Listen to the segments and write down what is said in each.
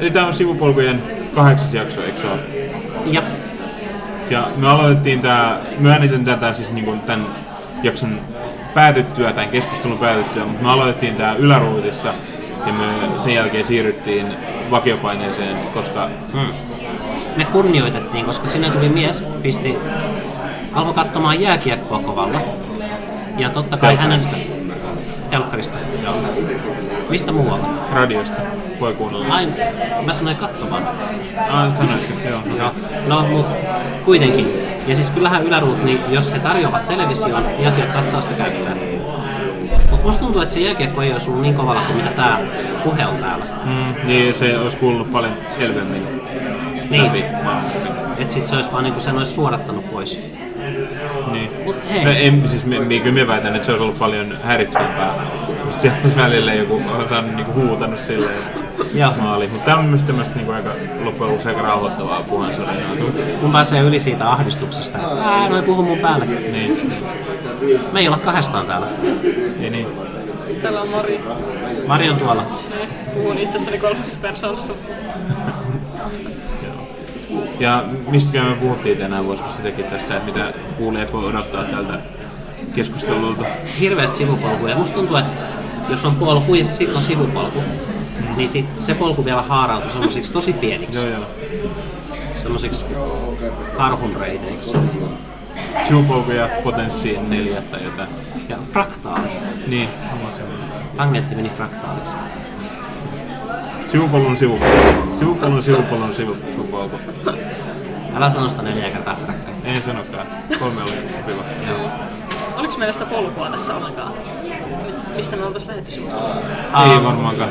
Eli tämä on sivupolkujen kahdeksas jakso, eikö se ole? Ja Ja me aloitettiin tää, me äänitän tätä siis niinku tämän jakson päätyttyä, tämän keskustelun päätyttyä, mutta me aloitettiin tää yläruudissa ja me sen jälkeen siirryttiin vakiopaineeseen, koska mm, me kunnioitettiin, koska sinne tuli mies, pisti, alkoi katsomaan jääkiekkoa kovalla. Ja totta kai hänen... Telkkarista. Joo. Mistä muualta? radiosta voi kuunnella. Aina, mä sanoin katsomaan. Ah, sanoisitko, joo. Joo. No, mut kuitenkin. Ja siis kyllähän yläruut, niin jos he tarjoavat television, niin asiakkaat saa sitä käyttää. Mutta musta tuntuu, että se jääkiekko ei olisi ollut niin kovalla kuin mitä tää puhe on täällä. Mm, niin se olisi kuulunut paljon selvemmin. Niin. läpi. Että sit se olisi vaan niinku sen olisi suodattanut pois. Niin. Mut hei. Me, en, siis me, me, kyllä me väitän, että se olisi ollut paljon häiritsevämpää. Olisi välillä joku on niinku huutanut silleen, Joo. maali. Mutta tämä on myös tämmöistä niinku aika loppujen lopuksi aika rauhoittavaa puheensorinaa. Kun pääsee yli siitä ahdistuksesta. Ää, noin puhu mun päälle. Niin, Me ei olla kahdestaan täällä. niin, niin. Täällä on Mari. Mari on tuolla. Ne, Puhun itsessäni kolmessa persoonassa. Ja mistä me puhuttiin tänään, voisiko sitäkin tässä, että mitä kuulijat voi odottaa tältä keskustelulta. Hirveästi sivupolkuja. Musta tuntuu, että jos on polku ja sitten on sivupolku, niin sit se polku vielä haarautuu semmoisiksi tosi pieniksi. Joo, joo. Semmoisiksi karhun reiteiksi. Sivupolkuja potenssiin neljä tai jotain. Ja fraktaali. Niin, Tangentti meni fraktaaliksi. sivupolun sivupolku. Sivupolun sivupolun sivupolku. Älä sano sitä neljä kertaa peräkkäin. En sanokaan. Kolme oli sopiva. Joo. Oliko meillä sitä polkua tässä ollenkaan? Mistä me oltais lähdetty sivusta? Ei varmaankaan.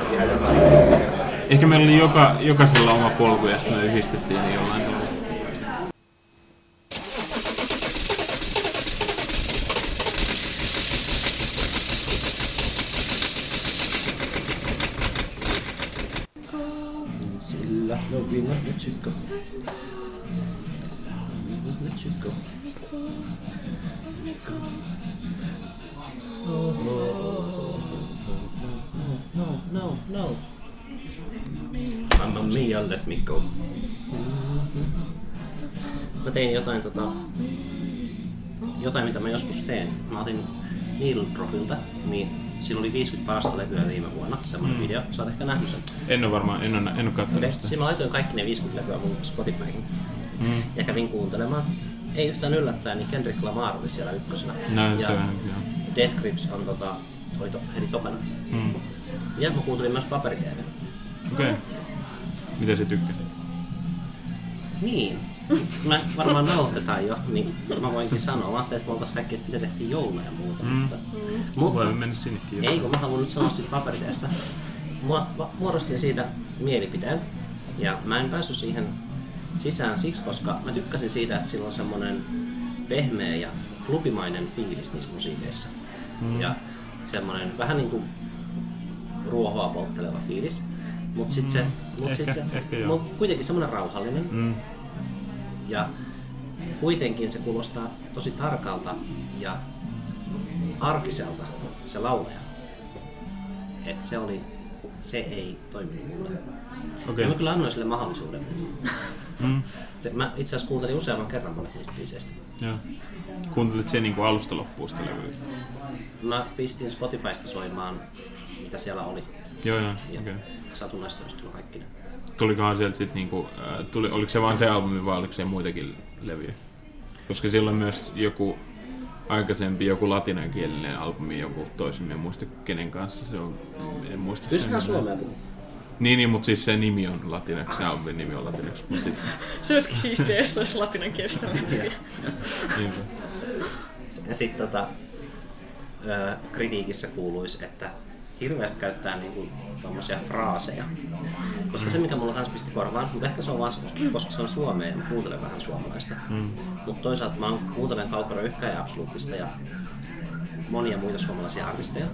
Ehkä meillä oli joka, jokaisella oma polku ja sitten me yhdistettiin ne jollain tavalla. Sillä lovilla let you jotain tota, jotain mitä mä joskus teen. Mä otin Needle Dropilta, niin sillä oli 50 parasta levyä viime vuonna, semmoinen video. Sä oot ehkä nähnyt sen. En ole varmaan, en ole, en ole katsonut Okei, sitä. Siinä mä laitoin kaikki ne 50 levyä mun Spotifyhin mm. ja kävin kuuntelemaan. Ei yhtään yllättäen, niin Kendrick Lamar oli siellä ykkösenä. No, ja se on, joo. Death Grips on tota, oli to, heti tokana. Mm. Ja mä kuuntelin myös paperi Okei. Okay. Mitä se tykkäsit? Niin. Mä varmaan nauhoitetaan jo, niin mä voinkin sanoa. Mä ajattelin, että me oltais kaikki, mitä tehtiin jouluna ja muuta. Mm. Mutta, Voimme mutta mennä sinnekin. ei, kun mä haluan nyt sanoa siitä paperiteestä. Mua, muodostin siitä mielipiteen. Ja mä en päässyt siihen sisään siksi, koska mä tykkäsin siitä, että sillä on semmonen pehmeä ja klubimainen fiilis niissä musiikeissa. Mm. Ja semmonen vähän niinku ruohoa poltteleva fiilis. Mut sit se, mut sit se ehkä joo. mut kuitenkin semmonen rauhallinen. Mm. Ja kuitenkin se kuulostaa tosi tarkalta ja arkiselta se laulaja. Et se oli, se ei toiminut mulle. Okay. Ja mä kyllä annoin sille mahdollisuuden. Mm. Se, mä itse asiassa kuuntelin useamman kerran monet niistä biiseistä. Joo. Kuuntelit sen niinku alusta loppuun sitä levyä? Mä pistin Spotifysta soimaan, mitä siellä oli. Joo, joo. Ja. Okay. tullut kaikki ne. Tulikohan sieltä sit niinku, äh, tuli, oliko se vain se albumi vai oliko siellä muitakin levyjä? Koska siellä on myös joku aikaisempi joku latinankielinen albumi, joku toisen, en muista kenen kanssa se on. En muista Pystytään sen suomea. Niin, niin, mutta siis se nimi on latinaksi, se albumin nimi on latinaksi. Mutta sit, Se olisikin siistiä, jos se olisi latinankielistä niinpä. Ja sitten tota, kritiikissä kuuluisi, että hirveästi käyttää niinku tommosia fraaseja. Koska se, mikä mulla kans pisti korvaan, mutta ehkä se on vaan, koska se on suomea ja mä kuuntelen vähän suomalaista. Mm. Mutta toisaalta mä oon- kuuntelen Kaukaro Yhkä ja Absoluuttista ja monia muita suomalaisia artisteja.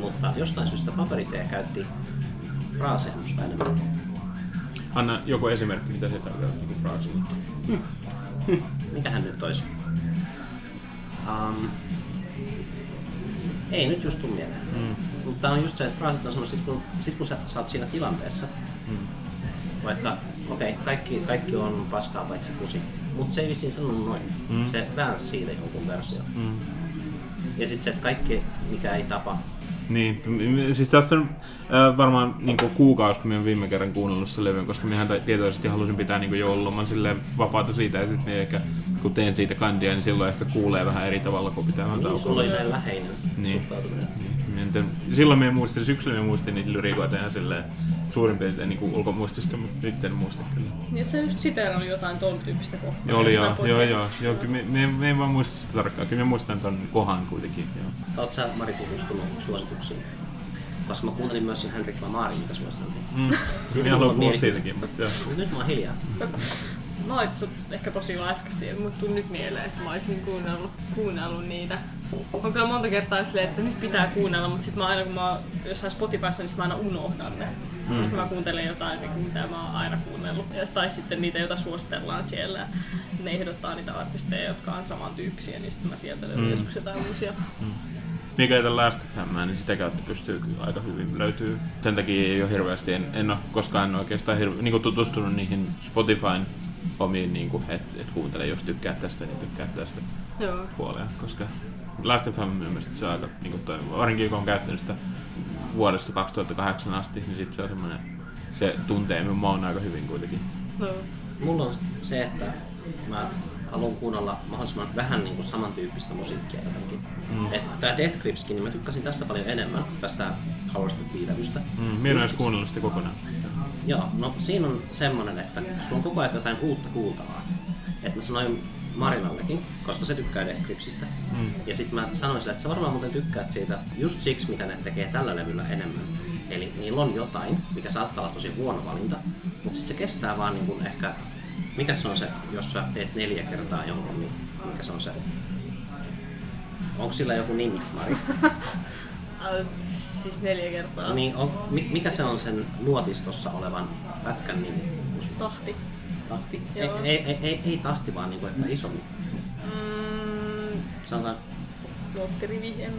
Mutta jostain syystä paperitee käytti fraaseja musta enemmän. Anna joku esimerkki, mitä se tarkoittaa niinku fraasilla. Mikähän nyt olisi? Um, ei nyt just tuu mieleen. Mm. Mutta on just se, että fraasit on sit kun, sit kun sä, sä oot siinä tilanteessa, mm. vaikka okei, okay, kaikki, kaikki on paskaa paitsi pusi, mutta se ei vissiin sanonut noin. Mm. Se väänsi siitä jonkun versio. Mm. Ja sitten se, että kaikki, mikä ei tapa, niin, siis tästä on äh, varmaan niin kuukausi, kun minä viime kerran kuunnellut sen levyn, koska minä tietoisesti halusin pitää niin joululoman silleen vapaata siitä, ja sitten ehkä kun teen siitä kandia, niin silloin ehkä kuulee vähän eri tavalla, kun pitää niin, sulla oli näin läheinen niin. suhtautuminen. Niin. Silloin minä muistin, syksyllä minä muistin niitä lyrikoita ihan silleen suurin piirtein niin ulkomuistista, mutta nyt en muista kyllä. Niin, että sä just siteerannut jotain tuon tyyppistä kohtaa. Joo, oli joo, joo, joo, joo, kyllä me, me, me, en vaan muista sitä tarkkaan, kyllä me muistan ton kohan kuitenkin. Joo. Oletko sä Mari tutustunut suosituksiin? Koska mä kuuntelin myös sen Henrik Lamarin, mitä suositeltiin. Mm. Haluan puhua siitäkin, mutta joo. Nyt mä oon hiljaa. Mä oon ehkä tosi laiskasti, ja mut nyt mieleen, että mä olisin kuunnellut, kuunnellut niitä. On kyllä monta kertaa silleen, että nyt pitää kuunnella, mutta sitten mä aina kun mä oon jossain Spotifyssa, niin sit mä aina unohdan ne. Mm. Sitten mä kuuntelen jotain, niin mitä mä oon aina kuunnellut. Ja, tai sitten niitä, joita suositellaan siellä. Ne ehdottaa niitä artisteja, jotka on samantyyppisiä, niin sitten mä sieltä löydän mm. joskus jotain uusia. Mm mikä ei Last of niin sitä kautta pystyy kyllä aika hyvin löytyy. Sen takia ei ole hirveästi, en, en ole koskaan oikeastaan hirve, niin kuin tutustunut niihin Spotifyn omiin, niin kuin, että et kuuntele, jos tykkää tästä, niin tykkää tästä Joo. puoleen, koska Last of Us mielestä se on aika niin kuin toimiva. Varsinkin kun on käyttänyt sitä vuodesta 2008 asti, niin sit se on semmoinen, se tuntee minun aika hyvin kuitenkin. No. Mulla on se, että mä haluan kuunnella mahdollisimman vähän niin kuin samantyyppistä musiikkia jotenkin. Mm. Että tämä Death Gripskin, niin mä tykkäsin tästä paljon enemmän, tästä Howard Beat-levystä. Mm, minä en kuunnellut sitä kokonaan. Joo, no siinä on semmonen, että sulla on koko ajan jotain uutta kuultavaa. Että mä sanoin Marinallekin, koska se tykkää Death Gripsistä. Mm. Ja sitten mä sanoin sille, että sä varmaan muuten tykkäät siitä just siksi, mitä ne tekee tällä levyllä enemmän. Eli niillä on jotain, mikä saattaa olla tosi huono valinta, mutta sitten se kestää vaan niin kuin ehkä mikä se on se, jos sä teet neljä kertaa jonkun, niin mikä se on se? Onko sillä joku nimi, Mari? siis neljä kertaa. Niin, on, mikä se on sen nuotistossa olevan pätkän nimi? Tahti. Tahti? Ei, ei, ei, ei, ei tahti, vaan niinku, että isompi. Mm. Sanotaan... Nuottirivi, en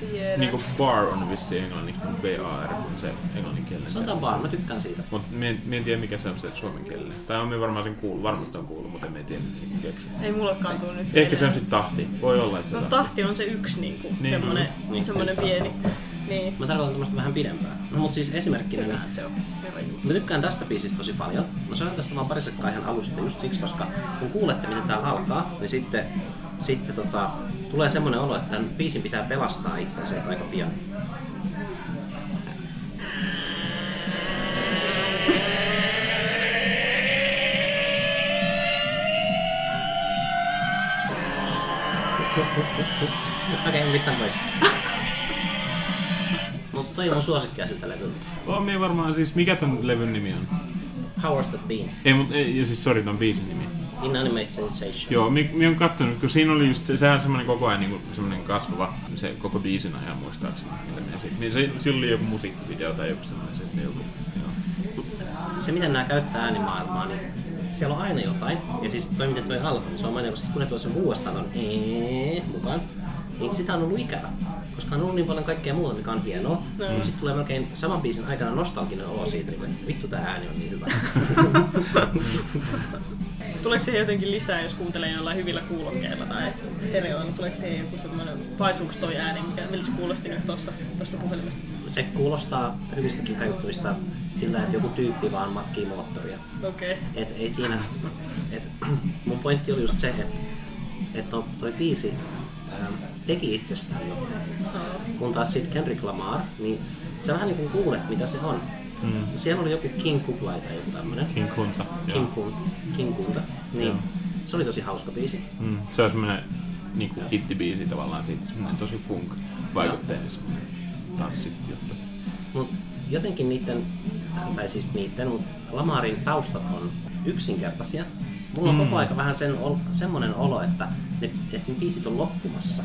tiedä. Niinku bar on vissi englanniksi kuin BAR, kun se englanninkielinen. Sanotaan bar, mä tykkään siitä. Mut mä en, mä en tiedä mikä se on se suomen kielellä. Tai on me varmaan sen kuullut, varmasti on kuullut, mutta en tiedä mikä keksi. Ei mullekaan tuu nyt Ehkä se on sitten tahti, voi olla että se no, tahti. on se yksi niinku, niin. semmonen, niin. semmonen pieni. Niin. Mä tarkoitan tämmöstä vähän pidempää. No mut siis esimerkkinä, niin se on. Mä tykkään tästä biisistä tosi paljon. Mä sanon tästä vaan parisakkaa ihan alusta just siksi, koska kun kuulette miten tää alkaa, niin sitten, sitten tota, tulee semmoinen olo, että tämän biisin pitää pelastaa itseänsä aika pian. Okei, okay, pistän pois. Mutta toi on suosikkia siltä levyltä. On minä varmaan siis, mikä ton levyn nimi on? How's That Been? Ei, mutta ei, siis sorry, ton biisin nimi. Inanimate Sensation. Joo, minä on kattonut, kun siinä oli just, sehän semmoinen koko ajan niin semmoinen kasvava, se koko biisin ajan muistaakseni. Niin se, sillä oli joku musiikkivideo tai joku semmoinen se joku. Joo. Se miten nämä käyttää äänimaailmaa, niin siellä on aina jotain. Ja siis toi miten toi alkoi, niin se on mainio, koska kun ne tuo sen uudestaan on ee mukaan, niin sitä on ollut ikävä. Koska on ollut niin paljon kaikkea muuta, mikä on hienoa. No. Mutta sitten tulee melkein saman biisin aikana nostalginen olo siitä, että vittu tää ääni on niin hyvä. Tuleeko se jotenkin lisää, jos kuuntelee jollain hyvillä kuulokkeilla tai stereoilla? Tuleeko se joku semmoinen, paisuuko toi ääni, mikä, miltä se kuulosti nyt tuossa, tuosta puhelimesta? Se kuulostaa hyvistäkin kaiuttuvista sillä, että joku tyyppi vaan matkii moottoria. Okei. Okay. Et ei siinä, et, mun pointti oli just se, että et toi biisi ähm, teki itsestään jotain. Kun taas sitten Kendrick Lamar, niin sä vähän niin kuin kuulet, mitä se on. Mm. Siellä oli joku King Kublai tai joku tämmönen. King Kunta. King, Kunta. King Kunta. Niin. Joo. Se oli tosi hauska biisi. Mm. Se on semmoinen niinku hittibiisi tavallaan siitä, semmoinen tosi funk vaikutteinen semmoinen tanssijuttu. Mut jotenkin niiden, tai siis niiden, mutta Lamarin taustat on yksinkertaisia. Mulla on mm. koko aika vähän sen, semmoinen olo, että ne, että ne biisit on loppumassa.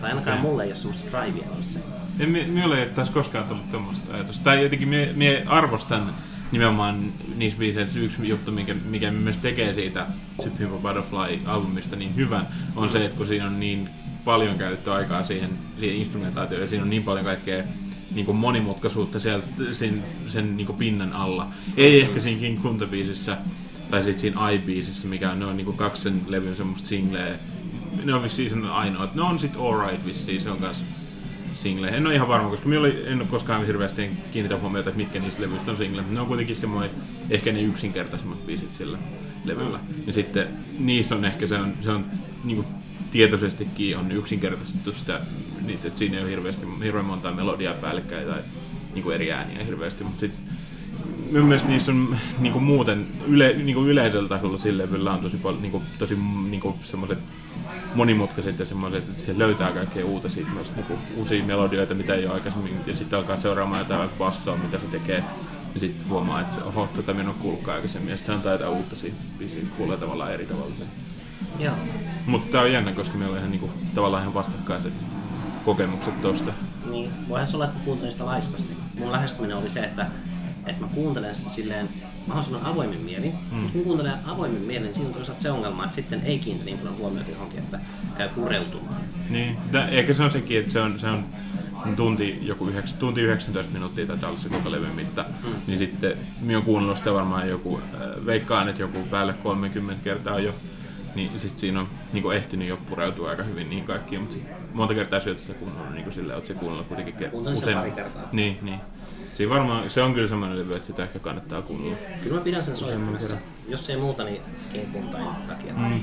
Tai ainakaan okay. mulle ei ole semmoista drivea niissä. En me ole tässä koskaan tullut tuommoista ajatusta. Tai jotenkin me, me arvostan nimenomaan niissä biiseissä yksi juttu, mikä, mikä myös tekee siitä Super Butterfly-albumista niin hyvän, on se, että kun siinä on niin paljon käytetty aikaa siihen, siihen instrumentaatioon ja siinä on niin paljon kaikkea niin kuin monimutkaisuutta sieltä, sen, sen niin kuin pinnan alla. Ei ehkä siinä King Kunta-biisissä, tai sitten siinä I-biisissä, mikä on, ne on niin kuin kaksi sen levyn semmoista singleä. Ne on vissiin sen ainoat. Ne on sit alright vissiin, se on kanssa single. En ole ihan varma, koska minä en ole koskaan hirveästi kiinnitä huomiota, että mitkä niistä levyistä on single. Ne on kuitenkin semmoinen, ehkä ne yksinkertaisemmat biisit sillä levyllä. Ja sitten niissä on ehkä se on, se on niin kuin tietoisestikin on yksinkertaistettu sitä, niitä, että siinä ei ole hirveästi, hirveän monta melodiaa päällekkäin tai niin kuin eri ääniä hirveästi, mutta sitten minun mielestä niissä on niin kuin muuten yle, niin kuin yleisellä tasolla sillä levyllä on tosi paljon niin kuin, tosi niin kuin semmoiset monimutkaiset ja semmoiset, että se löytää kaikkea uutta siitä myös niin kuin, uusia melodioita, mitä ei ole aikaisemmin, ja sitten alkaa seuraamaan jotain bassoa, mitä se tekee, ja sitten huomaa, että oho, tätä minä en kuullutkaan aikaisemmin, ja sitten se antaa jotain uutta siitä, siitä kuulee tavallaan eri tavalla sen. Joo. Mutta tää on jännä, koska meillä on ihan niinku, tavallaan ihan vastakkaiset kokemukset tosta. Niin, voihan se olla, että kuuntelin sitä laiskasti. Mun lähestyminen oli se, että, että mä kuuntelen sitä silleen mahdollisimman avoimin mielin. Mm. Mutta kun kuuntelen avoimin mielin, niin siinä on toisaalta se ongelma, että sitten ei kiinnitä niin paljon huomiota johonkin, että käy pureutumaan. Niin, ehkä se on sekin, että se on, se on tunti, joku 9, tunti 19 minuuttia taitaa olla se koko levyn mitta, mm. niin sitten minä olen kuunnellut sitä varmaan joku, äh, veikkaan, että joku päälle 30 kertaa jo niin sit siinä on niin ehtinyt jo pureutua aika hyvin niihin kaikkiin, mutta monta kertaa syötä sitä kuunnella niin silleen, että se kuunnella kuitenkin Kuuntelin usein. pari kertaa. Niin, niin. Siinä varmaan, se on kyllä semmoinen levy, että sitä ehkä kannattaa kuunnella. Kyllä mä pidän sen soittamassa. Jos ei muuta, niin Kinkuntain takia. Mm.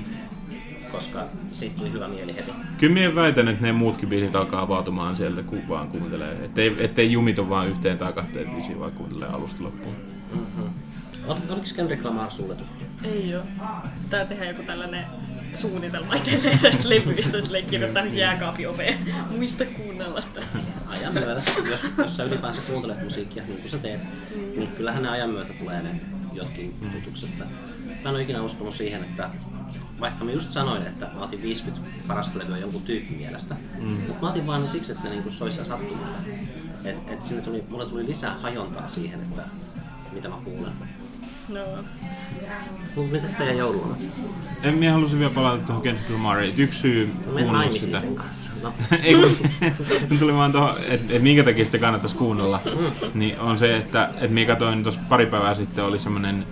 Koska siitä tuli hyvä mieli heti. Kyllä minä väitän, että ne muutkin biisit alkaa avautumaan sieltä, kun vaan kuuntelee. Ettei, ettei jumitu vaan yhteen tai kahteen biisiin, vaan kuuntelee alusta loppuun. Mm-hmm. Oliko Kendrick Lamar sulle tuttu? Ei oo. Pitää tehdä joku tällainen suunnitelma itselleen tästä levyistä, silleen kirjoittaa jääkaapi oveen. Muista kuunnella tätä. Ajan myötä, jos, jos sä ylipäänsä kuuntelet musiikkia niin kuin sä teet, mm. niin kyllähän ne ajan myötä tulee ne jotkin tutukset. Mä en ole ikinä uskonut siihen, että vaikka mä just sanoin, että mä otin 50 parasta levyä jonkun tyypin mielestä, mm. mutta mä otin vaan ne siksi, että ne niinku soisi sattumalle. Et, et sinne tuli, mulle tuli lisää hajontaa siihen, että mitä mä kuulen. No. Mitäs teidän jouluna? En minä halusin vielä palata tuohon Kendrick Lamariin. Yksi syy no, kuunnella sitä. sen kanssa. No. Ei kun, tuli vaan tuohon, että et minkä takia sitä kannattaisi kuunnella. Mm. Niin on se, että et minä katsoin tuossa pari päivää sitten oli semmoinen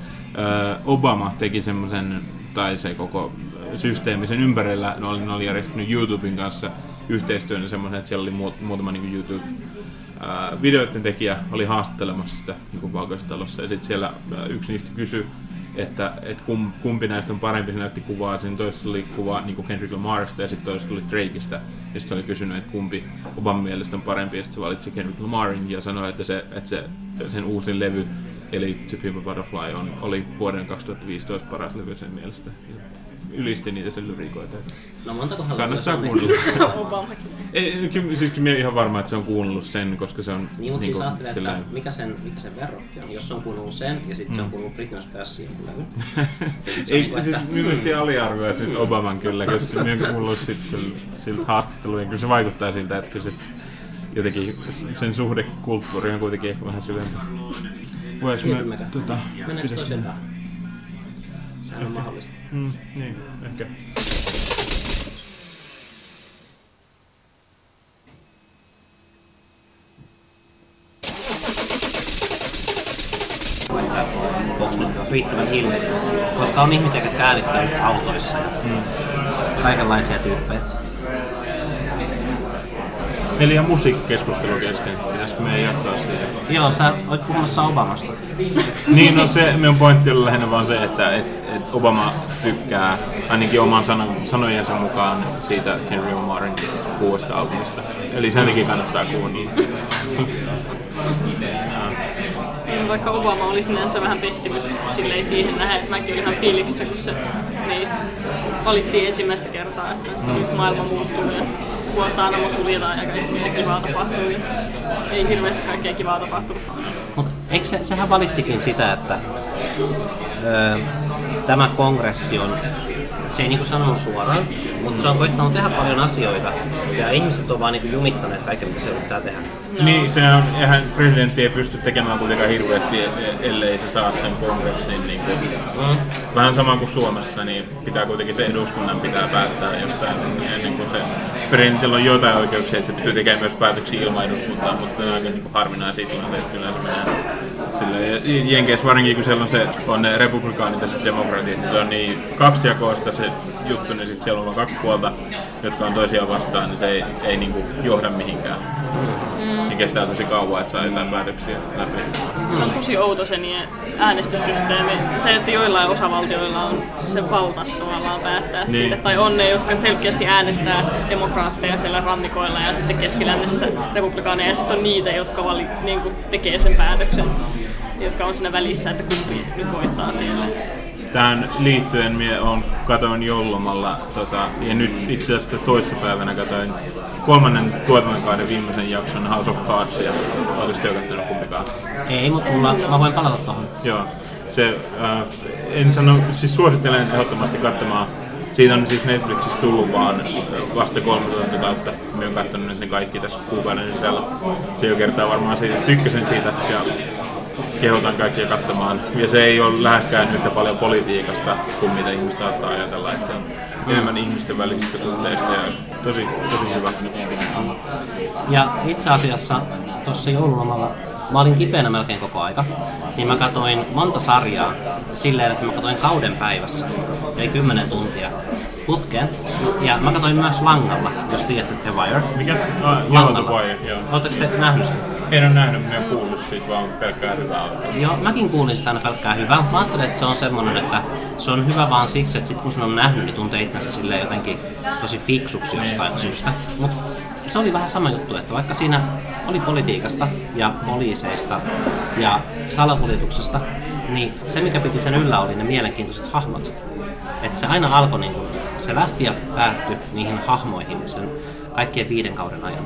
Obama teki semmoisen, tai se koko systeemi sen ympärillä, ne oli, ne oli järjestänyt YouTuben kanssa yhteistyön semmoisen, että siellä oli muutama niin YouTube videoiden tekijä oli haastattelemassa sitä niin valkoistalossa ja sitten siellä yksi niistä kysyi, että, että kum, kumpi näistä on parempi, se näytti kuvaa, sen toisessa oli kuva niin Kendrick Lamarista ja sitten toisessa oli Drakeista. Ja sitten se oli kysynyt, että kumpi Obaman mielestä on parempi, ja sitten se valitsi Kendrick Lamarin ja sanoi, että, se, että se, sen uusin levy, eli To Pimp Butterfly, on, oli vuoden 2015 paras levy sen mielestä ylisti niitä sen lyrikoita. No montako Kannattaa kuunnella. Ei, kyllä, siis kyllä ihan varma, että se on kuunnellut sen, koska se on... Niin, mutta niin siis ajattelee, että mikä sen, mikä sen verrokki on. Jos se on kuunnellut sen ja sitten mm. se on mm. kuunnellut Britney Spearsin jonkun levyn. Ei, niin siis mielestäni aliarvioit nyt Obaman kyllä, koska minä olen kuullut sit, siltä haastatteluja. Kyllä se vaikuttaa siltä, että kyllä se jotenkin sen suhde kulttuuri on kuitenkin ehkä vähän syvempi. Vois me, tota, Meneekö toiseen Sehän on mahdollista. Mm, niin, ehkä. onko nyt riittävän hiljaista. Koska on ihmisiä, jotka äänittää autoissa ja mm. kaikenlaisia tyyppejä. Meillä ihan musiikkikeskustelu kesken. Pitäisikö meidän jatkaa siihen? Joo, sä olet puhumassa Obamasta. niin, no se minun pointti oli lähinnä vaan se, että et, et Obama tykkää ainakin oman sano, sanojensa mukaan siitä Henry Lamarin uudesta albumista. Eli sen takia kannattaa kuunnella. vaikka Obama oli sinänsä vähän pettymys silleen siihen nähdä, että mäkin olin ihan fiiliksissä, kun se niin, valittiin ensimmäistä kertaa, että mm. nyt maailma muuttuu ja Guantanamo suljetaan ja kaikkea kivaa tapahtuu. Ei hirveästi kaikkea kivaa tapahtunut. Mut eikö se, sehän valittikin sitä, että öö, tämä kongressi on se ei niinku sanonut suoraan, mutta se on koittanut tehdä paljon asioita ja ihmiset on vaan niinku jumittaneet kaiken, mitä se yrittää tehdä. No. Niin, sehän eihän presidentti ei pysty tekemään kuitenkaan hirveästi, ellei se saa sen kongressin. Niin kuin, mm. Vähän sama kuin Suomessa, niin pitää kuitenkin se eduskunnan pitää päättää jostain ennen kuin se periaatteella on jotain oikeuksia, että se pystyy tekemään myös päätöksiä ilman eduskuntaa, mutta se on aika niin harvinaisia tilanteita, kyllä se menee silleen. Jenkeissä varsinkin, kun siellä on, se, on ne republikaanit ja sitten demokratit, niin se on niin kaksijakoista se juttu, niin sitten siellä on vain kaksi puolta, jotka on toisiaan vastaan, niin se ei, ei niin kuin johda mihinkään. Mm. Niin kestää tosi kauan, että saa jotain päätöksiä läpi. Se on tosi outo se niiden äänestyssysteemi. Se, että joillain osavaltioilla on se valta tavallaan päättää niin. siitä. Tai on ne, jotka selkeästi äänestää demokraatteja siellä rannikoilla ja sitten keskilännessä republikaaneja. Ja sitten on niitä, jotka vali, niin kuin tekee sen päätöksen, jotka on siinä välissä, että kumpi nyt voittaa siellä. Tähän liittyen minä on katoin joulomalla, tota, ja nyt itse asiassa toissapäivänä katoin kolmannen tuotantokauden viimeisen jakson House of Cardsia. Oletko jo kattonut kumpikaan? Ei, mutta mulla, mä voin palata tuohon. Joo. Se, äh, en sano, siis suosittelen ehdottomasti katsomaan. Siitä on siis Netflixissä tullut vaan vasta kolme kautta. Mä oon katsonut nyt ne kaikki tässä kuukauden sisällä. Se jo kertaa varmaan siitä, tykkäsin siitä ja kehotan kaikkia katsomaan. Ja se ei ole läheskään yhtä paljon politiikasta kuin mitä ihmistä saattaa ajatella. Että se on enemmän ihmisten välisistä suhteista ja tosi, tosi hyvä. Ja itse asiassa tuossa joululomalla mä olin kipeänä melkein koko aika, niin mä katoin monta sarjaa silleen, että mä katoin kauden päivässä, eli 10 tuntia putkeen. Ja mä katsoin myös langalla, jos tiedätte The Wire. Mikä? Ah, joo, The Wire, joo. Oletteko te nähnyt sen? En ole nähnyt, minä olen kuullut siitä vaan pelkkää hyvää. Joo, mäkin kuulin sitä aina pelkkää hyvää. Mä ajattelin, että se on semmonen, että se on hyvä vaan siksi, että sit kun sen on nähnyt, niin tuntee itsensä silleen jotenkin tosi fiksuksi jostain syystä. Mut se oli vähän sama juttu, että vaikka siinä oli politiikasta ja poliiseista ja salakuljetuksesta, niin se mikä piti sen yllä oli ne mielenkiintoiset hahmot. Että se aina alkoi, niin se lähti ja päättyi niihin hahmoihin sen kaikkien viiden kauden ajan.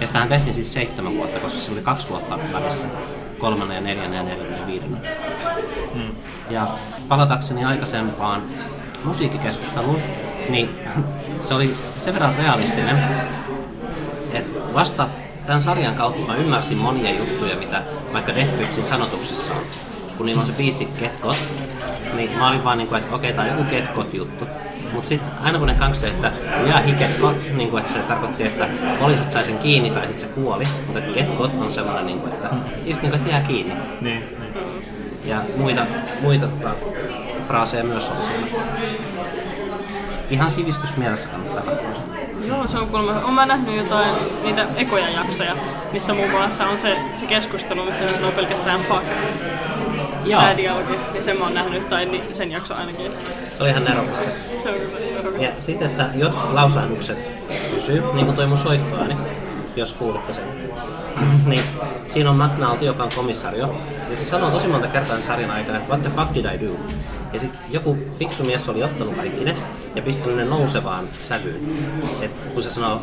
Ja sitähän tehtiin siis seitsemän vuotta, koska se oli kaksi vuotta välissä. Kolmannen ja neljännen ja neljännen ja viidennen. Hmm. Ja palatakseni aikaisempaan musiikkikeskusteluun, niin se oli sen verran realistinen, että vasta tämän sarjan kautta mä ymmärsin monia juttuja, mitä vaikka Death Gripsin sanotuksessa on. Kun niillä on se biisi Get Got, niin mä olin vaan niinku, että okei, okay, tää on joku Get Got juttu. Mutta sitten aina kun ne kanksee sitä ja got, niin kuin, että se tarkoitti, että poliisit sai sen kiinni tai sitten se kuoli. Mutta että got on sellainen, niin kuin, että just niin kuin, että jää kiinni. Niin, niin. Ja muita, muita tota, fraaseja myös oli siellä. Ihan sivistysmielessä kannattaa katsoa. Joo, se on kuulemma. Olen mä nähnyt jotain niitä ekoja jaksoja, missä muun muassa on se, se keskustelu, missä ne sanoo pelkästään fuck. Joo. Tämä dialogi, niin sen mä oon nähnyt, tai ni- sen jakso ainakin. Se oli ihan nerokasta. Se on nerokasta. Ja sitten, että jotkut lausahdukset pysyy, niin kuin toi mun soittoääni, jos kuulitte sen. niin siinä on McNulty, joka on komissario, ja se sanoo tosi monta kertaa sarjan aikana, että what the fuck did I do? Ja sitten joku fiksu mies oli ottanut kaikki ne ja pistänyt ne nousevaan sävyyn. Et kun se sanoo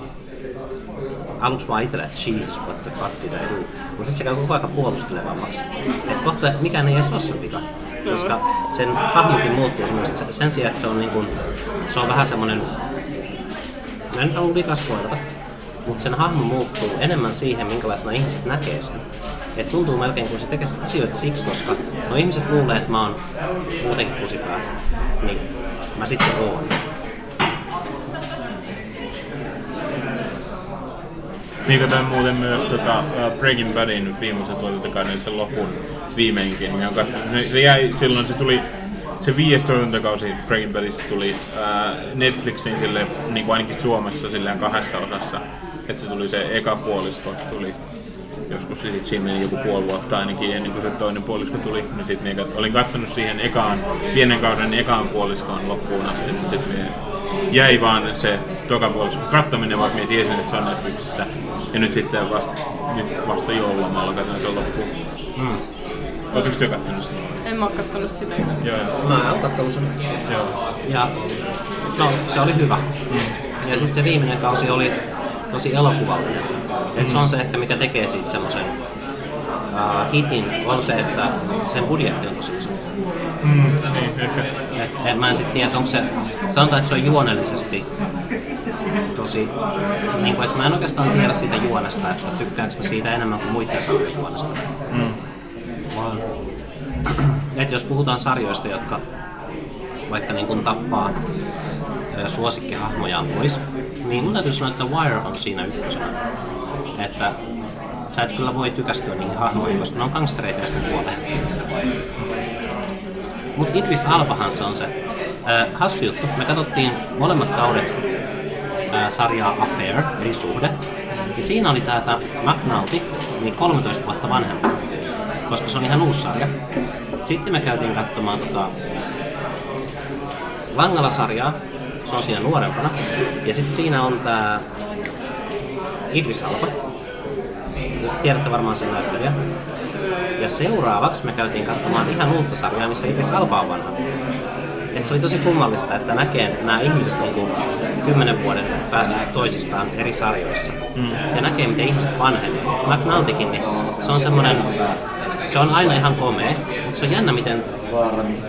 aluksi vaan itselle, että Jesus, what the fuck did I do? Mutta sitten se käy koko ajan puolustelevammaksi. Että kohta mikään ei edes ole sen vika. Koska sen hahmokin muuttuu semmoista, sen sijaan, että se on, niin kuin, se on vähän semmoinen, mä en halua liikaa spoilata, mutta sen hahmo muuttuu enemmän siihen, minkälaisena ihmiset näkee sen. Et tuntuu melkein kuin se tekee asioita siksi, koska no ihmiset luulee, että mä oon muutenkin kusipää, niin mä sitten oon. Niin katsoin muuten myös tota, Breaking Badin viimeisen tuotantokauden sen lopun viimeinkin. Niin on katsonut. Se, jäi silloin, se tuli se viides tuotantokausi Breaking Badissa tuli uh, Netflixin sille, niin kuin ainakin Suomessa silleen kahdessa osassa. Että se tuli se eka puolisko tuli joskus sit siinä meni joku puoli vuotta ainakin ennen kuin se toinen puolisko tuli. Niin sit niin, olin katsonut siihen ekaan, pienen kauden ekaan puoliskoon loppuun asti, mutta sitten jäi vaan se toka puoliskon kattominen, vaikka minä tiesin, että se on Netflixissä. Ja nyt sitten vasta, nyt vasta joululomalla katsoin sen loppuun. Hmm. Oletteko te kattonut sitä? En mä oo kattonut sitä. Joo, joo. Mä oon kattonut sen. joo. Ja no, se oli hyvä. Mm. Ja sitten se viimeinen kausi oli tosi elokuvallinen. Et se on se ehkä, mikä tekee siitä semmoisen uh, hitin, on se, että sen budjetti on tosi iso. Mm, niin, ehkä. Et, et mä en sitten tiedä, onko se, sanotaan, että se on juonellisesti tosi, niin kuin, että mä en oikeastaan tiedä siitä juonesta, että tykkäänkö mä siitä enemmän kuin muiden sarjojen juonesta. Mm. Vaan, että jos puhutaan sarjoista, jotka vaikka niin kuin tappaa suosikkihahmojaan pois, niin mun täytyy sanoa, että Wire on siinä ykkösenä. Että sä et kyllä voi tykästyä niihin hahmoihin, koska ne on gangstereita ja kuolee. Mut Idris Albahan se on se. Äh, hassu juttu. Me katsottiin molemmat kaudet äh, sarjaa Affair, eli suhde. Ja siinä oli tää McNulty, niin 13 vuotta vanhempi, koska se on ihan uusi sarja. Sitten me käytiin katsomaan tota Langala-sarjaa, se on siinä nuorempana. Ja sitten siinä on tää Idris Alba. Tiedätte varmaan sen näyttelijä. Ja seuraavaksi me käytiin katsomaan ihan uutta sarjaa, missä Idris Alba on vanha. Et se oli tosi kummallista, että näkee nämä ihmiset niin kymmenen vuoden päässä toisistaan eri sarjoissa. Mm. Ja näkee, miten ihmiset vanhenee. McNultykin, niin se on semmoinen, se on aina ihan komea, mutta se on jännä, miten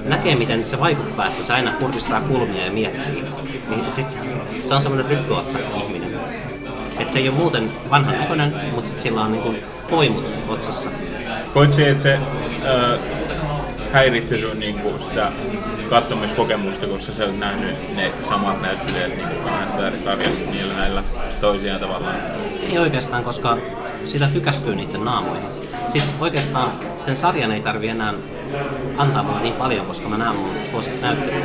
näkee, miten se vaikuttaa, että se aina kurkistaa kulmia ja miettii. Niin sit se, se on semmoinen ryppyotsa ihminen. Et se ei ole muuten vanhan näköinen, mutta sit sillä on niinku poimut otsassa. Koitko että se äh, häiritsi sun niinku sitä katsomiskokemusta, koska sä olet nähnyt ne samat näyttelijät niin kahdessa eri sarjassa niillä näillä toisiaan tavallaan? Ei oikeastaan, koska sillä tykästyy niiden naamoihin. Sitten oikeastaan sen sarjan ei tarvi enää antaa mulle niin paljon, koska mä näen mun suosikki näyttelijät.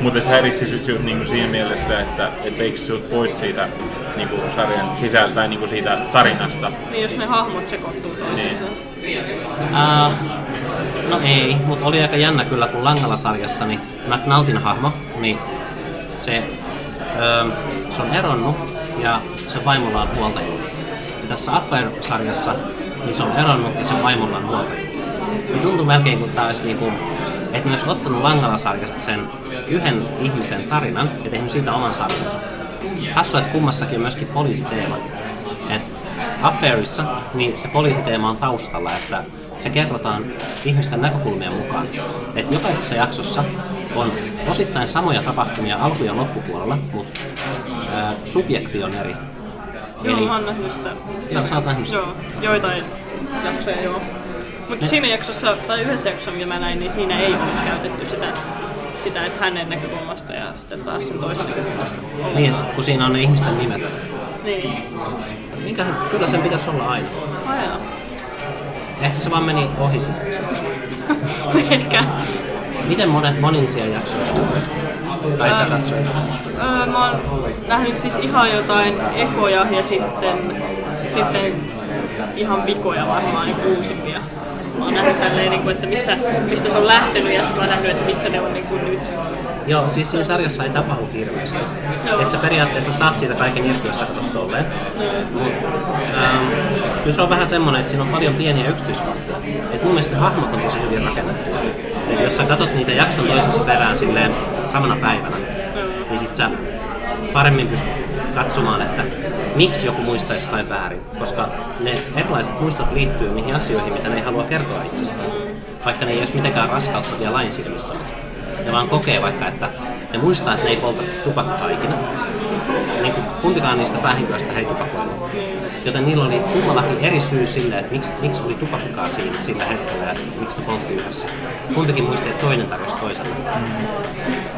Mutta häiritsi sinut niinku siinä mielessä, että et veikö sinut pois siitä niinku sarjan sisältä tai niinku siitä tarinasta? Niin jos ne hahmot sekoittuu toisiinsa. Niin. Uh, no ei, mutta oli aika jännä kyllä, kun Langala-sarjassa niin McNultin hahmo, niin se, uh, se on eronnut ja se vaimolla on huoltajuus. Ja tässä Affair-sarjassa niin se on eronnut ja se vaimolla on huoltajuus. Niin tuntuu melkein, kun tämä olisi niinku, että olisi ottanut Langala-sarjasta sen yhden ihmisen tarinan ja tehnyt siitä oman sarjansa. Hassua, että kummassakin on myöskin poliisiteema. Et Affairissa niin se poliisiteema on taustalla, että se kerrotaan ihmisten näkökulmien mukaan. Et jokaisessa jaksossa on osittain samoja tapahtumia alku- ja loppupuolella, mutta subjekti on eri. Joo, Eli... mä oon nähnyt sitä. Sä, sä oot nähnyt sitä? Joo, joitain jaksoja joo. Mutta siinä jaksossa, tai yhdessä jaksossa, minkä mä näin, niin siinä ei ole käytetty sitä, sitä että hänen näkökulmasta ja sitten taas sen toisen näkökulmasta. Niin, kun siinä on ne ihmisten nimet. Niin. Mikä, kyllä sen pitäisi olla aina. Aina. Ehkä se vaan meni ohi sitten. Ehkä. Miten monet monisia jaksoja tai sä katsoit? Öö, mä oon nähnyt siis ihan jotain ekoja ja sitten, sitten ihan vikoja varmaan niin uusimpia. Mä oon nähnyt tälleen, niin kuin, että mistä, mistä se on lähtenyt ja sitten mä oon nähnyt, että missä ne on niin kuin nyt. Joo, siis siinä sarjassa ei tapahdu hirveästi. Että sä periaatteessa saat siitä kaiken irti, jos sä katsot tolleen. Mut, ähm, kyllä se on vähän semmonen, että siinä on paljon pieniä yksityiskohtia. Et mun mielestä ne hahmot on tosi hyvin rakennettu. Et jos sä katsot niitä jakson toisessa perään silleen samana päivänä, niin sit sä paremmin pystyt katsomaan, että miksi joku muistaisi jotain väärin. Koska ne erilaiset muistot liittyy niihin asioihin, mitä ne ei halua kertoa itsestään. Vaikka ne ei olisi mitenkään raskauttavia lain silmissä. Ne vaan kokee vaikka, että ne muistaa, että ne ei polta tupakkaa ikinä. Niin kuin kumpikaan niistä päähenkilöistä ei tupakoinut. Joten niillä oli kummallakin eri syy sille, että miksi, miksi oli tupakkaa siinä sillä hetkellä ja miksi ne poltti yhdessä. Kumpikin muisti, että toinen tarjosi toiselle.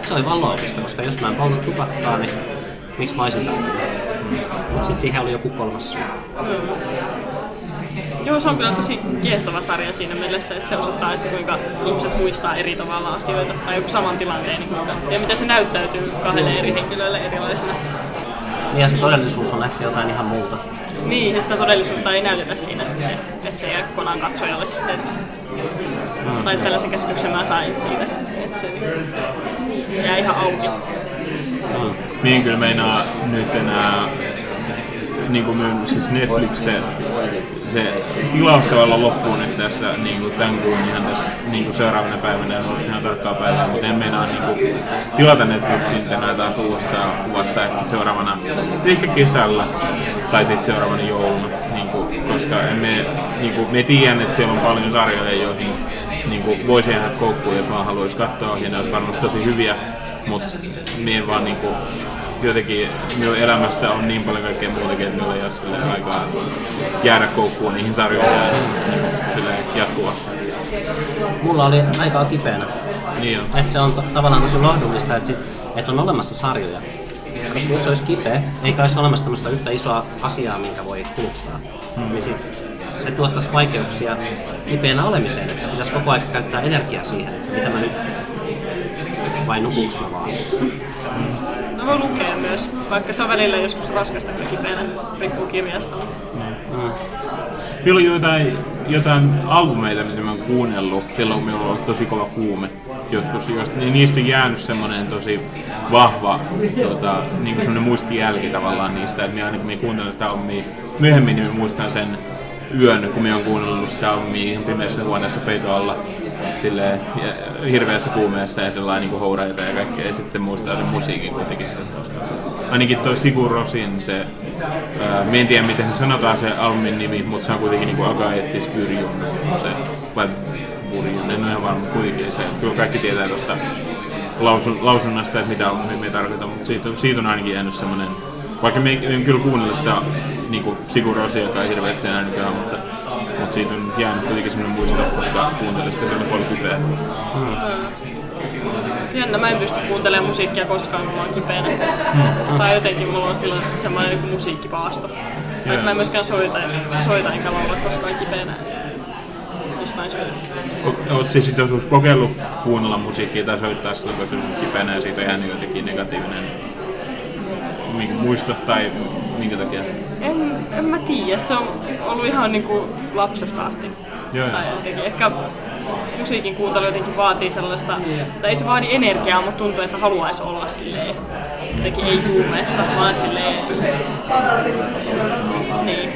Se oli vaan koska jos mä en polta tupakkaa, niin miksi mä olisin tarvinnut? Mutta sitten siihen oli joku kolmas syy. Joo, se on kyllä tosi kiehtova sarja siinä mielessä, että se osoittaa, että kuinka ihmiset muistaa eri tavalla asioita tai joku saman tilanteen niin kuinka, ja miten se näyttäytyy kahdelle eri henkilölle erilaisena. Niin ja se todellisuus on ehkä jotain ihan muuta. Niin, ja sitä todellisuutta ei näytetä siinä sitten, että se jää kokonaan katsojalle sitten. Mm. Tai tällaisen käsityksen mä sain siitä, että se jää ihan auki. Mm. Niin kyllä meinaa nyt enää niin kuin myyn, siis Netflix se, se tilaus tavallaan loppuun nyt tässä niin kuin tämän kuun ihan tässä niin kuin seuraavana päivänä, en muista ihan tarkkaa päivää, mutta en meinaa niin kuin, tilata Netflixin tänään taas uudestaan vasta ehkä seuraavana, ehkä kesällä tai sitten seuraavana jouluna, niin kuin, koska emme, niin kuin, me tiedän, että siellä on paljon sarjoja, joihin niin kuin, voisi jäädä koukkuun, jos vaan haluaisi katsoa, ja ne olisi varmasti tosi hyviä, mutta en vaan niin kuin, jotenkin minun elämässä on niin paljon kaikkea muutakin, että minulla ei ole sille aikaa jäädä koukkuun niihin sarjoihin ja sille jatkuvasti. Mulla oli aikaa kipeänä. Niin on. Et se on tavallaan tosi lohdullista, että, sit, että on olemassa sarjoja. Koska jos se olisi kipeä, eikä olisi olemassa tämmöistä yhtä isoa asiaa, minkä voi kuluttaa, hmm. niin sit se tuottaisi vaikeuksia kipeänä olemiseen, että pitäisi koko ajan käyttää energiaa siihen, että mitä mä nyt. Vai nukuuks mä vaan? No voi lukea myös, vaikka se on välillä joskus raskasta kipeänä, riippuu kirjasta. Mm. Meillä on jotain, jotain albumeita, mitä mä oon kuunnellut silloin, kun minulla on tosi kova kuume joskus, jos, niin niistä on jäänyt semmoinen tosi vahva tota, niin semmoinen muistijälki tavallaan niistä, että minä aina kun minä kuuntelen sitä albumia myöhemmin, niin muistan sen yön, kun minä olen kuunnellut sitä albumia ihan pimeässä huoneessa peito alla silleen, hirveässä kuumeessa ja sellainen niin houreita ja kaikkea, ja sitten se muistaa sen musiikin kuitenkin sen taustalla. Ainakin toi Sigur Rosin, se, ää, en tiedä miten se sanotaan se albumin nimi, mutta se on kuitenkin niin Agaetis Byrjun, se, vai Burjun, en ole ihan varma, kuitenkin se, kyllä kaikki tietää tuosta lausun, lausunnasta, että mitä albumia me tarkoitan, mutta siitä, siitä on ainakin jäänyt semmoinen, vaikka me en kyllä kuunnella sitä niin joka ei hirveästi enää nykyään, mutta mutta siitä on jäänyt kuitenkin semmoinen muisto, koska kuuntelin sitä silloin paljon kipeä. Hmm. Jännä, mä en pysty kuuntelemaan musiikkia koskaan, kun mä oon kipeänä. Hmm. Tai jotenkin mulla on silloin semmoinen niin musiikkipaasto. Yeah. Mä en myöskään soita, soita enkä laula koskaan kipeänä. Jostain syystä. Oot siis sit joskus kokeillut kuunnella musiikkia tai soittaa silloin, kun kipeänä ja siitä on jäänyt jotenkin negatiivinen muisto tai minkä takia? En, en mä tiedä, se on ollut ihan niinku lapsesta asti. Joo, tai jotenkin, ehkä musiikin kuuntelu jotenkin vaatii sellaista, tai ei se vaadi energiaa, mutta tuntuu, että haluaisi olla silleen, jotenkin ei kuumeessa, vaan silleen, niin,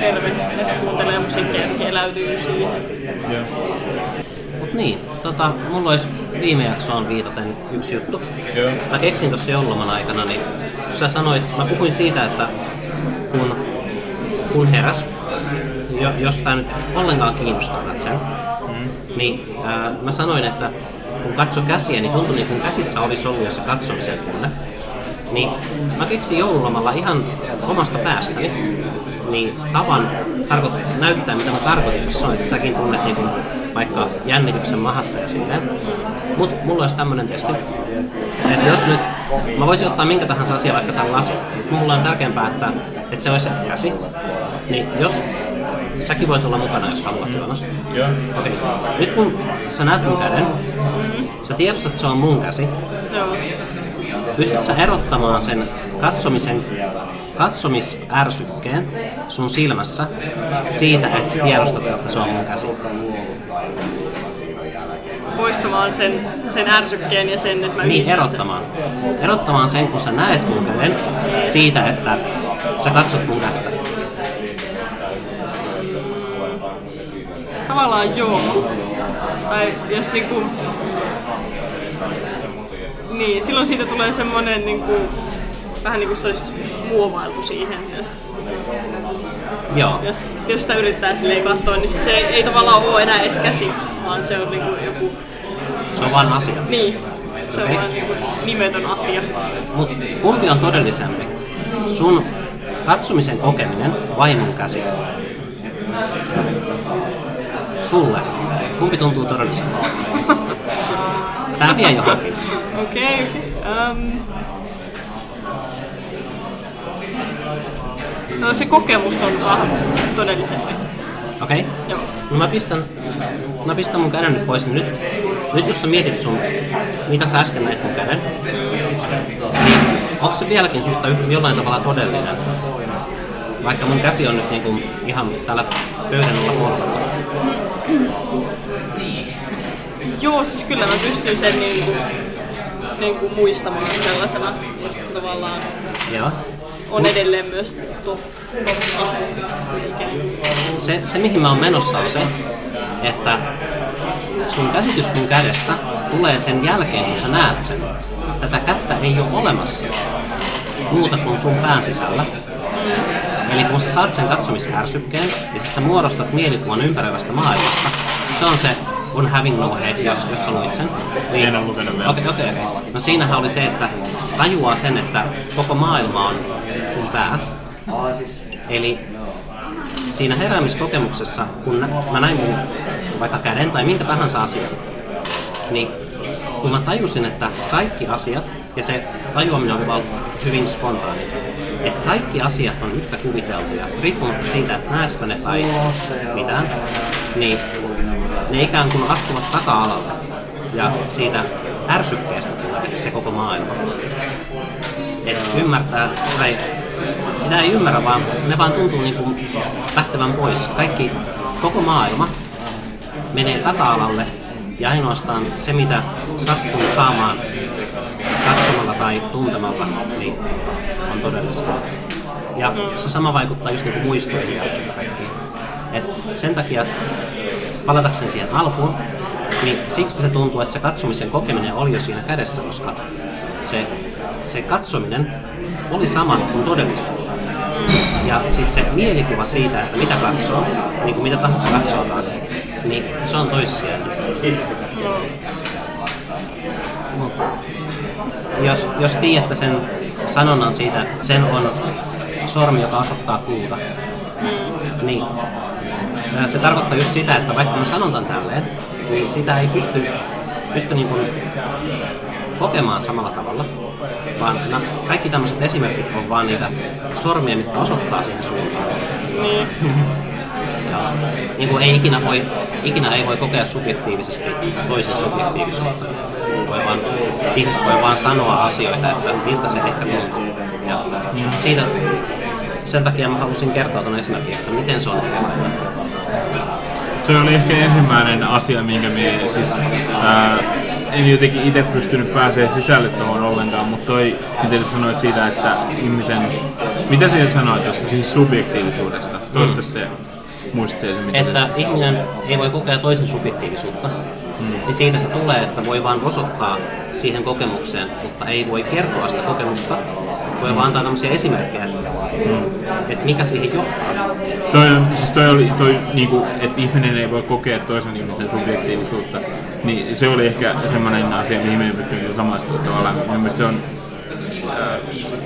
terve, että kuuntelee musiikkia ja eläytyy siihen. Joo. Niin, tota, mulla olisi viime jaksoon viitaten yksi juttu. Joo. Mä keksin tuossa joululoman aikana, niin sä sanoit, mä puhuin siitä, että kun, kun heräs, jo, jos tää nyt ollenkaan kiinnostaa sen, mm. niin ää, mä sanoin, että kun katso käsiä, niin tuntui niin kuin käsissä olisi ollut jo se katsomisen tunne. Niin mä keksin joululomalla ihan omasta päästäni niin tavan tarko- näyttää, mitä mä tarkoitin, kun sanoit, että säkin tunnet niin kuin vaikka jännityksen mahassa ja silleen. Mut mulla olisi tämmönen testi, että jos nyt, mä voisin ottaa minkä tahansa asia vaikka tämän lasin, mulla on tärkeämpää, että, että se olisi käsi. Niin jos säkin voit olla mukana, jos haluat Joonas. Joo. Okei. Okay. Nyt kun sä näet mun käden, sä tiedostat, että se on mun käsi. Joo. Pystyt sä erottamaan sen katsomisen katsomisärsykkeen sun silmässä siitä, että sä tiedostat, että se on mun käsi poistamaan sen, sen ärsykkeen ja sen, että mä Niin, erottamaan. Sen. Erottamaan sen, kun sä näet mun käden, siitä, että sä katsot mun kättä. Tavallaan joo. Tai jos niinku... Niin, silloin siitä tulee semmonen niinku... Vähän niinku se olisi muovailtu siihen, jos Joo. Jos, jos sitä yrittää silleen katsoa, niin sit se ei, ei tavallaan ole enää edes käsi, vaan se on niinku joku... Se on vain asia. Niin, se okay. on vain niinku nimetön asia. Mut kumpi on todellisempi? Sun katsomisen kokeminen vai mun käsi? Sulle. Kumpi tuntuu todellisemmalta? Tää vie johonkin. Okei. Okay, um, No se kokemus on ah, todellisempi. Okei. Okay. Joo. No mä pistän, mä pistän mun käden nyt pois. Nyt, nyt jos sä mietit sun, mitä sä äsken näit mun käden, niin onko se vieläkin susta jollain tavalla todellinen? Vaikka mun käsi on nyt niinku ihan tällä pöydän alla. Joo, siis kyllä mä pystyn sen niinku, niinku muistamaan sellaisena. Ja sit se tavallaan... Joo on edelleen myös totta. Se, se, mihin mä oon menossa, on se, että sun käsitys mun kädestä tulee sen jälkeen, kun sä näet sen. Tätä kättä ei ole olemassa muuta kuin sun pään sisällä. Eli kun sä saat sen katsomisärsykkeen ja sit sä muodostat mielikuvan ympäröivästä maailmasta, se on se on having no head, jos, jos sä luit sen. Niin, en ole lukenut vielä. Okei, okay, okei, okay, okay. No siinähän oli se, että tajuaa sen, että koko maailma on sun pää. Eli siinä heräämiskokemuksessa, kun mä näin mun vaikka käden tai minkä tahansa asian, niin kun mä tajusin, että kaikki asiat ja se tajuaminen oli vaan hyvin spontaani. Että kaikki asiat on yhtä kuviteltuja, riippumatta siitä, että näekö ne tai mitään, niin ne ikään kuin astuvat taka-alalle. Ja siitä ärsykkeestä tulee se koko maailma. Et ymmärtää, tai sitä ei ymmärrä, vaan ne vaan tuntuu niin kuin lähtevän pois. Kaikki, koko maailma menee taka-alalle ja ainoastaan se, mitä sattuu saamaan katsomalla tai tuntemalla, niin on todellista. Ja se sama vaikuttaa just niin muistoihin ja kaikkiin. Et sen takia, palatakseni siihen alkuun, niin siksi se tuntuu, että se katsomisen kokeminen oli jo siinä kädessä, koska se, se katsominen oli sama kuin todellisuus. Ja sitten se mielikuva siitä, että mitä katsoo, niin kuin mitä tahansa katsotaan, niin se on toissijainen. Jos, jos tiedätte sen sanonnan siitä, että sen on sormi, joka osoittaa kuuta, niin se tarkoittaa just sitä, että vaikka mä sanon tämän tälleen, niin sitä ei pysty, pysty niin kuin kokemaan samalla tavalla, vaan na, kaikki tämmöiset esimerkit on vaan niitä sormia, mitkä osoittaa siihen suuntaan. Niin. Ja niin kuin ei ikinä, voi, ikinä ei voi kokea subjektiivisesti toisen subjektiivisuutta. Voi vaan, ihmiset voi vaan sanoa asioita, että miltä se ehkä tuntuu. Ja siitä, sen takia mä halusin kertoa tuon esimerkin, että miten se on erilainen. Se oli ehkä ensimmäinen asia, minkä me siis, ää, en jotenkin itse pystynyt pääsemään sisälle tuohon ollenkaan, mutta toi, miten sä sanoit siitä, että ihmisen, mitä sä sanoit tuosta siis subjektiivisuudesta, toista se, muistat se, mitä Että ihminen ei voi kokea toisen subjektiivisuutta, niin siitä se tulee, että voi vain osoittaa siihen kokemukseen, mutta ei voi kertoa sitä kokemusta. Voi vaan antaa tämmöisiä esimerkkejä, että mikä siihen johtaa. Toi, on- siis toi oli, toi, niinku, että ihminen ei voi kokea toisen ihmisen subjektiivisuutta, niin se oli ehkä semmoinen asia, mihin me ei pysty niinku samaistumaan tavallaan. Mun mielestä se on, ää,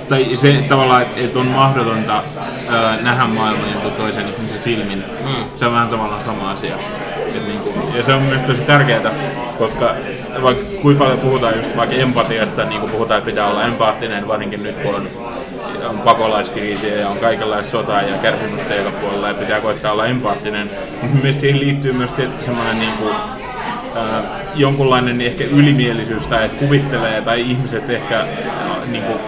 tai se tavallaan, että et on mahdotonta ää, nähdä maailmaa jonkun toisen ihmisen silmin. Mm. Se on vähän tavallaan sama asia. Et niinku, ja se on mielestäni tosi tärkeää, koska vaikka kuinka paljon puhutaan just vaikka empatiasta, niin kuin puhutaan, että pitää olla empaattinen, varsinkin nyt kun on on pakolaiskriisiä ja on kaikenlaista sotaa ja kärsimystä joka puolella ja pitää koittaa olla empaattinen. Mutta mielestäni siihen liittyy myös tietty semmoinen niin kuin, äh, jonkunlainen ehkä ylimielisyys tai että kuvittelee tai ihmiset ehkä äh, niin kuin,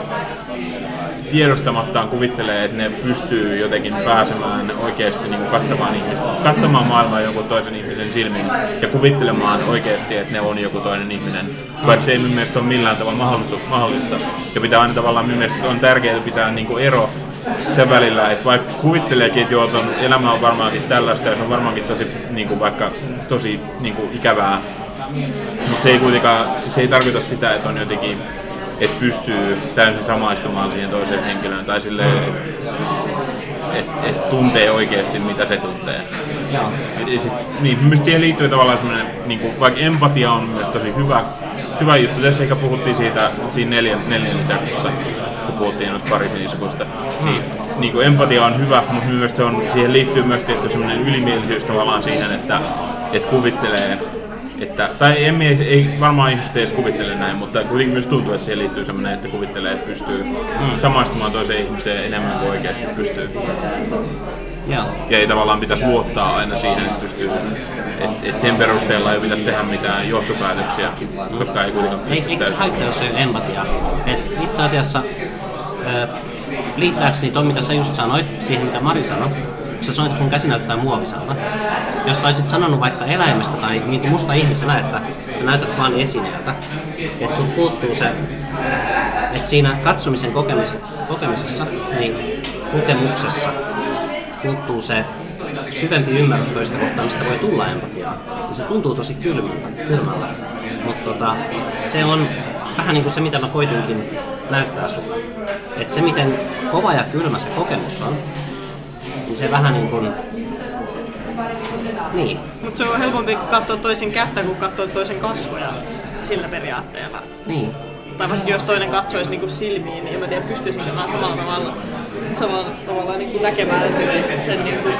tiedostamattaan kuvittelee, että ne pystyy jotenkin pääsemään oikeasti niin kattamaan, ihmistä, kattamaan maailmaa jonkun toisen ihmisen silmin ja kuvittelemaan oikeasti, että ne on joku toinen ihminen, vaikka se ei minun mielestä ole millään tavalla mahdollisuus, mahdollista. Ja pitää aina tavallaan minun mielestä on tärkeää pitää niin kuin ero sen välillä, että vaikka kuvitteleekin, että joo, ton elämä on varmaankin tällaista ja se on varmaankin tosi niin kuin vaikka tosi niin kuin ikävää, mutta se ei kuitenkaan, se ei tarkoita sitä, että on jotenkin että pystyy täysin samaistumaan siihen toiseen henkilöön tai sille, että et tuntee oikeasti mitä se tuntee. Joo. Et, sit, niin, mielestäni siihen liittyy tavallaan semmoinen, niin kuin, vaikka empatia on mielestäni tosi hyvä, hyvä juttu. Tässä ehkä puhuttiin siitä siinä neljän, neljän lisäkuussa, kun puhuttiin nyt Pariisin iskuista. Niin, niin kuin empatia on hyvä, mutta mielestäni se on, siihen liittyy myös tietty semmoinen ylimielisyys tavallaan siihen, että, että kuvittelee että, tai en, mie- ei varmaan ihmiset edes kuvittele näin, mutta kuitenkin myös tuntuu, että siihen liittyy semmoinen, että kuvittelee, että pystyy samaistumaan toiseen ihmiseen enemmän kuin oikeasti pystyy. Joo. Ja ei tavallaan pitäisi luottaa aina siihen, että pystyy, että, että sen perusteella ei pitäisi tehdä mitään johtopäätöksiä, koska ei kuitenkaan Ei, pysty eikä se haittaa, jos ei ole empatiaa. Et itse asiassa ö, liittääkseni tuon, mitä sä just sanoit, siihen mitä Mari sanoi, kun sä että kun käsi näyttää muoviselta, jos sä olisit sanonut vaikka eläimestä tai niin kuin musta ihmisenä, että sä näytät vaan esineeltä, että sun puuttuu se, että siinä katsomisen kokemis- kokemisessa, niin kokemuksessa puuttuu se syvempi ymmärrys toista kohtaan, mistä voi tulla empatiaa. Ja se tuntuu tosi kylmältä, kylmältä. mutta tota, se on vähän niin kuin se, mitä mä koitinkin näyttää sulle. Että se, miten kova ja kylmä se kokemus on, niin se vähän niin kuin... Niin, Mutta se on helpompi katsoa toisen kättä kuin katsoa toisen kasvoja sillä periaatteella. niin. Tai varsinkin jos toinen katsoisi niinku silmiin, niin en mä tiedä pystyisinkö mä samalla tavalla. samalla tavalla niin kuin näkemään sen niin kuin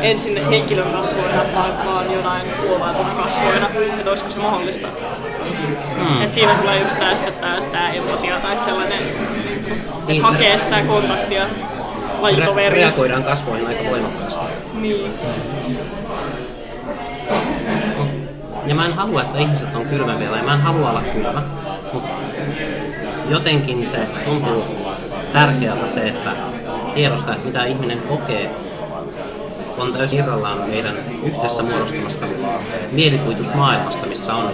ensin henkilön kasvoina, vaan, vaan jonain luovaatuna kasvoina, että olisiko se mahdollista. Mm. Et siinä tulee just sitten tää, sitä empatia tai sellainen, että Niin. hakee sitä kontaktia Lajitoveriinsa. reagoidaan kasvoihin aika voimakkaasti. Niin. Ja mä en halua, että ihmiset on kylmäviä, ja mä en halua olla kylmä. Mutta jotenkin se tuntuu tärkeältä se, että tiedostaa, että mitä ihminen kokee, on täysin irrallaan meidän yhdessä muodostumasta mielikuvitusmaailmasta, missä on,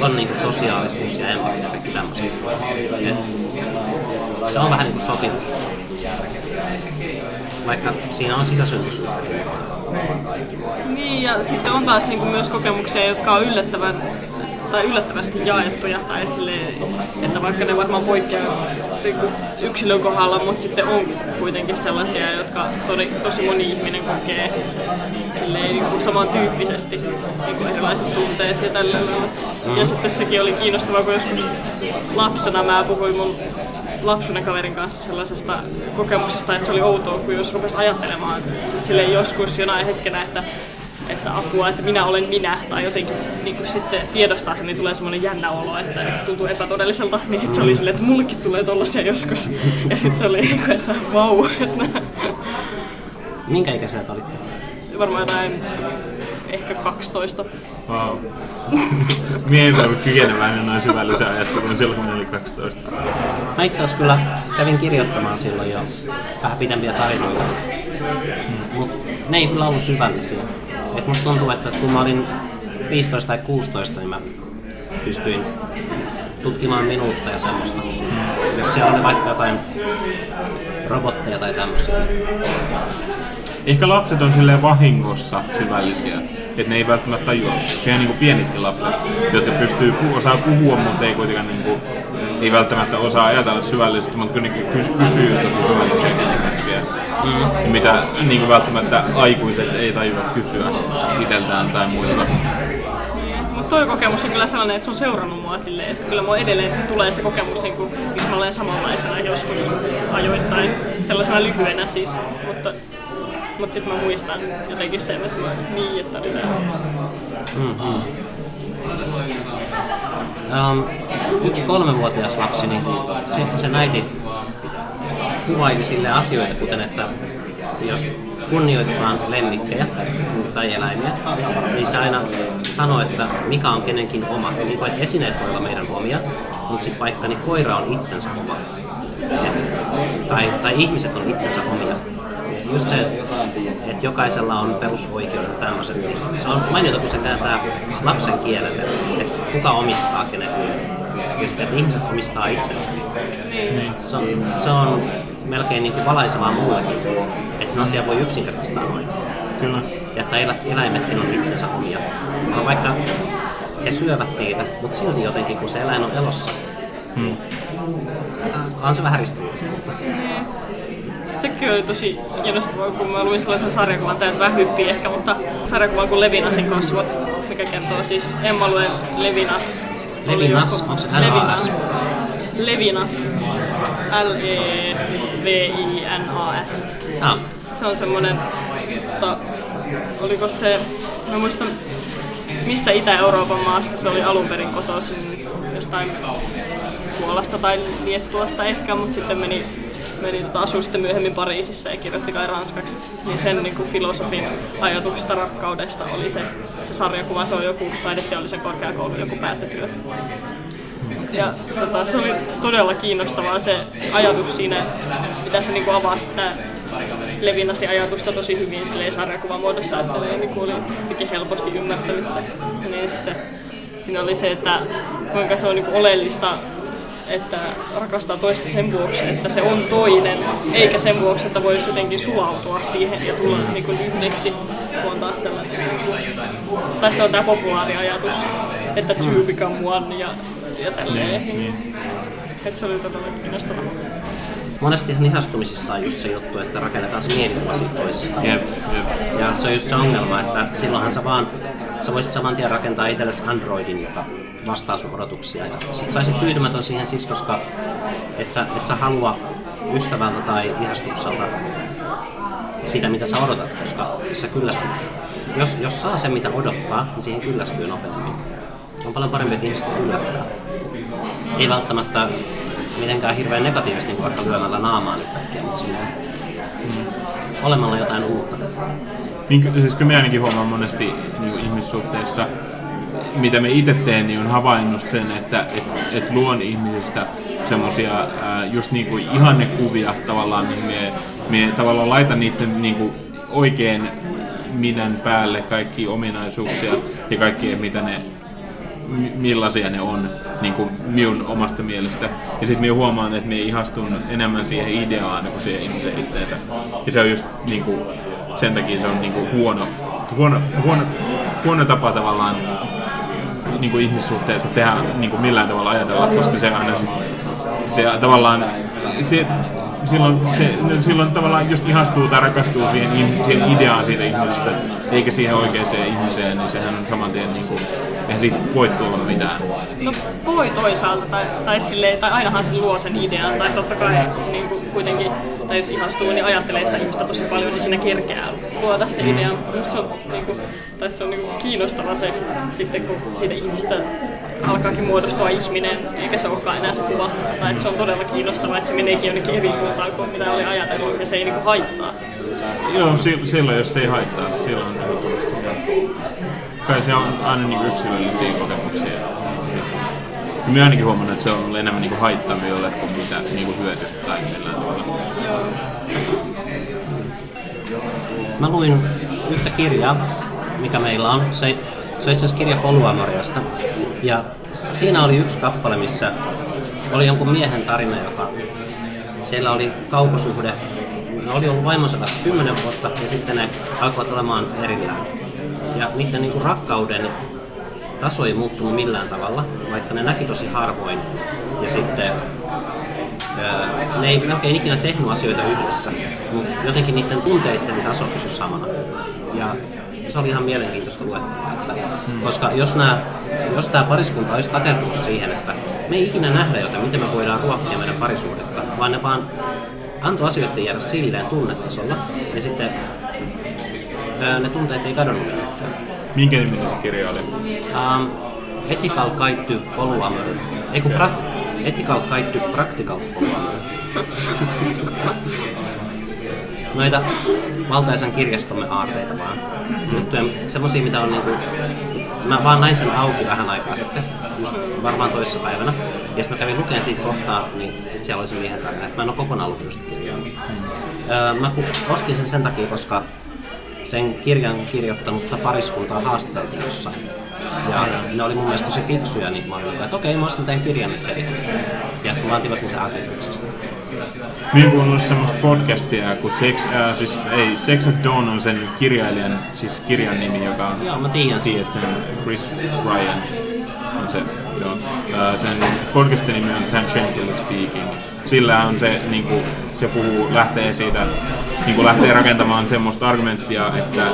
on niin sosiaalisuus ja empatia ja kaikki tämmöiset. Se on vähän niin kuin sopimus. Vaikka siinä on sisäsyntyisyyttäkin. Niin, ja sitten on taas niinku myös kokemuksia, jotka on yllättävän tai yllättävästi jaettuja, tai silleen, että vaikka ne varmaan poikkeaa niinku yksilön kohdalla, mutta sitten on kuitenkin sellaisia, jotka todi, tosi moni ihminen kokee silleen, niinku samantyyppisesti niinku erilaiset tunteet ja tällä lailla. Ja sitten sekin oli kiinnostavaa, kun joskus lapsena mä puhuin mun lapsuuden kaverin kanssa sellaisesta kokemuksesta, että se oli outoa, kun jos rupesi ajattelemaan sille joskus jonain hetkenä, että, että apua, että minä olen minä, tai jotenkin niin kuin sitten tiedostaa sen, niin tulee semmoinen jännä olo, että tuntuu epätodelliselta, niin sitten se oli silleen, että mullekin tulee tollasia joskus. Ja sitten se oli, niin kuin, että vau, että Minkä ikäisenä te olitte? varmaan jotain ehkä 12. Wow. Mie en ollut kykeneväinen noin syvällisen ajatteluun silloin, kun olin 12. Mä itse asiassa kyllä kävin kirjoittamaan silloin jo vähän pidempiä tarinoita, mutta ne ei kyllä ollut syvällisiä. Et musta tuntuu, että kun mä olin 15 tai 16, niin mä pystyin tutkimaan minuutta ja semmoista. Jos siellä oli vaikka jotain robotteja tai tämmöisiä, niin Ehkä lapset on silleen vahingossa syvällisiä, että ne ei välttämättä tajua. Sehän niinku pienetkin lapset, jotka pystyy, osaa puhua, mutta ei kuitenkaan niinku, ei välttämättä osaa ajatella syvällisesti, mutta kyllä niinku kys- kysyy tosi syvällisiä kysymyksiä. Mm. Mitä niinku välttämättä aikuiset ei tajua kysyä itseltään tai muilta. Mutta toi kokemus on kyllä sellainen, että se on seurannut mua silleen, että kyllä mua edelleen tulee se kokemus, niin kuin, missä mä olen samanlaisena joskus ajoittain, sellaisena lyhyenä siis, mutta, mutta sitten mä muistan jotenkin sen, että mä, niin, että oli tää. Um, yksi kolmevuotias lapsi, niin se, se äiti kuvaili sille asioita, kuten että jos kunnioitetaan lemmikkejä tai eläimiä, niin se aina sanoo, että mikä on kenenkin oma. Niin vaikka esineet voi olla meidän omia, mutta sitten vaikka niin koira on itsensä oma. Et, tai, tai ihmiset on itsensä omia. Just se, että jokaisella on perusoikeudet tämmöiset, niin se on mainiota, kun se kääntää lapsen kielelle, että kuka omistaa kenetkin. Ja sitten, että ihmiset omistaa itsensä. Niin. Se on, se on melkein niin kuin valaisevaa muullekin, että sen asian voi yksinkertaistaa noin. Kyllä. Ja että elä- eläimetkin on itsensä omia. No vaikka he syövät niitä, mutta silti jotenkin kun se eläin on elossa, Hmm. on se vähän ristiriitaista. Mutta Sekin oli tosi kiinnostavaa, kun mä luin sellaisen sarjakuvan, tämä vähän hyppii ehkä, mutta sarjakuvan kuin Levinasin kasvot, mikä kertoo siis Levinas. oli Levinas, joku- onko se? Levinas. L-E-V-I-N-A-S. ah, Se on semmoinen, mutta oliko se, mä muistan mistä Itä-Euroopan maasta se oli alun perin kotoisin, jostain Puolasta tai Liettuasta ehkä, mutta sitten meni, meni tota, asui sitten myöhemmin Pariisissa ja kirjoitti kai ranskaksi. Niin sen niin kuin filosofin ajatuksesta rakkaudesta oli se, se sarjakuva, se on joku taideteollisen korkeakoulun joku päättötyö. Ja tota, se oli todella kiinnostavaa se ajatus siinä, mitä se niinku avasi sitä Levinasin ajatusta tosi hyvin silleen sarjakuvan muodossa, että ne niinku oli jotenkin helposti ymmärtävissä. Ja niin sitten siinä oli se, että kuinka se on niinku oleellista, että rakastaa toista sen vuoksi, että se on toinen, eikä sen vuoksi, että voisi jotenkin sulautua siihen ja tulla niinku yhdeksi, kun on taas sellainen. Tai se on tämä populaari ajatus, että two become one ja, ja tälleen. Niin, niin. Että se oli todella kiinnostavaa. monestihan ihastumisissa on just se juttu, että rakennetaan se mielikuva siitä toisesta. Jep, jep. Ja se on just se ongelma, että silloinhan sä vaan, sä voisit saman tien rakentaa itsellesi Androidin, joka vastaa sun odotuksia. Ja sit sä tyytymätön siihen siis, koska et sä, et sä halua ystävältä tai ihastukselta sitä, mitä sä odotat, koska sä kyllästyt. Jos, jos saa sen, mitä odottaa, niin siihen kyllästyy nopeammin. On paljon parempi, että ihmiset yllättää. Ei välttämättä mitenkään hirveän negatiivisesti, niin vaikka lyömällä naamaan yhtäkkiä, mutta silleen mm, olemalla jotain uutta. Niin, siis kyllä me ainakin huomaan monesti niin ihmissuhteissa, mitä me itse teen, niin on havainnut sen, että et, et luon ihmisistä semmoisia just niin kuin ihannekuvia tavallaan, niin me, me tavallaan laitan niiden niin kuin oikein minän päälle kaikki ominaisuuksia ja kaikki mitä ne millaisia ne on niin kuin minun omasta mielestä. Ja sitten minä huomaan, että minä ihastun enemmän siihen ideaan kuin siihen ihmisen itteensä. Ja se on just niin kuin, sen takia se on niin kuin huono, huono, huono, huono tapa tavallaan niin kuin ihmissuhteessa tehdä niin kuin millään tavalla ajatella, koska se aina sit, se tavallaan se, silloin, se, silloin tavallaan just ihastuu tai rakastuu siihen, siihen ideaan siitä ihmisestä, eikä siihen oikeaan ihmiseen, niin sehän on saman tien niin kuin, eihän siitä voi tulla mitään. No voi toisaalta, tai, tai, silleen, tai ainahan se luo sen idean, tai totta kai niin kuin kuitenkin, tai jos ihastuu, niin ajattelee sitä ihmistä tosi paljon, niin siinä kerkeää luoda se mm. idea. Musta se on, niin kuin, tai se on niin kuin kiinnostava se, sitten kun siitä ihmistä alkaakin muodostua ihminen, eikä se olekaan enää se kuva. Tai että se on todella kiinnostavaa, että se meneekin jonnekin eri suuntaan kuin mitä oli ajatellut, ja se ei niinku haittaa. Joo, silloin jos se ei haittaa, niin silloin on Kai se on aina niin yksilöllisiä kokemuksia. Minä ainakin huomannut, että se on ollut enemmän niin haittaviolle kuin mitä niin kuin hyötystä tai millään tavalla. Mä luin yhtä kirjaa, mikä meillä on. Se, se on itse asiassa kirja Poluamoriasta. Ja siinä oli yksi kappale, missä oli jonkun miehen tarina, joka siellä oli kaukosuhde. Ne oli ollut vaimonsa kanssa 10 vuotta ja sitten ne alkoivat olemaan erillään. Ja niiden niin kuin rakkauden taso ei muuttunut millään tavalla, vaikka ne näki tosi harvoin. Ja sitten ne ei melkein ikinä tehnyt asioita yhdessä, mutta jotenkin niiden tunteiden taso pysyi samana. Ja se oli ihan mielenkiintoista luettavaa, että, hmm. koska jos, nämä, jos tämä pariskunta olisi takertunut siihen, että me ei ikinä nähdä jotain, miten me voidaan ruokkia meidän parisuhdetta, vaan ne vaan antoi asioiden jäädä silleen tunnetasolla, ja sitten ne tunteet ei kadonnut. Minkä niminen se kirja oli? Um, ethical Guide to Polyamory. Ei kun prakt- Ethical Guide to Practical Polyamory. Noita valtaisan kirjastomme aarteita vaan. Juttuja, semmosia mitä on niinku... Mä vaan näin sen auki vähän aikaa sitten, just varmaan toissa päivänä. Ja sitten mä kävin lukemaan siitä kohtaa, niin sit siellä oli se miehen tarina, että mä en ole kokonaan lukenut sitä kirjaa. Öö, mä ostin sen sen takia, koska sen kirjan kirjoittanutta pariskuntaa haastateltiin jossain. Ja ne oli mun mielestä tosi fiksuja, niin mä olin että okei, mä ostan tämän kirjan nyt heti. Ja sitten mä vaan tilasin sen Audiobooksista. Niin kuin on semmoista podcastia, kun Sex, äh, siis ei, Sex at Dawn on sen kirjailijan, siis kirjan nimi, joka on... Joo, mä tiedän sen. sen Chris Ryan on se, joo. Äh, sen podcastin nimi on Tangential Speaking. Sillä on se, niin kuin, se puhuu, lähtee siitä niin kuin lähtee rakentamaan semmoista argumenttia, että,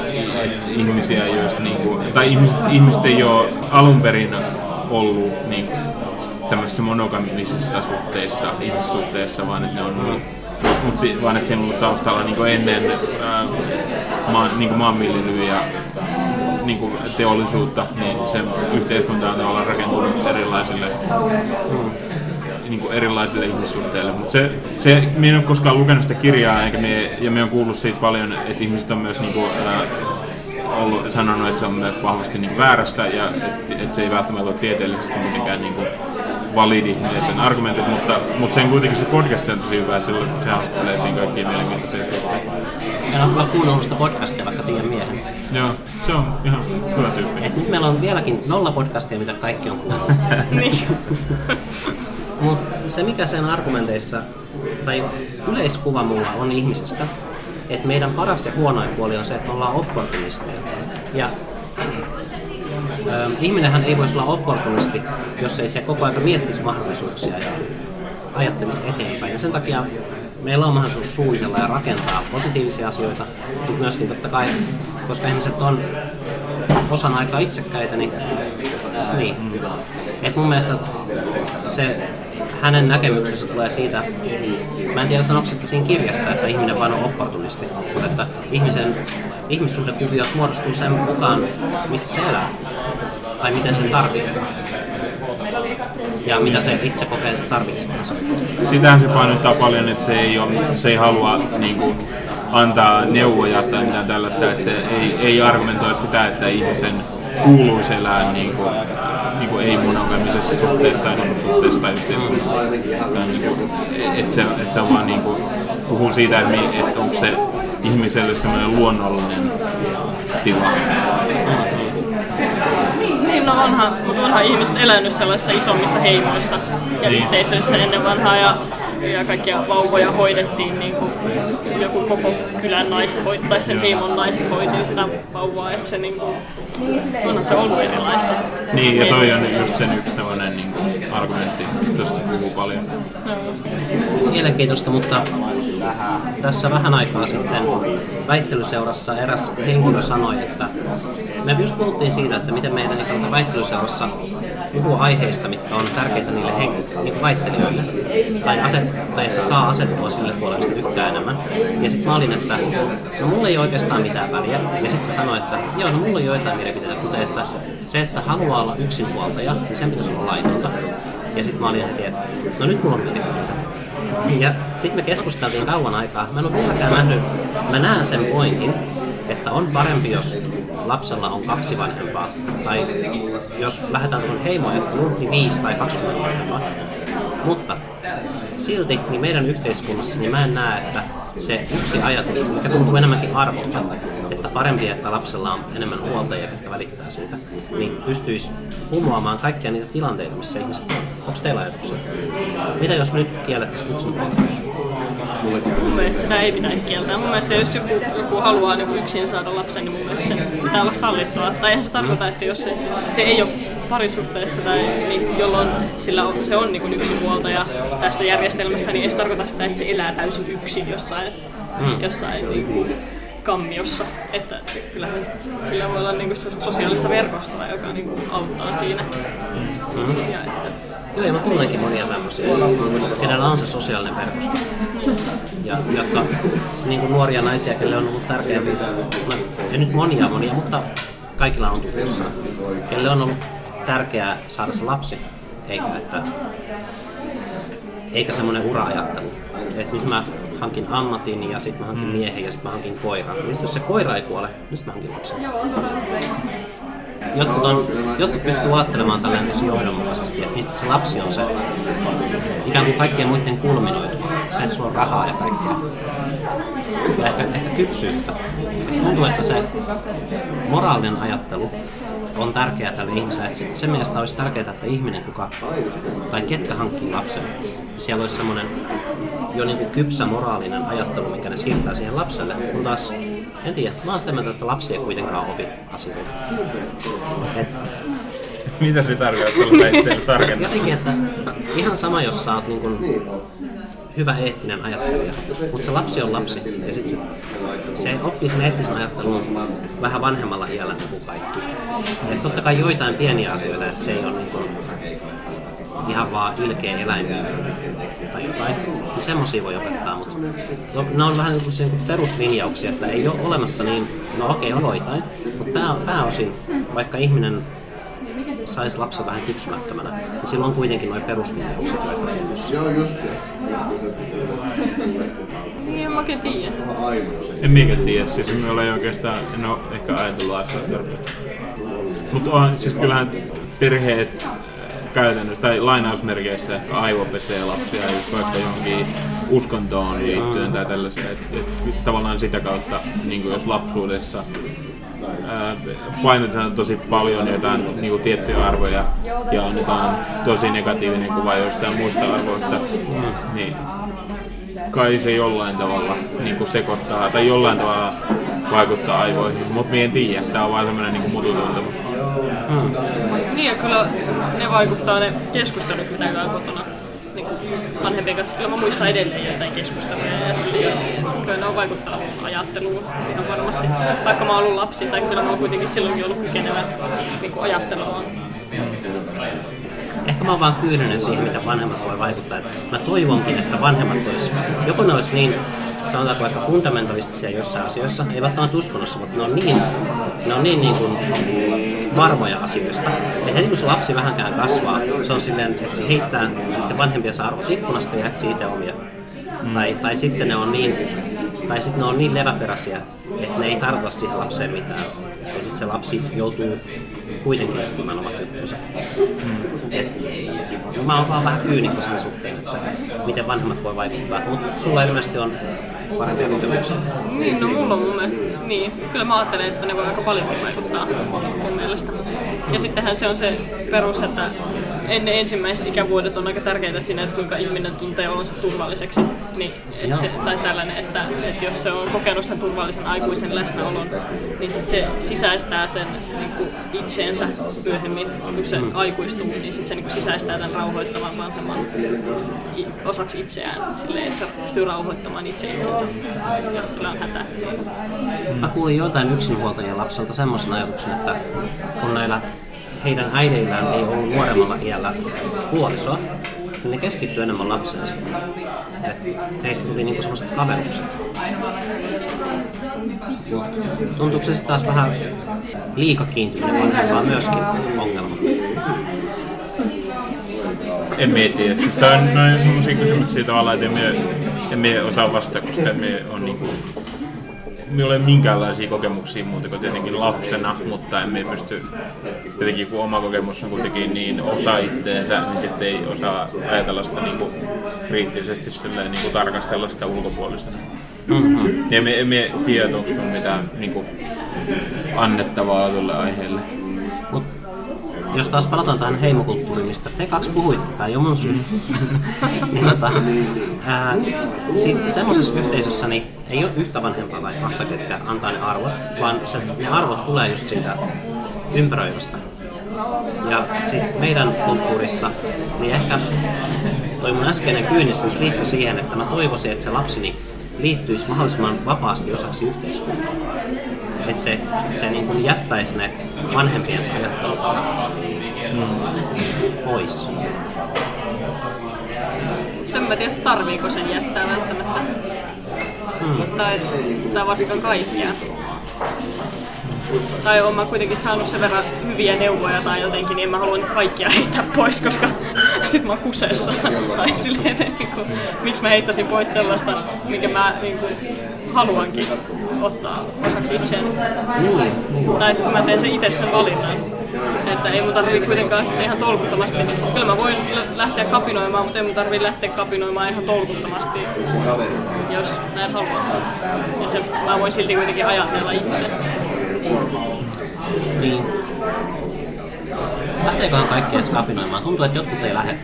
että ihmisiä, joista, niin kuin, tai ihmiset, ihmiset ei ole alun perin ollut niin kuin, tämmöisissä monogamisissa suhteissa, ihmissuhteissa, vaan että ne on ollut si, vaan että siinä on ollut taustalla niin kuin ennen ää, maan, niin kuin maanviljelyä ja niin kuin teollisuutta, niin se yhteiskunta on tavallaan rakentunut erilaisille mm niin kuin erilaisille ihmissuhteille. Mutta se, se, minä en ole koskaan lukenut sitä kirjaa, eikä me, ja me on kuullut siitä paljon, että ihmiset on myös niin kuin, ää, ollut, sanonut, että se on myös vahvasti niin kuin väärässä ja että, että se ei välttämättä ole tieteellisesti mitenkään niin kuin validi sen argumentit, mutta, mutta sen kuitenkin se podcast on tosi hyvä, silloin se haastattelee siinä kaikkia mielenkiintoisia juttuja. En ole kyllä kuunnellut sitä podcastia, vaikka tiedän miehen. Joo, se on ihan hyvä tyyppi. Et nyt meillä on vieläkin nolla podcastia, mitä kaikki on kuunnellut. niin. Mutta se mikä sen argumenteissa, tai yleiskuva mulla on ihmisestä, että meidän paras ja huonoin puoli on se, että me ollaan opportunisteja. Ja ö, ihminenhän ei voisi olla opportunisti, jos ei se koko ajan miettisi mahdollisuuksia ja ajattelisi eteenpäin. Ja sen takia meillä on mahdollisuus suunnitella ja rakentaa positiivisia asioita, mutta myöskin totta kai, koska ihmiset on osan aikaa itsekkäitä, niin, ää, niin. Et mun mielestä se hänen näkemyksensä tulee siitä, mä en tiedä sanoksi siinä kirjassa, että ihminen vain on opportunisti, mutta että ihmisen, ihmissuhdekuviot muodostuu sen mukaan, missä se elää, tai miten sen tarvitsee ja mitä se itse kokee tarvitsevansa. Sitähän se painottaa paljon, että se ei, ole, se ei halua niin kuin, antaa neuvoja tai mitään tällaista, että se ei, ei argumentoi sitä, että ihmisen kuuluisi elää niin kuin, niin kuin ei-monogamisessa suhteessa tai suhteessa tai yhteiskunnassa. Tai niin kuin, että, se, että se on vaan niin kuin, puhuu siitä, että, että onko se ihmiselle semmoinen luonnollinen tila. Niin, no onhan, mutta onhan ihmiset elänyt sellaisissa isommissa heimoissa ja niin. yhteisöissä ennen vanhaa ja, ja kaikkia vauvoja hoidettiin niin kuin joku koko kylän naiset hoitaa sen heimon naiset hoiti sitä vauvaa, että se niin kuin, onhan se ollut erilaista. Niin, ja toi on just sen yksi sellainen niin kuin, argumentti, mistä se puhuu paljon. No. Mielenkiintoista, mutta tässä vähän aikaa sitten väittelyseurassa eräs henkilö sanoi, että me just puhuttiin siitä, että miten meidän väittelyseurassa puhua aiheista, mitkä on tärkeitä niille hen- niin väittelijöille, tai, aset, tai että saa asettua sille puolelle, mistä tykkää enemmän. Ja sitten mä olin, että no mulla ei oikeastaan mitään väliä. Ja sitten se sanoi, että joo, no mulla on joitain mielipiteitä, kuten että se, että haluaa olla yksinhuoltaja, niin sen pitäisi olla laitonta. Ja sitten mä olin heti, että no nyt mulla on mielipiteitä. Ja sitten me keskusteltiin kauan aikaa. Mä en ole vieläkään nähnyt, mä näen sen pointin, että on parempi, jos lapsella on kaksi vanhempaa, tai jos lähdetään tuohon heimoajatteluun, niin viisi tai 20 vanhempaa. Mutta silti niin meidän yhteiskunnassa niin mä en näe, että se yksi ajatus, mikä tuntuu enemmänkin arvolta, että parempi, että lapsella on enemmän huoltajia, jotka välittää siitä, niin pystyisi humoamaan kaikkia niitä tilanteita, missä ihmiset on. Onko teillä ajatuksia? Mitä jos nyt kiellettäisiin yksin? Mun mielestä sitä ei pitäisi kieltää. Mun mielestä jos joku, joku haluaa niin yksin saada lapsen, niin mun mielestä sen pitää olla sallittua. Tai eihän se tarkoita, että jos se, se ei ole parisuhteessa tai niin, jolloin sillä on, se on niin yksinhuoltaja tässä järjestelmässä, niin ei se tarkoita sitä, että se elää täysin yksin jossain, mm. jossain niin kuin, kammiossa. Että kyllähän sillä voi olla niin kuin sosiaalista verkostoa, joka niin kuin, auttaa siinä. Mm. Ja että, Joo, ja mä tunnenkin monia tämmöisiä, kenellä on se sosiaalinen verkosto. Ja, jotka niin kuin nuoria naisia, kelle on ollut tärkeää, ei nyt monia monia, mutta kaikilla on tutussa, kelle on ollut tärkeää saada se lapsi, eikä, että, eikä semmoinen ura-ajattelu. Että nyt mä hankin ammatin ja sitten mä hankin mm. miehen ja sitten mä hankin koiran. Niin jos se koira ei kuole, niin sitten mä hankin lapsen. Jotkut, on, jotkut pystyy ajattelemaan tälleen tosi johdonmukaisesti, että mistä se lapsi on se ikään kuin kaikkien muiden kulminoituma. Se, että sulla on rahaa ja kaikkea. Ja ehkä, ehkä kypsyyttä. Tuntuu, että se moraalinen ajattelu on tärkeää tälle ihmiselle. Että se mielestä olisi tärkeää, että ihminen, kuka, tai ketkä hankkii lapsen, niin siellä olisi semmoinen jo niin kuin kypsä moraalinen ajattelu, mikä ne siirtää siihen lapselle. Kun taas, en tiedä, mä oon sitä mieltä, että lapsi ei kuitenkaan opi asioita. Et, Mitä se tarkoittaa tarkennaa? Jotenkin, että ihan sama, jos sä oot niin kuin hyvä eettinen ajattelija, mutta se lapsi on lapsi ja sit se, se oppii sen eettisen ajattelun vähän vanhemmalla iällä niin kuin kaikki. Et totta kai joitain pieniä asioita, että se ei ole niin kuin ihan vaan ilkeä eläin tai jotain, niin semmosia voi opettaa, mutta ne on vähän niin kuin peruslinjauksia, että ei ole olemassa niin, no okei on joitain, mutta pää, pääosin vaikka ihminen saisi lapsen vähän kypsymättömänä, niin silloin kuitenkin noin peruslinjaukset jo Joo, just se. Niin, en tiedä. En minkä tiedä, siis me ei oikeastaan, en ole ehkä ajatellut asioita Mutta on, siis kyllähän perheet käytännössä, tai lainausmerkeissä aivopesee lapsia just vaikka johonkin uskontoon liittyen tai tällaiseen, että et, tavallaan sitä kautta, niin kuin jos lapsuudessa painotetaan tosi paljon jotain niin kuin tiettyjä arvoja ja annetaan tosi negatiivinen kuva jostain muista arvoista, niin kai se jollain tavalla niin kuin sekoittaa tai jollain tavalla vaikuttaa aivoihin, mutta en tiedä, tämä on vaan semmoinen niin mututuntuma. Niin ja kyllä ne vaikuttaa ne keskustelut, mitä käy kotona niin vanhempien kanssa. Kyllä mä muistan edelleen joitain keskusteluja ja silleen, kyllä ne on vaikuttanut ajatteluun ihan varmasti. Vaikka mä oon ollut lapsi, tai kyllä mä oon kuitenkin silloinkin ollut kykenevä niin ajattelemaan. Ehkä mä oon vaan kyyninen siihen, mitä vanhemmat voi vaikuttaa. Mä toivonkin, että vanhemmat olisi, joko ne olisi niin sanotaanko vaikka fundamentalistisia jossain asioissa, ei välttämättä uskonnossa, mutta ne on niin, ne on niin, niin kuin varmoja asioista, että heti kun se lapsi vähänkään kasvaa, se on silleen, että se heittää niiden vanhempiensa arvot ikkunasta ja etsii itse omia. Mm. Tai, tai sitten ne on niin tai sitten ne on niin leväperäisiä, että ne ei tarkoita siihen lapseen mitään. Ja sitten se lapsi joutuu kuitenkin etsimään omat juttunsa. Mm. Et, mä oon vaan vähän kyynikko sen suhteen, että miten vanhemmat voi vaikuttaa. Mutta sulla ilmeisesti on parempia kokemuksia. Niin, no mulla on mun mielestä, niin, kyllä mä ajattelen, että ne voi aika paljon vaikuttaa mun mielestä. Ja sittenhän se on se perus, että ennen ensimmäiset ikävuodet on aika tärkeitä siinä, että kuinka ihminen tuntee olonsa turvalliseksi. Niin, et se, tai tällainen, että, että jos se on kokenut sen turvallisen aikuisen läsnäolon, niin sit se sisäistää sen niin kuin itseensä myöhemmin, kun se mm. aikuistuu, niin sit se niin kuin sisäistää tämän rauhoittavan vanhemman osaksi itseään, silleen, että se pystyy rauhoittamaan itse itsensä, jos sillä on hätä. Mä kuulin jotain yksinhuoltajien lapselta semmoisen ajatuksen, että kun näillä heidän äideillään ei ollut nuoremmalla iällä puolisoa, niin ne keskittyy enemmän lapseensa. Et heistä tuli niinku semmoiset kaverukset. Tuntuuko se taas vähän liikakiintyminen vanhempaa myöskin ongelma? En mieti. Siis tämä on noin semmoisia kysymyksiä tavallaan, että emme, emme osaa vastata, koska me on niinku minulla ei ole minkäänlaisia kokemuksia muuta kuin tietenkin lapsena, mutta emme pysty, tietenkin kun oma kokemus on kuitenkin niin osa itteensä, niin sitten ei osaa ajatella sitä niin kuin kriittisesti silleen, niin kuin tarkastella sitä ulkopuolisena. Mm-hmm. Ja me emme tiedä, onko mitään niin kuin, annettavaa tuolle aiheelle. Mut jos taas palataan tähän heimokulttuuriin, mistä te kaksi puhuitte, tämä ei ole mun syy. niin, tota, semmoisessa yhteisössä niin ei ole yhtä vanhempaa tai kahta, ketkä antaa ne arvot, vaan se, ne arvot tulee just siitä ympäröivästä. Ja sit meidän kulttuurissa, niin ehkä toi mun äskeinen kyynisyys liittyy siihen, että mä toivoisin, että se lapsini liittyisi mahdollisimman vapaasti osaksi yhteiskuntaa että se, se niin kuin jättäisi ne vanhempiensa ajattelutavat mm. pois. En mä tiedä, tarviiko sen jättää välttämättä. Mm. Tai, tai varsinkaan kaikkia. Tai olen mä kuitenkin saanut sen verran hyviä neuvoja tai jotenkin, niin en mä halua kaikkia heittää pois, koska sit mä oon kusessa. tai silleen, että niin kuin, miksi mä heittäisin pois sellaista, mikä mä niin kuin, haluankin ottaa osaksi itseäni. Mm. Tai että kun mä teen sen itse sen valinnan. Että ei mun tarvitse kuitenkaan sitten ihan tolkuttomasti. Kyllä mä voin lähteä kapinoimaan, mutta ei mun tarvitse lähteä kapinoimaan ihan tolkuttomasti, jos näin haluan. Ja se, mä voin silti kuitenkin ajatella itse. Niin. Lähteeköhän kaikki edes kapinoimaan? Tuntuu, että jotkut ei lähde.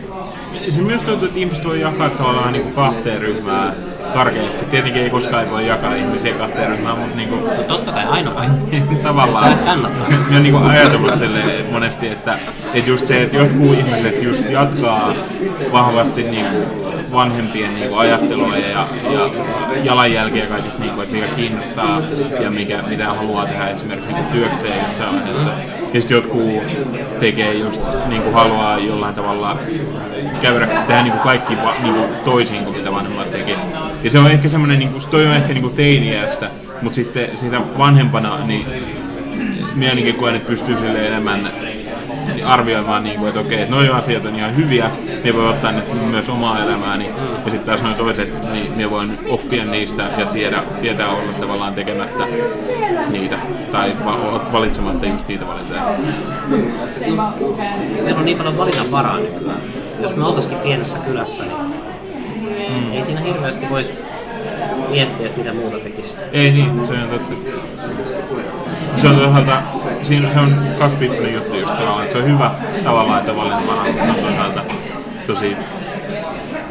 Se myös tuntuu, että ihmiset voi jakaa tavallaan niin kuin kahteen ryhmään karkeasti. Tietenkin ei koskaan voi jakaa ihmisiä kahteen ryhmään, mutta niinku... No totta kai aina vai? tavallaan. Sä et kannattaa. Mä oon niinku ajatellut silleen monesti, että, että just se, että jotkut ihmiset just jatkaa vahvasti niinku vanhempien niinku ajattelua ja, ja jalanjälkeä kaikista, niinku, että mikä kiinnostaa ja mikä, mitä haluaa tehdä esimerkiksi niinku työkseen jossain vaiheessa. Ja sitten jotkut tekee just niinku haluaa jollain tavalla käydä, tehdä niinku kaikki niinku toisin kuin mitä vanhemmat tekee. Ja se on ehkä semmoinen, niin kuin, toi on ehkä niin teiniästä, mutta sitten siitä vanhempana, niin minä ainakin koen, että pystyy sille enemmän arvioimaan, niin kuin, että okei, että nuo asiat on ihan hyviä, ne voi ottaa ne myös omaa elämääni, ja sitten taas noin toiset, niin minä voin oppia niistä ja tiedä, tietää olla tavallaan tekemättä niitä, tai valitsematta just niitä valintoja. Meillä on niin paljon valinnan varaa nykyään. Jos me oltaisikin pienessä kylässä, niin Mm. Ei siinä hirveästi voisi miettiä, että mitä muuta tekisi. Ei niin, se on totta. Se on toisaalta, siinä se on kaksipiippunen juttu just tavallaan, että se on hyvä tavallaan, että valinnanvara, mutta se on toisaalta tosi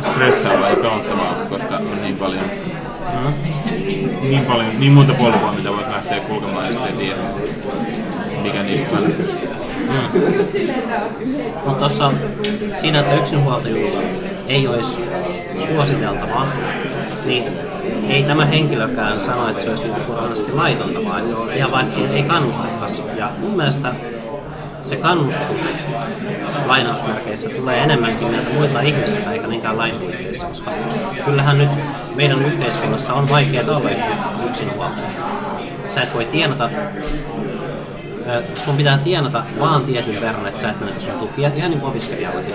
stressaavaa ja pelottavaa, koska on niin paljon, mm. niin paljon, niin monta polkua, mitä voit lähteä kulkemaan ja sitten tiedä, mikä niistä kannattaisi. Mm. Mutta tuossa siinä, että yksinhuoltajuus ei olisi suositeltavaa, niin ei tämä henkilökään sano, että se olisi niin suoranaisesti laitonta, vaan ihan vain, että siihen ei kannustettaisi. Ja mun mielestä se kannustus lainausmerkeissä tulee enemmänkin meiltä muilta ihmisiltä eikä niinkään lain puitteissa, koska kyllähän nyt meidän yhteiskunnassa on vaikeaa olla yksinhuoltaja. Sä et voi tienata sun pitää tienata vaan tietyn verran, että sä et menetä sun tukia, ihan niin kuin opiskelijallakin.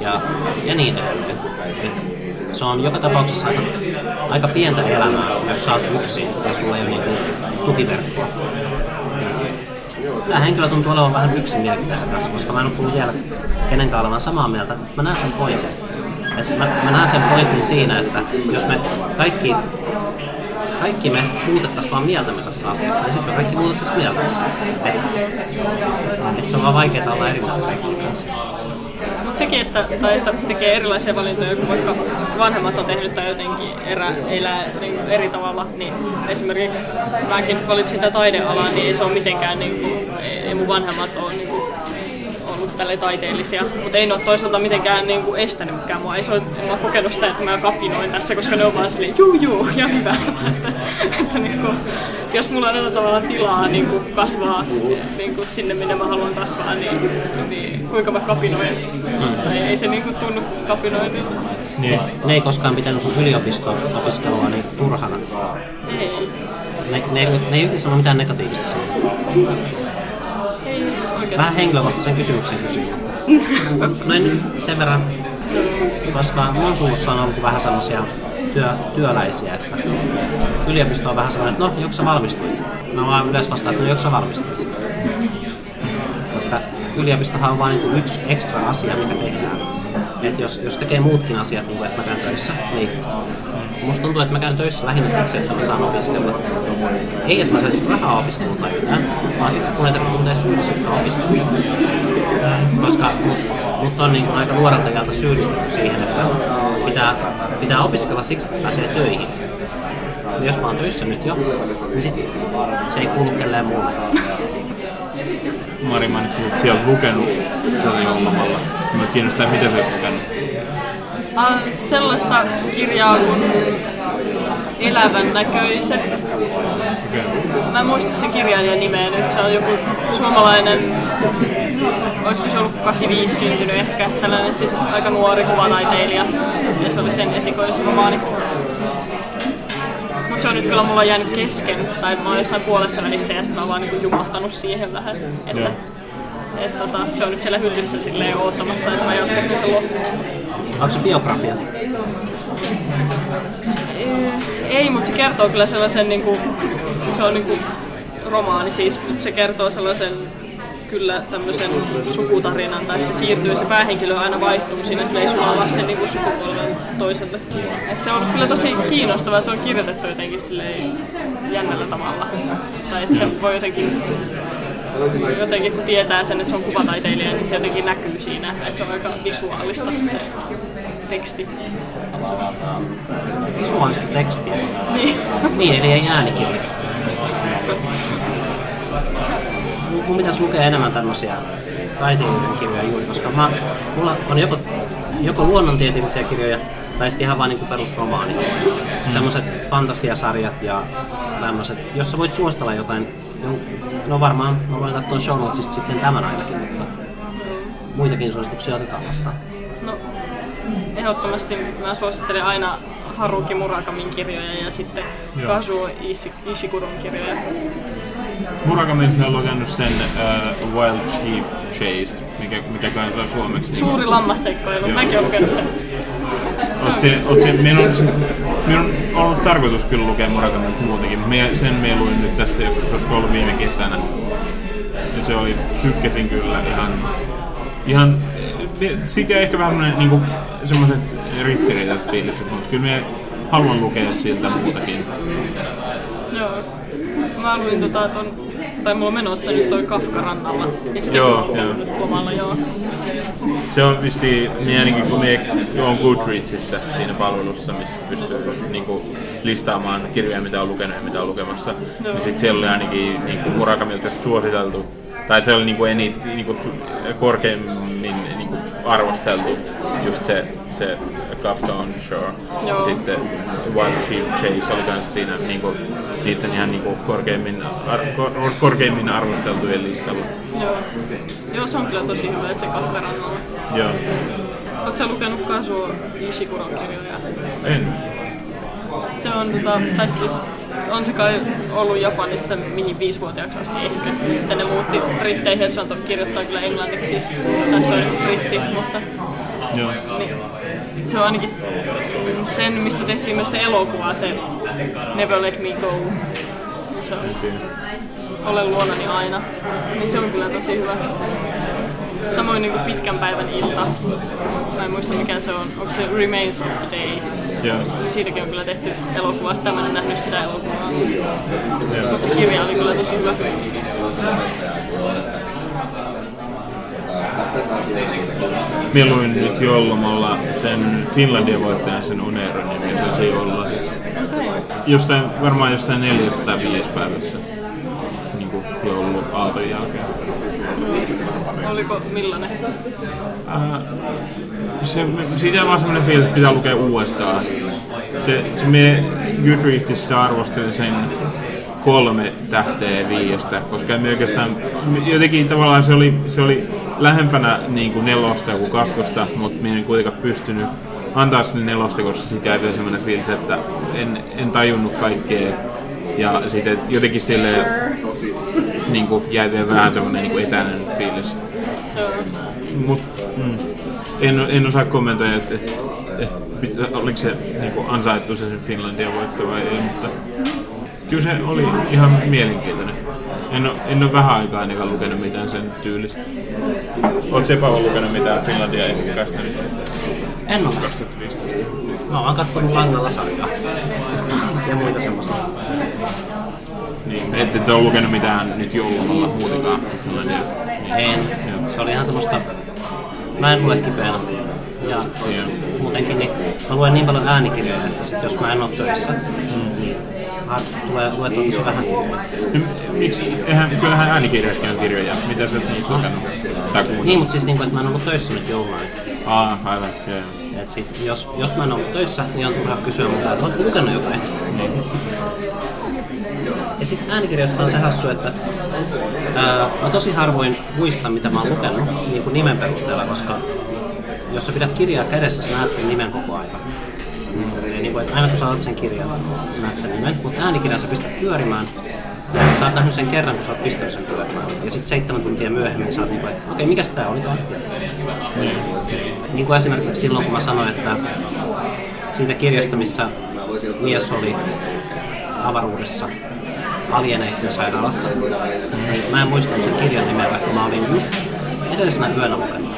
Ja, ja niin edelleen. Et se on joka tapauksessa aika, aika pientä elämää, jos sä oot yksin ja sulla ei ole niin tukiverkkoa. Tämä henkilö tuntuu olevan vähän yksin tässä, koska mä en ole kuullut vielä kenenkään olevan samaa mieltä. Mä näen sen pointin. Et mä, mä näen sen pointin siinä, että jos me kaikki kaikki me muutettaisiin vaan mieltämme tässä asiassa, niin sitten me kaikki muutettaisiin mieltä. Että et se on vaan vaikeaa olla eri mieltä kaikkien kanssa. Mutta sekin, että, tai että tekee erilaisia valintoja, kun vaikka vanhemmat on tehnyt tai jotenkin erä, elää niin eri tavalla, niin esimerkiksi mäkin valitsin tätä taidealaa, niin ei se ole mitenkään, niin kuin, ei, mun vanhemmat ole niin tälle taiteellisia, mutta ei ne ole toisaalta mitenkään niin kuin estänytkään mua. Ei se ole, en mä kokenut sitä, että mä kapinoin tässä, koska ne on vaan silleen, juu juu, ja hyvä. että, että niin kuin, jos mulla on tavallaan tilaa niin kuin kasvaa niin kuin sinne, minne mä haluan kasvaa, niin, niin kuinka mä kapinoin. Tai ei se niin kuin tunnu kapinoin. Niin. Ne ei koskaan pitänyt sun yliopisto-opiskelua niin turhana. Ei. Ne, ne, ne ei sano mitään negatiivista siitä. Oikeastaan. Vähän henkilökohtaisen kysymyksen kysyn. No en sen verran, koska mun suussa on ollut vähän sellaisia työ, työläisiä, että yliopisto on vähän sellainen, että no, joko sä valmistuit? Mä vaan yleensä vastaan, että no, joko sä valmistuit? Koska yliopistohan on vain niin yksi ekstra asia, mikä tehdään. Et jos, jos tekee muutkin asiat, niin kuin että mä käyn töissä, niin musta tuntuu, että mä käyn töissä lähinnä siksi, että mä saan opiskella. Ei, että mä saisin rahaa opiskelun tai jotain, vaan siksi, että mun ei tarvitse tuntea syyllisyyttä opiskelusta. Koska mut, mut on niin aika nuorelta iältä syyllistetty siihen, että pitää, pitää opiskella siksi, että pääsee töihin. Jos mä oon töissä nyt jo, niin sit se ei kuulu kelleen muulle. Mari mainitsi, että siellä on lukenut tätä joulumalla. Mä kiinnostaa, mitä sä oot lukenut. Sellaista kirjaa kuin Elävän näköiset. Mä en muista sen kirjailijan nimeä nyt. Se on joku suomalainen, olisiko se ollut 85 syntynyt ehkä, tällainen siis aika nuori kuvataiteilija. Ja se oli sen esikoisromaani. Mutta se on nyt kyllä mulla jäänyt kesken, tai mä oon jossain puolessa välissä ja sitten mä oon vaan niinku jumahtanut siihen vähän. Että, Joo. et, tota, se on nyt siellä hyllyssä silleen oottamassa, että mä jatkaisin sen loppuun. Onko se biografia? Eh, Ei, mutta se kertoo kyllä sellaisen, niin kuin, se on niin kuin romaani siis, mutta se kertoo sellaisen kyllä tämmöisen sukutarinan, tai se siirtyy, se päähenkilö aina vaihtuu siinä silleen sulavasti niin kuin sukupolven toiselle. Et se on kyllä tosi kiinnostavaa, se on kirjoitettu jotenkin silleen jännällä tavalla. Tai että se voi jotenkin, jotenkin kun tietää sen, että se on kuvataiteilija, niin se jotenkin näkyy siinä, että se on aika visuaalista se teksti. Visuaalista tekstiä. Niin. Niin, eli ei äänikirja. Mun pitäisi lukea enemmän tämmöisiä taiteilijoiden kirjoja juuri, koska mä, mulla on joko, joko luonnontieteellisiä kirjoja tai sitten ihan vaan niinku perusromaanit. Mm. Semmoiset fantasiasarjat ja tämmöiset. Jos sä voit suositella jotain, no, no varmaan mä voin katsoa show notesista sitten tämän ainakin, mutta muitakin suosituksia otetaan vastaan. No, ehdottomasti mä suosittelen aina Haruki Murakamin kirjoja ja sitten Joo. Kazuo Ishi- Ishigurun kirjoja. Murakami mä oon lukenut sen uh, Wild Sheep Chase, mikä, mikäköhän se on suomeksi. Suuri lammasseikkailu, Joo. mäkin olen lukenut sen. Se Oot on, se, oot se, minun, minun on ollut tarkoitus kyllä lukea Murakamilta muutenkin. Mie, sen me luin nyt tässä, jos olisiko ollut viime kesänä. Ja se oli, tykkäsin kyllä ihan, ihan siitä ehkä vähän niinku, semmoiset ristiriitaiset fiilikset, mutta kyllä me haluan lukea siltä muutakin. joo. Mä luin tota ton, tai mulla on menossa nyt toi Kafka rannalla, niin sitä Joo, joo. on nyt lomalla, joo. Se on vissiin, minä ainakin kun minä olen Goodreadsissa siinä palvelussa, missä pystyy niinku listaamaan kirjoja, mitä on lukenut ja mitä on lukemassa, Joo. niin sit siellä oli ainakin niinku Murakamilta suositeltu, tai se oli niinku eni, niinku korkeimmin arvosteltu, just se, se Kafka on Shore. Joo. Sitten Wild Sheep Chase oli kans siinä niinku niiden ihan niinku korkeimmin, ar, kor, korkeimmin arvosteltujen listalla. Joo. Joo, se on kyllä tosi hyvä se Kafkarannalla. Joo. Oletko sä lukenut Kazuo Ishikuron kirjoja? En. Se on tota, tai siis on se kai ollut Japanissa mihin viisivuotiaaksi asti ehkä. Sitten ne muutti Britteihin, että se on kirjoittaa kyllä englanniksi siis, tai se on britti, mutta Joo. niin, se on ainakin sen, mistä tehtiin myös se elokuva, se Never Let Me Go. Se on Ole luonani aina. Niin se on kyllä tosi hyvä. Samoin niin kuin pitkän päivän ilta. Mä en muista mikä se on. Onko se Remains of the Day? Joo. Niin siitäkin on kyllä tehty elokuva. Sitä mä en nähnyt sitä elokuvaa. Mutta se kirja oli kyllä tosi hyvä. Mä luin nyt joulumalla sen Finlandia voittajan sen Uneron nimisen se joulua. Jostain, varmaan jossain neljäs tai viides päivässä. Niin kuin joulu aaton jälkeen. Oliko millainen? Se, siitä on vaan semmoinen fiilis, että pitää lukea uudestaan. Se, se me Goodreadsissa arvostelin sen kolme tähteä viiestä, koska me oikeastaan, jotenkin tavallaan se oli, se oli lähempänä niin kuin nelosta kuin kakkosta, mutta minä en kuitenkaan pystynyt antaa sinne nelosta, koska siitä jäi vielä semmoinen fiilis, että en, en tajunnut kaikkea. Ja sitten jotenkin sille niin kuin jäi vielä vähän semmoinen niin kuin etäinen fiilis. Mut, mm, en, en osaa kommentoida, että et, et, oliko se niinku ansaittu se Finlandia voitto vai ei, mutta kyllä se oli ihan mielenkiintoinen. En ole, en ole vähän aikaa ainakaan lukenut mitään sen tyylistä. Oletko Sepä lukenut mitään Finlandia nyt En ole. 2015? Mä oon kattonut langalla sarjaa. Ja muita semmosia. Niin, ette et ole lukenut mitään nyt joulumalla muutenkaan Finlandia. En. Se oli ihan semmoista... Mä en lue kipeänä. Ja Joo. muutenkin niin mä luen niin paljon äänikirjoja, että sit jos mä en oo töissä, niin har- tulee luettua tosi vähän kirjoja. No, miksi? Eihän, kyllähän äänikirjatkin on kirjoja. Mitä sä oot niitä lukenut? Tai kuunnellut? Niin, mutta siis niin kuin, että mä en ollut töissä nyt jouluna. Aa, aivan. Joo, joo. Et sit, jos, jos mä en ollut töissä, niin on turha kysyä multa, että ootko lukenut jotain? Ja sitten äänikirjassa on se hassu, että ää, mä tosi harvoin muistan, mitä mä oon lukenut niin kuin nimen perusteella, koska jos sä pidät kirjaa kädessä, sä näet sen nimen koko ajan. Eli niin kuin, että aina kun sä sen kirjan, sä näet sen nimen, mutta äänikirjan sä pistät pyörimään, ja sä oot nähnyt sen kerran, kun sä oot pistänyt sen pyörimään. Ja sitten seitsemän tuntia myöhemmin sä oot niin kuin, että okei, okay, mikä sitä olikaan? Niin kuin esimerkiksi silloin, kun mä sanoin, että siitä kirjasta, missä mies oli avaruudessa alieneiden sairaalassa, niin mä en muistanut sen kirjan nimeä, vaikka mä olin just edellisenä yönä lukenut.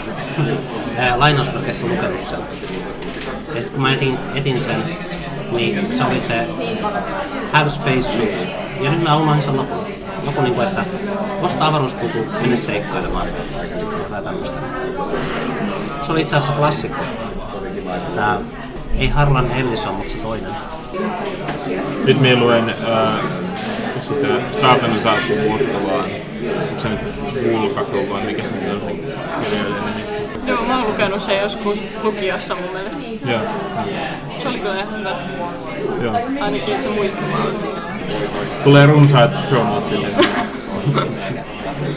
Lainausmerkeissä lukenut sen. Ja sitten kun mä etin, etin sen, niin se oli se Have Space Suit. Ja nyt mä unohdin sen lopun. Joku niinku, että osta avaruuspuku, mene seikkailemaan. Tai tämmöstä. Se oli itse asiassa klassikko. Tää ei Harlan Ellison, mutta se toinen. Nyt minä luen äh, sitä Saatana saapuu Moskovaan. Onko se nyt Bulgakov vai mikä se on nimi? Joo, mä oon lukenut sen joskus lukiossa mun mielestä. Joo, Se oli kyllä ihan hyvä. joo. Ainakin se muistikuva on siinä Tulee runsaat show notesille.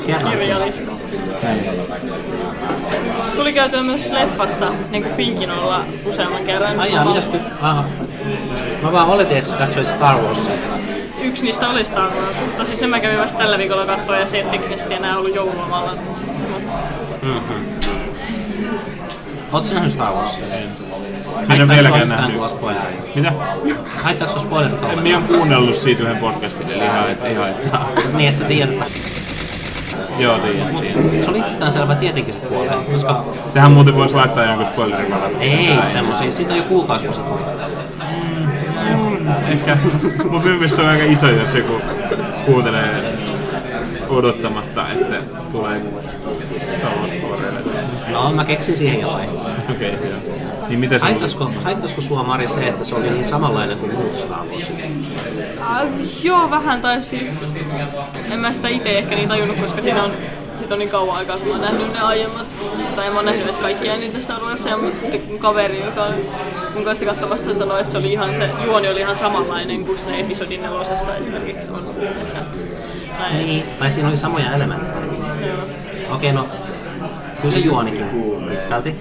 Kerran. kirjallista. Tuli käytyä myös leffassa, niin kuin Finkinolla useamman kerran. Ai jaa, mitäs ty... Aha. Mä vaan oletin, että sä katsoit Star Warsia. Yksi niistä oli Star Wars. Tosi sen mä kävin vasta tällä viikolla katsoa ja se ei teknisesti enää ollut joululomalla. Mut Ootko sä nähnyt Star Warsia? En ole vieläkään nähnyt. Mitä? Haittaako sua spoilerit En minä ole kuunnellut siitä yhden podcastin, eli ihan, ei haittaa. Niin, että sä tiedät. Joo, tiedän, tiedän. Se oli itsestään selvä tietenkin se puoleen, koska Tähän muuten voisi laittaa jonkun spoilerin ei semmosia, siitä on jo kuukausi kun se. Ehkä mun mielestä on aika iso, jos joku kuuntelee odottamatta, että tulee talousporeille. No, mä keksin siihen jotain. Okei, okay, joo. Niin mitä se Haittaisiko, haittaisiko sua Mari se, että se oli niin samanlainen kuin muut Star Warsit? Ah, joo, vähän tai siis... En mä sitä itse ehkä niin tajunnut, koska siinä on sit on niin kauan aikaa, kun mä oon nähnyt ne aiemmat. Tai en mä oon nähnyt edes kaikkia niitä Star Warsia, mutta sitten mun kaveri, joka oli mun kanssa katsomassa, sanoi, että se oli ihan se juoni oli ihan samanlainen kuin se episodin nelosessa esimerkiksi on. Että, tai, Niin, tai siinä oli samoja elementtejä. joo. Okei, no kyllä se juonikin pitkälti.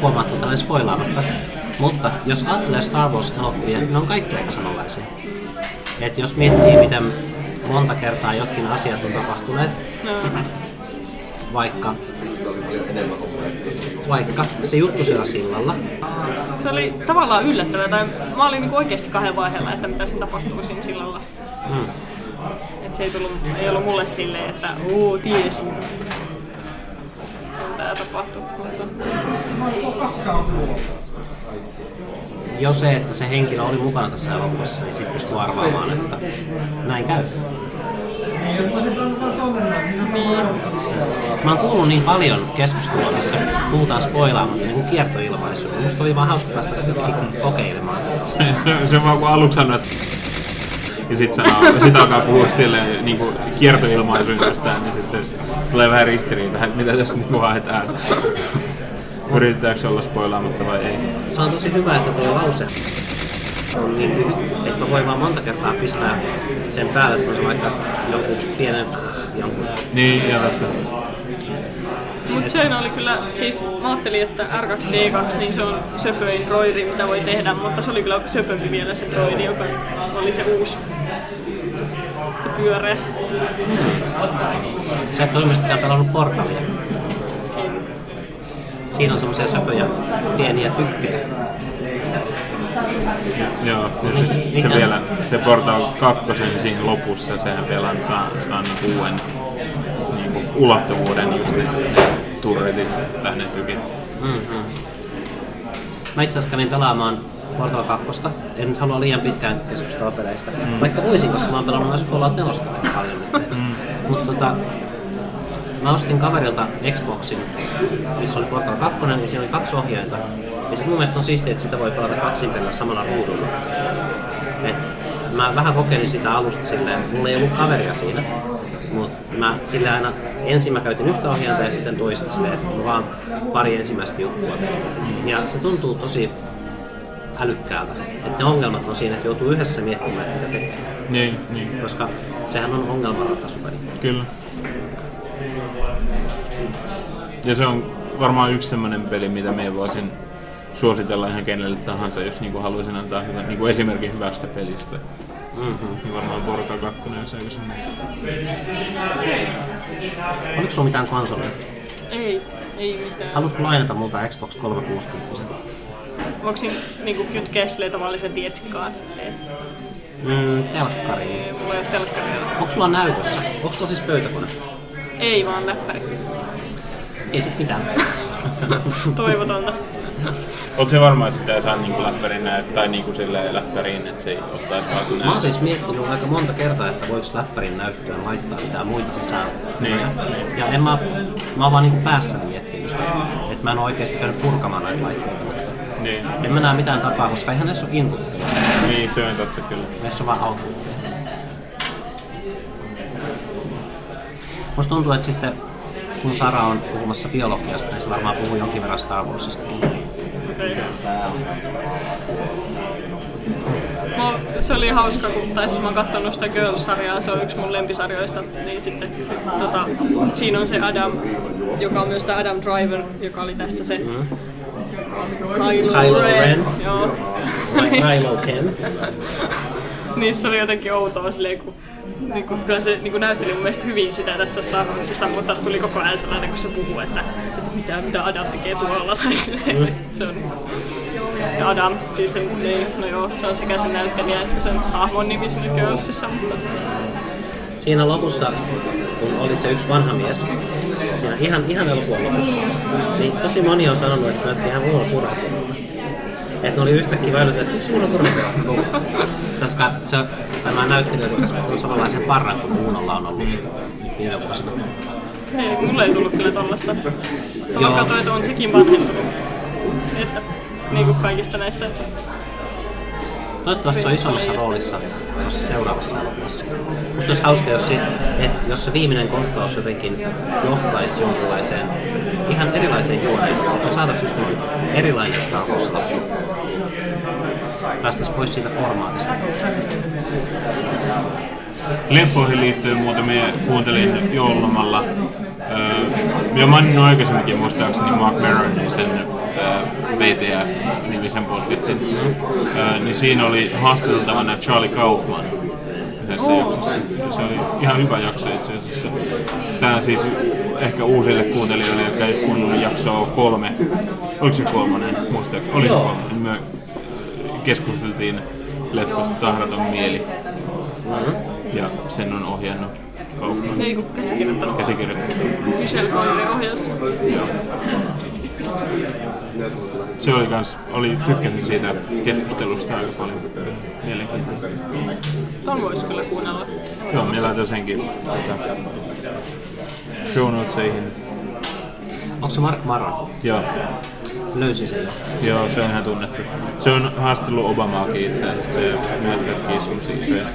Huomattu tällainen spoilaamatta. Mutta jos ajattelee Star Wars-elokuvia, niin ne on kaikki aika samanlaisia. Et jos miettii, miten monta kertaa jotkin asiat on tapahtuneet, No, vaikka, vaikka se juttu siellä sillalla, se oli tavallaan yllättävää, tai mä olin niinku oikeasti kahden vaiheella, että mitä siinä tapahtuu siinä sillalla. mm, Et se ei, tullut, ei ollut mulle silleen, että oo, tiesin. Tää tapahtui. Mutta jo se, että se henkilö oli mukana tässä elokuvassa, niin sitten pystyy arvaamaan, että näin käy. Mä oon kuullut niin paljon keskustelua, missä puhutaan spoilaamatta niin kuin kiertoilmaisuja. Musta oli vaan hauska päästä jotenkin kokeilemaan. se vaan kun aluksi sanoo, että ja sit, sanoo, sit alkaa puhua silleen niin kuin kiertoilmaisuin jostain, niin sit se tulee vähän ristiriita, että mitä tässä niin haetaan. Yritetäänkö olla spoilaamatta vai ei? Se on tosi hyvä, että tuo lause on niin lyhyt, että mä voin vaan monta kertaa pistää sen päälle semmoisen vaikka jonkun pienen. Niin, ja totta. Mut se oli kyllä, siis mä ajattelin, että R2D2 niin se on söpöin droidi, mitä voi tehdä, mutta se oli kyllä söpömpi vielä se droidi, joka oli se uusi. Se pyöreä. Sä et ole ilmeisesti pelannut portalia. Siinä on semmoisia söpöjä pieniä tykkejä. Joo, ja se, se vielä, se Portal 2 siinä lopussa, sehän vielä saa, saa niinku uuden niin kuin ulottuvuuden, just ne, ne turretit tai ne tykit. Mm-hmm. Mä itse asiassa kävin pelaamaan Portal 2. En nyt halua liian pitkään keskustella peleistä. Mm. Vaikka voisin, koska mä oon pelannut myös Fallout 4 aika paljon. Mm. Mutta tota, mä ostin kaverilta Xboxin, missä oli Portal 2 ja siinä oli kaksi ohjainta. Ja sit mun mielestä on siistiä, että sitä voi pelata kaksin pelillä samalla ruudulla. Et mä vähän kokeilin sitä alusta silleen, mulla ei ollut kaveria siinä. Mutta mä sillä aina ensin mä käytin yhtä ohjainta ja sitten toista silleen, että mä vaan pari ensimmäistä juttua. Ja se tuntuu tosi älykkäältä. Että ne ongelmat on siinä, että joutuu yhdessä miettimään, mitä tekee. Niin, niin, Koska sehän on ongelmanratkaisupeli. kyllä. Ja se on varmaan yksi semmoinen peli, mitä me voisin suositella ihan kenelle tahansa, jos niinku haluaisin antaa hyvän, niinku esimerkin hyvästä pelistä. Mm-hmm. Niin varmaan Portal 2 on se, se Oliko sulla mitään konsolia? Ei, ei mitään. Haluatko lainata multa Xbox 360? Voiko siinä niinku kytkeä silleen tavallisen tietsikkaan silleen? Mm, telkkariin. Ei, mulla ei ole telkkaria. Onko sulla näytössä? Onko sulla siis pöytäkone? Ei vaan läppäri. Ei sit mitään. Toivotonta. Onko se varma, että sitä ei saa niinku läppärin näyttää tai niinku silleen läppäriin, että se ei ottaisi vaan kun Mä oon siis miettinyt aika monta kertaa, että voiko läppärin näyttöön laittaa mitään muita sisään. Niin. Ja en mä, mä oon vaan niinku päässäni miettinyt sitä, että mä en oo oikeesti käynyt purkamaan näitä laitteita. Mutta Niin, en mä näe mitään tapaa, koska eihän näissä ole inputtia. niin, se on totta kyllä. Näissä on vaan outputtia. Musta tuntuu, että sitten kun Sara on puhumassa biologiasta, niin se varmaan puhuu jonkin verran Star Warsistakin. Se oli hauska, kun tai siis mä oon kattonut sitä Girls-sarjaa, se on yksi mun lempisarjoista, niin sitten tota, siinä on se Adam, joka on myös tämä Adam Driver, joka oli tässä se mm. Kylo, Kylo Ren. Joo. Kylo Ken. niin se oli jotenkin outoa silleen, kun niin kuin, kyllä se niin kuin näytteli mun mielestä hyvin sitä tästä Star Warsista, mutta tuli koko ajan sellainen, kun se puhuu, että, että mitä, mitä Adam tekee tuolla. Tai silleen, Mm. se on, ja Adam, siis se, niin, no joo, se on sekä sen näyttelijä että sen hahmon nimi siinä Girlsissa, mutta Siinä lopussa, kun oli se yksi vanha mies, siinä ihan, ihan elokuvan lopussa, niin tosi moni on sanonut, että se näytti ihan Turhapuolelta. Että ne oli yhtäkkiä väilyt, että miksi Uno Turhapuolelta? Koska se, tämä näyttelijä oli kasvattanut samanlaisen parran kuin Uunolla on ollut viime vuosina. ei, mulle ei tullut kyllä tollasta. Mä katsoin, että on sekin vanhentunut. Että niin kuin kaikista näistä Toivottavasti se on isommassa roolissa tuossa seuraavassa elokuvassa. Musta olisi hauska, jos se, että jos se viimeinen kohtaus jotenkin johtaisi jonkinlaiseen ihan erilaiseen juoneen, ja saataisiin just niin erilainen Star Wars Päästäisiin pois siitä formaatista. Leffoihin liittyen muuten me kuuntelin joululomalla. Öö, ja maininnut aikaisemminkin muistaakseni Mark Maronin sen öö, VTF-nimisen podcastin. Öö, niin siinä oli haastateltavana Charlie Kaufman. Tässä jaksossa. Se oli ihan hyvä jakso itse asiassa. Tämä siis ehkä uusille kuuntelijoille, jotka ei kuunnellut jaksoa kolme. Oliko se kolmonen? Muistaakseni? Oli se kolmonen. Keskusteltiin leffasta Tahraton mieli. Ja sen on ohjannut Kaufman. Ei kun käsikirjoittanut. Käsikirjoittanut. Michel Gondry ohjassa. Joo. Se oli kans, oli, tykkäsin siitä keskustelusta aika paljon mielenkiintoista. Ton voisi kyllä kuunnella. Joo, me laitan senkin tota, show notesihin. Onko se Mark Maron? Joo, Löysin sen jo. joo, se on ihan tunnettu. Se on haastellut Obamaakin itse asiassa, se myötäkin semmosia isoja.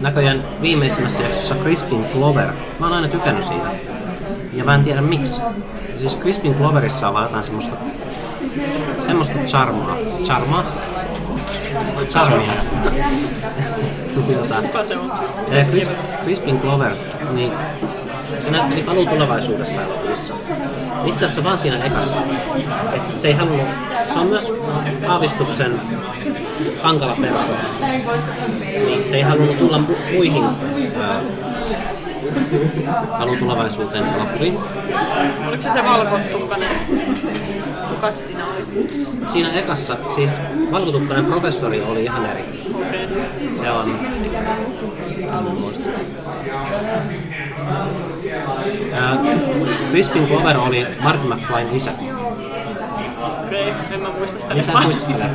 Näköjään viimeisimmässä jaksossa Crispin Clover. Mä oon aina tykännyt siitä. Ja mä en tiedä miksi. Ja siis Crispin Cloverissa on vaan jotain semmoista semmoista charmaa. Charmaa? Charmia. Kuka se on? Crispin Clover, niin se näytteli paluu tulevaisuudessa elokuvissa. Itse asiassa vaan siinä ekassa. Et sit se ei halunnut, se on myös aavistuksen hankala persoona. Niin se ei halunnut tulla mu- muihin ää, tulevaisuuteen elokuviin. Oliko se se valkotukkainen? Kuka se siinä oli? Siinä ekassa, siis valkotukkainen professori oli ihan eri. Okay. Se on... Crispin Clover oli Marty McFlyn isä. Okei, okay. en mä muista sitä Niin sä leffaa. muistat sitä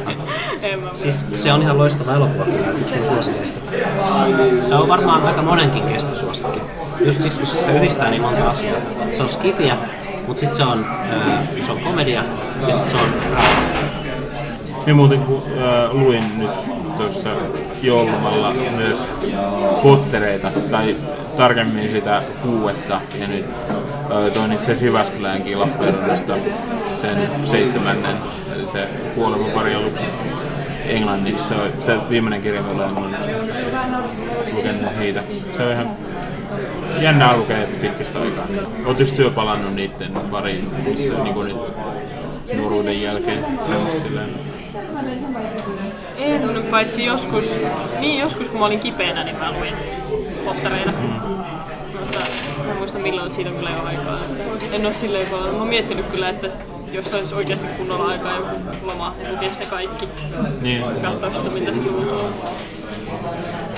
Siis se on ihan loistava elokuva, yksi mun suosikeista. Se on varmaan aika monenkin kestosuosikki. Just siksi, kun se yhdistää niin monta asiaa. Se on skifiä, mutta sitten se on, ää, se on komedia ja sitten se on Ja muuten kun äh, luin nyt tuossa joulumalla myös Pottereita, tai tarkemmin sitä huuetta, ja nyt toin itse Jyväskyläänkin Lappeenrannasta sen seitsemännen, eli se kuolema pari aluksi englanniksi. Se, on, se viimeinen kirja, millä olen lukenut niitä. Se on ihan jännää lukea pitkästä aikaa. Oletteko työ palannut niiden pariin, missä niin kuin nyt nuoruuden jälkeen? Silleen, En, paitsi joskus, niin joskus kun mä olin kipeänä, niin mä luin pottereita. Mm. Mutta mä en muista milloin siitä on kyllä jo aikaa. En ole silleen paljon. Mä oon miettinyt kyllä, että jos olisi oikeasti kunnolla aikaa joku loma, niin lukisi ne kaikki. niin, Katsoa sitä, miltä se tuntuu.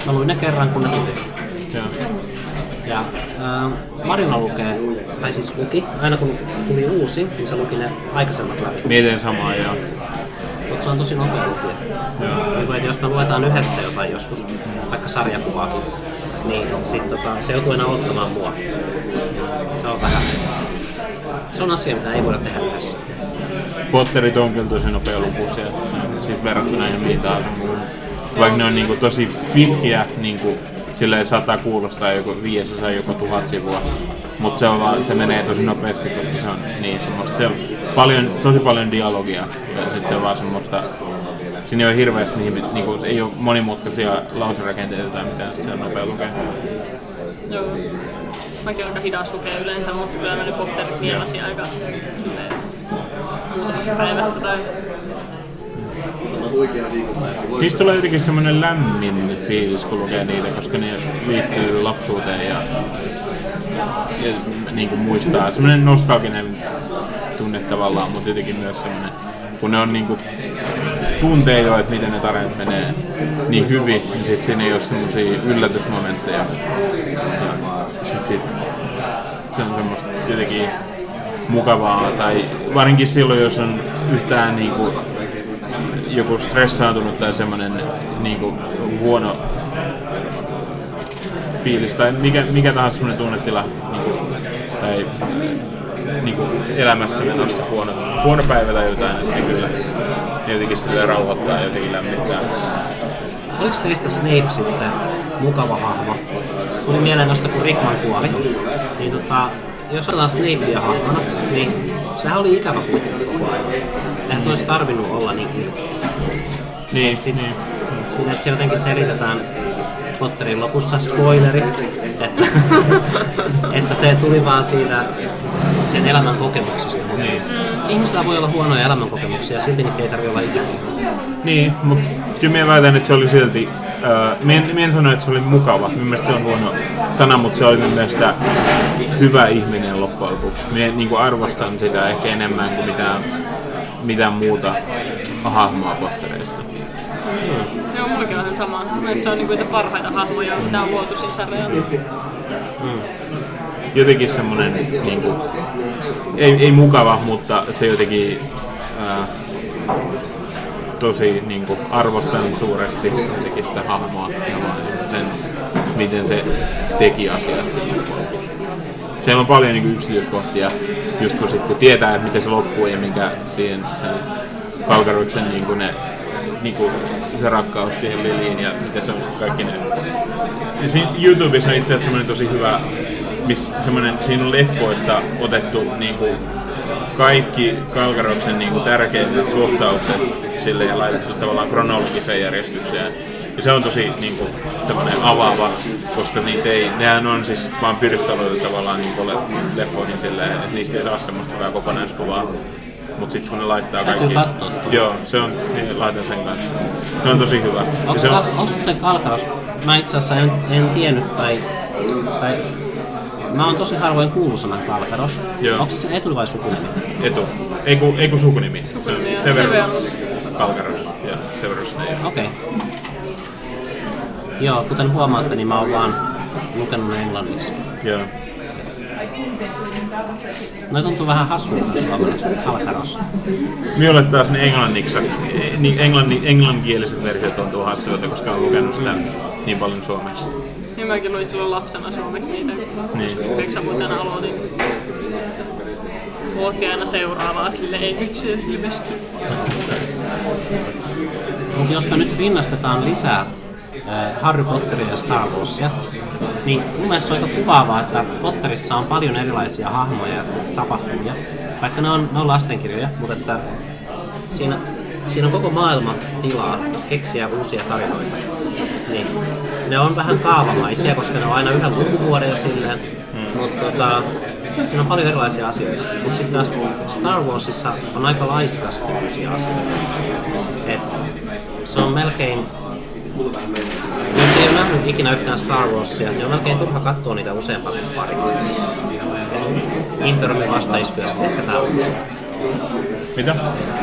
Mä luin ne kerran, kun ne tuli. joo. Ja ää, Marina lukee, tai siis luki, aina kun tuli uusi, niin se luki ne aikaisemmat läpi. Mietin samaa ja Mutta se on tosi nopea joo. Niin kuin, että jos me luetaan yhdessä jotain joskus, vaikka sarjakuvaakin, niin sit tota, se joutuu enää ottamaan mua. Se on vähän... Se on asia, mitä ei voida tehdä yhdessä. Potterit on kyllä tosi nopea lukuisia, siis verrattuna ihan mihin tahansa. Vaikka ne on niinku tosi pitkiä, niinku, silleen saattaa kuulostaa joku viiesosa, joku tuhat sivua. Mutta se, on vaan, se menee tosi nopeasti, koska se on niin semmoista, se on paljon, tosi paljon dialogia. Ja sit se on vaan semmoista, siinä ei ole hirveästi niihin, niinku, ei ole monimutkaisia lauserakenteita tai mitään, sit se on nopea lukea. Joo. Mäkin olen aika hidas lukea yleensä, mutta kyllä mä nyt Potterit nielasin aika silleen muutamassa päivässä tai Niistä tulee jotenkin semmoinen lämmin fiilis, kun lukee niitä, koska ne liittyy lapsuuteen ja, ja niin kuin muistaa. Semmoinen nostalginen tunne tavallaan, mutta jotenkin myös semmoinen, kun ne on niin kuin, tuntee jo, että miten ne tarinat menee niin hyvin, niin sit siinä ei ole semmoisia yllätysmomentteja. Ja sit, sit, se on semmoista jotenkin mukavaa, tai varsinkin silloin, jos on yhtään niin kuin, joku stressaantunut tai semmoinen niin kuin, huono fiilis tai mikä, mikä tahansa semmoinen tunnetila niin kuin, tai niin kuin elämässä menossa huono, huono päivä tai jotain, niin kyllä jotenkin sille rauhoittaa ja jotenkin lämmittää. Oliko teistä Snape sitten mukava hahmo? Tuli mieleen noista, kun Rickman kuoli. Niin tota, jos ollaan Snapea hahmona, niin sehän oli ikävä kuitenkin koko ajan. Eihän se olisi tarvinnut olla niin ilkeä. Niin, Sit- niin. Siinä, että se jotenkin selitetään Potterin lopussa spoileri, että, että se tuli vaan siitä sen elämän kokemuksesta. Niin. Ihmisillä voi olla huonoja elämänkokemuksia, silti niitä ei tarvitse olla ikäviä. Niin, mutta kyllä minä väitän, että se oli silti... Äh, minä, en, en sano, että se oli mukava. Minun mielestä se on huono sana, mutta se oli minun mielestä hyvä ihminen loppujen lopuksi. Minä niin arvostan sitä ehkä enemmän kuin mitään, mitään muuta hahmoa Pottereista. On ihan sama. Mielestäni se on niinku niitä parhaita hahmoja, mitä on luotu sisällä. Jotenkin semmoinen, niin kuin, ei, ei mukava, mutta se jotenkin ää, tosi niin kuin, arvostan suuresti jotenkin sitä hahmoa ja sen, miten se teki asiat. Siellä on paljon niin yksityiskohtia, just kun, sit, kun tietää, että miten se loppuu ja mikä siihen sen Kalkaruksen niin ne, niin kuin, se rakkaus siihen Liliin ja miten se on kaikki ne. Ja siinä YouTubessa on itse asiassa semmoinen tosi hyvä, miss, semmoinen, siinä on leffoista otettu niin kuin, kaikki Kalkaroksen niin kuin, tärkeimmät kohtaukset sille ja laitettu tavallaan kronologiseen järjestykseen. Ja se on tosi niin kuin, semmoinen avaava, koska niitä ei, nehän on siis vaan pirstaloitu tavallaan niin kuin, leffoihin silleen, että niistä ei saa semmoista hyvää kokonaiskuvaa. Mutta sitten kun ne laittaa Täytyy kaikki... katsoa tuo. Joo, se on, niin laitan sen kanssa. Se on tosi hyvä. Ja Onko se on, muuten kalkaus? Mä itse asiassa en, en tiennyt tai, tai Mä oon tosi harvoin kuullut sanan Kalkaros. Joo. Onko se sen etu- vai sukunimi? etu. Ei ku, ei ku sukunimi. Sukunimi se on Severus. Severus. Kalkaros ja Severus. Okei. Okay. Joo, kuten huomaatte, niin mä oon vaan lukenut ne englanniksi. Joo. No tuntuu vähän hassulta suomalaisesti, Kalkaros. Minulle taas ne englanniksi, niin englannin, englanninkieliset versiot tuntuu hassuilta, koska olen lukenut sitä niin paljon suomeksi. Niin mäkin luin silloin lapsena suomeksi niitä, Niin. joskus yhdeksänvuotiaana aloitin. Sitten odotti aina seuraavaa, sille ei nyt se ilmesty. Mutta jos nyt rinnastetaan lisää äh, Harry Potteria ja Star Warsia, niin mun mielestä se on aika kuvaavaa, että Potterissa on paljon erilaisia hahmoja ja tapahtumia. Vaikka ne on, ne on lastenkirjoja, mutta että siinä, siinä on koko maailma tilaa keksiä uusia tarinoita. Niin, ne on vähän kaavamaisia, koska ne on aina yhden lukuvuoden ja silleen. Hmm. Mutta tota, siinä on paljon erilaisia asioita. Mutta sitten taas Star Warsissa on aika laiskasti uusia asioita. Et se on melkein jos ei ole nähnyt ikinä yhtään Star Warsia, niin on melkein turha katsoa niitä useampaan kuin pari. Et Imperiumin vastaisku ja sitten ehkä tää uusi. Mitä?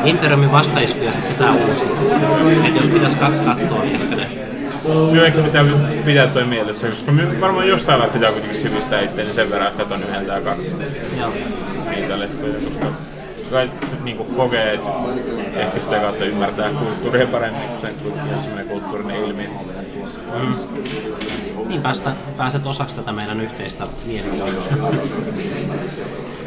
Imperiumin vastaisku ja sitten tää uusi. Et jos pitäisi kaksi katsoa, niin ehkä ne. Minun ehkä pitää pitää toi mielessä, koska minun varmaan jostain lailla pitää kuitenkin sivistää itseäni sen verran, että katon yhden tai kaksi Joo. niitä leffoja, koska kai niin kuin kokee, että ehkä sitä kautta ymmärtää kulttuuria paremmin, kun sen semmoinen kulttuurinen ilmiö. Niin päästä, pääset osaksi tätä meidän yhteistä mielikuvitusta.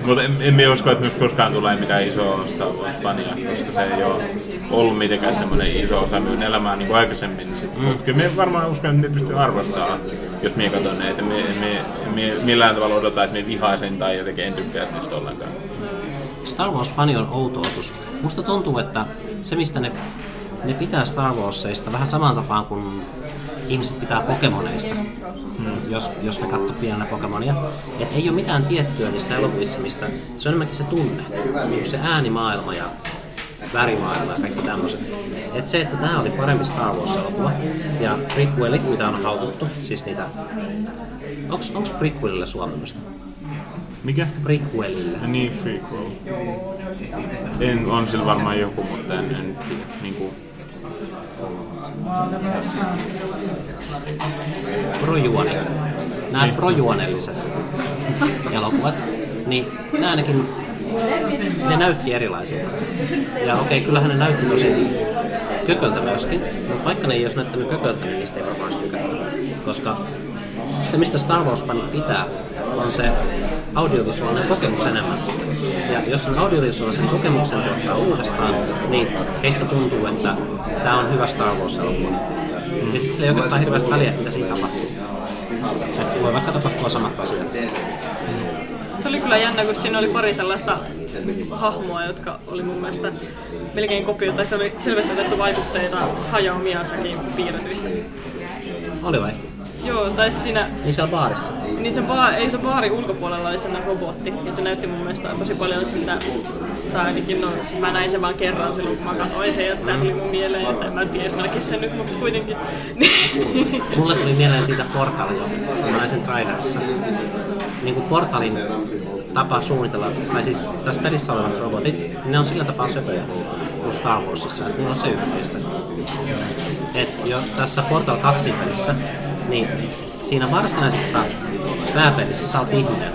Mutta en, en usko, että myös koskaan tulee mitään isoa Star Wars-fania, koska se ei ole ollut mitenkään semmoinen iso osa minun elämää niin kuin aikaisemmin. Sit. Mm. Mutta kyllä minä varmaan uskon, että minä pystyn arvostamaan, jos minä katson ne. Että minä, minä, minä millään tavalla odota, että minä vihaisin tai jotenkin en tykkäisi niistä ollenkaan. Star Wars-fani on outootus. Musta tuntuu, että se mistä ne, ne pitää Star Warsseista vähän samaan tapaan kuin ihmiset pitää Pokemoneista, hmm. jos, jos ne katsoo pienenä Pokemonia. Et ei ole mitään tiettyä niissä elokuvissa, mistä se on enemmänkin se tunne, se äänimaailma ja värimaailma ja kaikki tämmöiset. Et se, että tämä oli parempi Star Wars-elokuva ja prequelit, mitä on haukuttu, siis niitä... Onks prequelille suomennosta? Mikä? Prequelille. Ja niin, prequel. En, on sillä varmaan joku, mutta en, en tiedä. Niin kuin, projuoni. Nämä Niin. projuonelliset elokuvat, niin nämä ainakin ne näytti erilaisilta. Ja okei, kyllähän ne näytti tosi kököltä myöskin, mutta vaikka ne ei olisi näyttänyt kököltä, niin niistä ei varmaan olisi tykätty. Koska se, mistä Star Wars fanit pitää, on se audiovisuaalinen kokemus enemmän. Ja jos sen audiovisuaalisen kokemuksen tuottaa uudestaan, niin heistä tuntuu, että tämä on hyvä Star Wars-elokuva. Ja siis sillä ei oikeastaan hirveästi väliä, mitä siinä tapahtuu. Et voi vaikka tapahtua samat asiat. Se oli kyllä jännä, kun siinä oli pari sellaista hahmoa, jotka oli mun mielestä melkein kopio, tai se oli selvästi otettu vaikutteita Hayao Miyazakin piirretyistä. Oli vai? Joo, tai siinä, Niin siellä baarissa. niin se ba- ei se baari ulkopuolella oli sellainen robotti, ja se näytti mun mielestä tosi paljon siltä, tai ainakin no, siis mä näin sen vaan kerran silloin, kun mä katsoin sen, ja tää tuli mun mieleen, että en mä tiedä, jos mä näkisin sen nyt, mutta kuitenkin. Niin. Mulle tuli mieleen siitä Portal jo, kun mä näin sen trailerissa. Niin kuin Portalin tapa suunnitella, tai siis tässä pelissä olevat robotit, niin ne on sillä tapaa söpöjä kuin Star Warsissa, että niillä on se yhteistä. Et jo tässä Portal 2 pelissä, niin siinä varsinaisessa pääpelissä sä oot ihminen.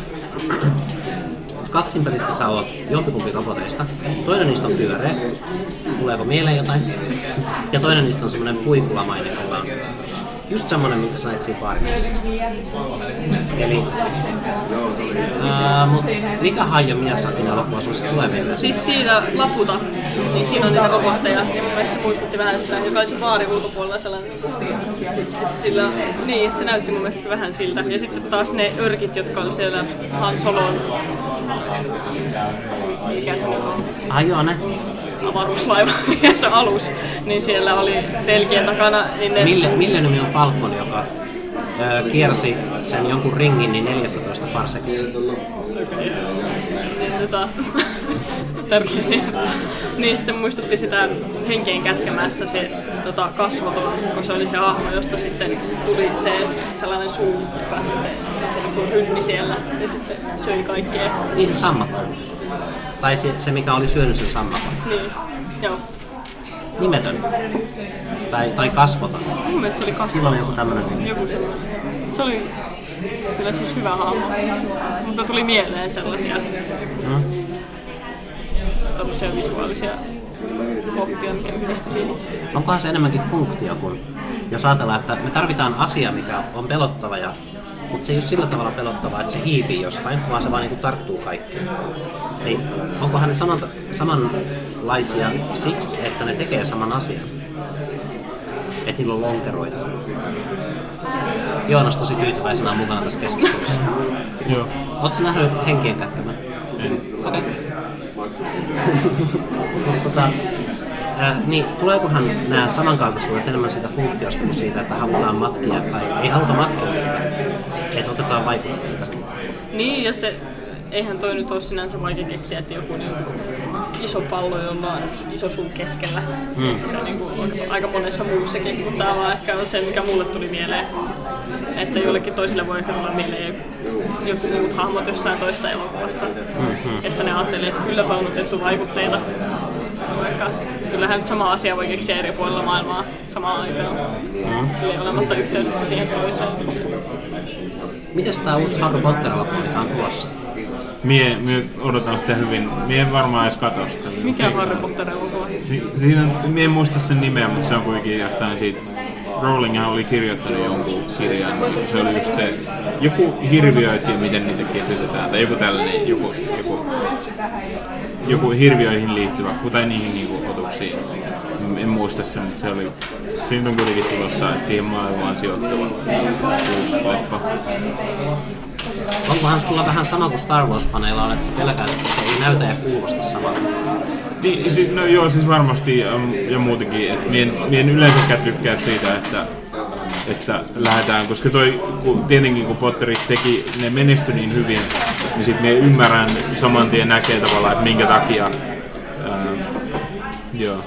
Kaksin pelissä sä oot jompikumpi roboteista. Toinen niistä on pyöreä. Tuleeko mieleen jotain? Ja toinen niistä on semmonen puikulamainen, jolla on just semmonen, minkä sä näit siinä baarissa. Eli ää, mut mikä Hayao Miyazakin elokuva sun tulee mieleen? Siis siitä Laputa, niin siinä on niitä robotteja, ja mun mielestä se muistutti vähän sitä, joka oli se baari ulkopuolella sellainen. Sillä, niin, että se näytti mun mielestä vähän siltä. Ja sitten taas ne örkit, jotka oli siellä Han Solon, mikä se nyt on, Ai joo, ne. Avaruuslaiva, se alus, niin siellä oli telkien takana, niin ne... Mille, Millennium Falcon, joka ö, kiersi sen jonkun ringin niin 14 parsekissa. tota, tärkeä Niin sitten muistutti sitä henkeen kätkemässä se tota, kasvoton, kun se oli se hahmo, josta sitten tuli se sellainen suu, joka sitten, että se niin rynni siellä ja sitten söi kaikkea. Niin se sammakko. Tai se, se mikä oli syönyt sen sammakon. Niin, joo. Nimetön. Tai, tai kasvoton. Mun mielestä se oli Sillä oli joku kasvoton. tämmönen. Joku sellainen. Se oli kyllä siis hyvä hahmo, mutta tuli mieleen sellaisia Mm. tämmöisiä visuaalisia kohtia, mikä yhdisti siihen. Onkohan se enemmänkin funktio, kun jos ajatellaan, että me tarvitaan asia, mikä on pelottava, ja, mutta se ei ole sillä tavalla pelottava, että se hiipii jostain, vaan se vaan niin tarttuu kaikkeen. Niin, onkohan ne saman, samanlaisia siksi, että ne tekee saman asian? Että niillä on lonkeroita. Joonas tosi tyytyväisenä on mukana tässä keskustelussa. Joo. Oletko nähnyt henkien kätkemän? Okei. tota, ää, niin, tuleekohan nämä samankaltaisuudet enemmän siitä funktiosta kuin siitä, että halutaan matkia, tai ei haluta matkia, että otetaan vaikutteita. Niin, ja se, eihän toi nyt ole sinänsä vaikea keksiä, että joku niin iso pallo, jolla on iso suu keskellä. Mm. Se niin kuin, aika, monessa muussakin, mutta tämä vaan ehkä on se, mikä mulle tuli mieleen. Että jollekin toiselle voi ehkä tulla mieleen joku muut hahmot jossain toisessa elokuvassa. Mm-hmm. Ja sitten ne ajattelee, että kylläpä on otettu vaikutteita. Vaikka kyllähän nyt sama asia voi keksiä eri puolilla maailmaa samaan aikaan. Mm. Sillä ei olematta yhteydessä siihen toiseen. Mites tää uusi Harry mikä on tulossa? Mie, mie odotan sitä hyvin. Mie en varmaan edes katso sitä. Mikä on Harry Potter-elokuva? Si- siinä on, mie en muista sen nimeä, mutta se on kuitenkin jostain siitä. Rowling oli kirjoittanut jonkun kirjan, niin se oli just se, joku hirviöitä ja miten niitä kesytetään, tai joku tällainen, joku, joku, joku hirviöihin liittyvä, kuten niihin niinku otuksiin. En- En muista sen, mutta se oli, siinä on kuitenkin tulossa, että siihen maailmaan sijoittuva uusi leffa. Onkohan sulla vähän sama kuin Star Wars-paneilla on, että sä pelkäät, että se ei näytä ja kuulosta samalta? Niin, si- no joo, siis varmasti um, ja muutenkin, että mien, mien yleensäkään tykkää siitä, että, että lähdetään, koska toi, kun, tietenkin kun Potterit teki, ne menestyi niin hyvin, niin sit me ymmärrän saman tien näkee tavallaan, että minkä takia, ää, joo,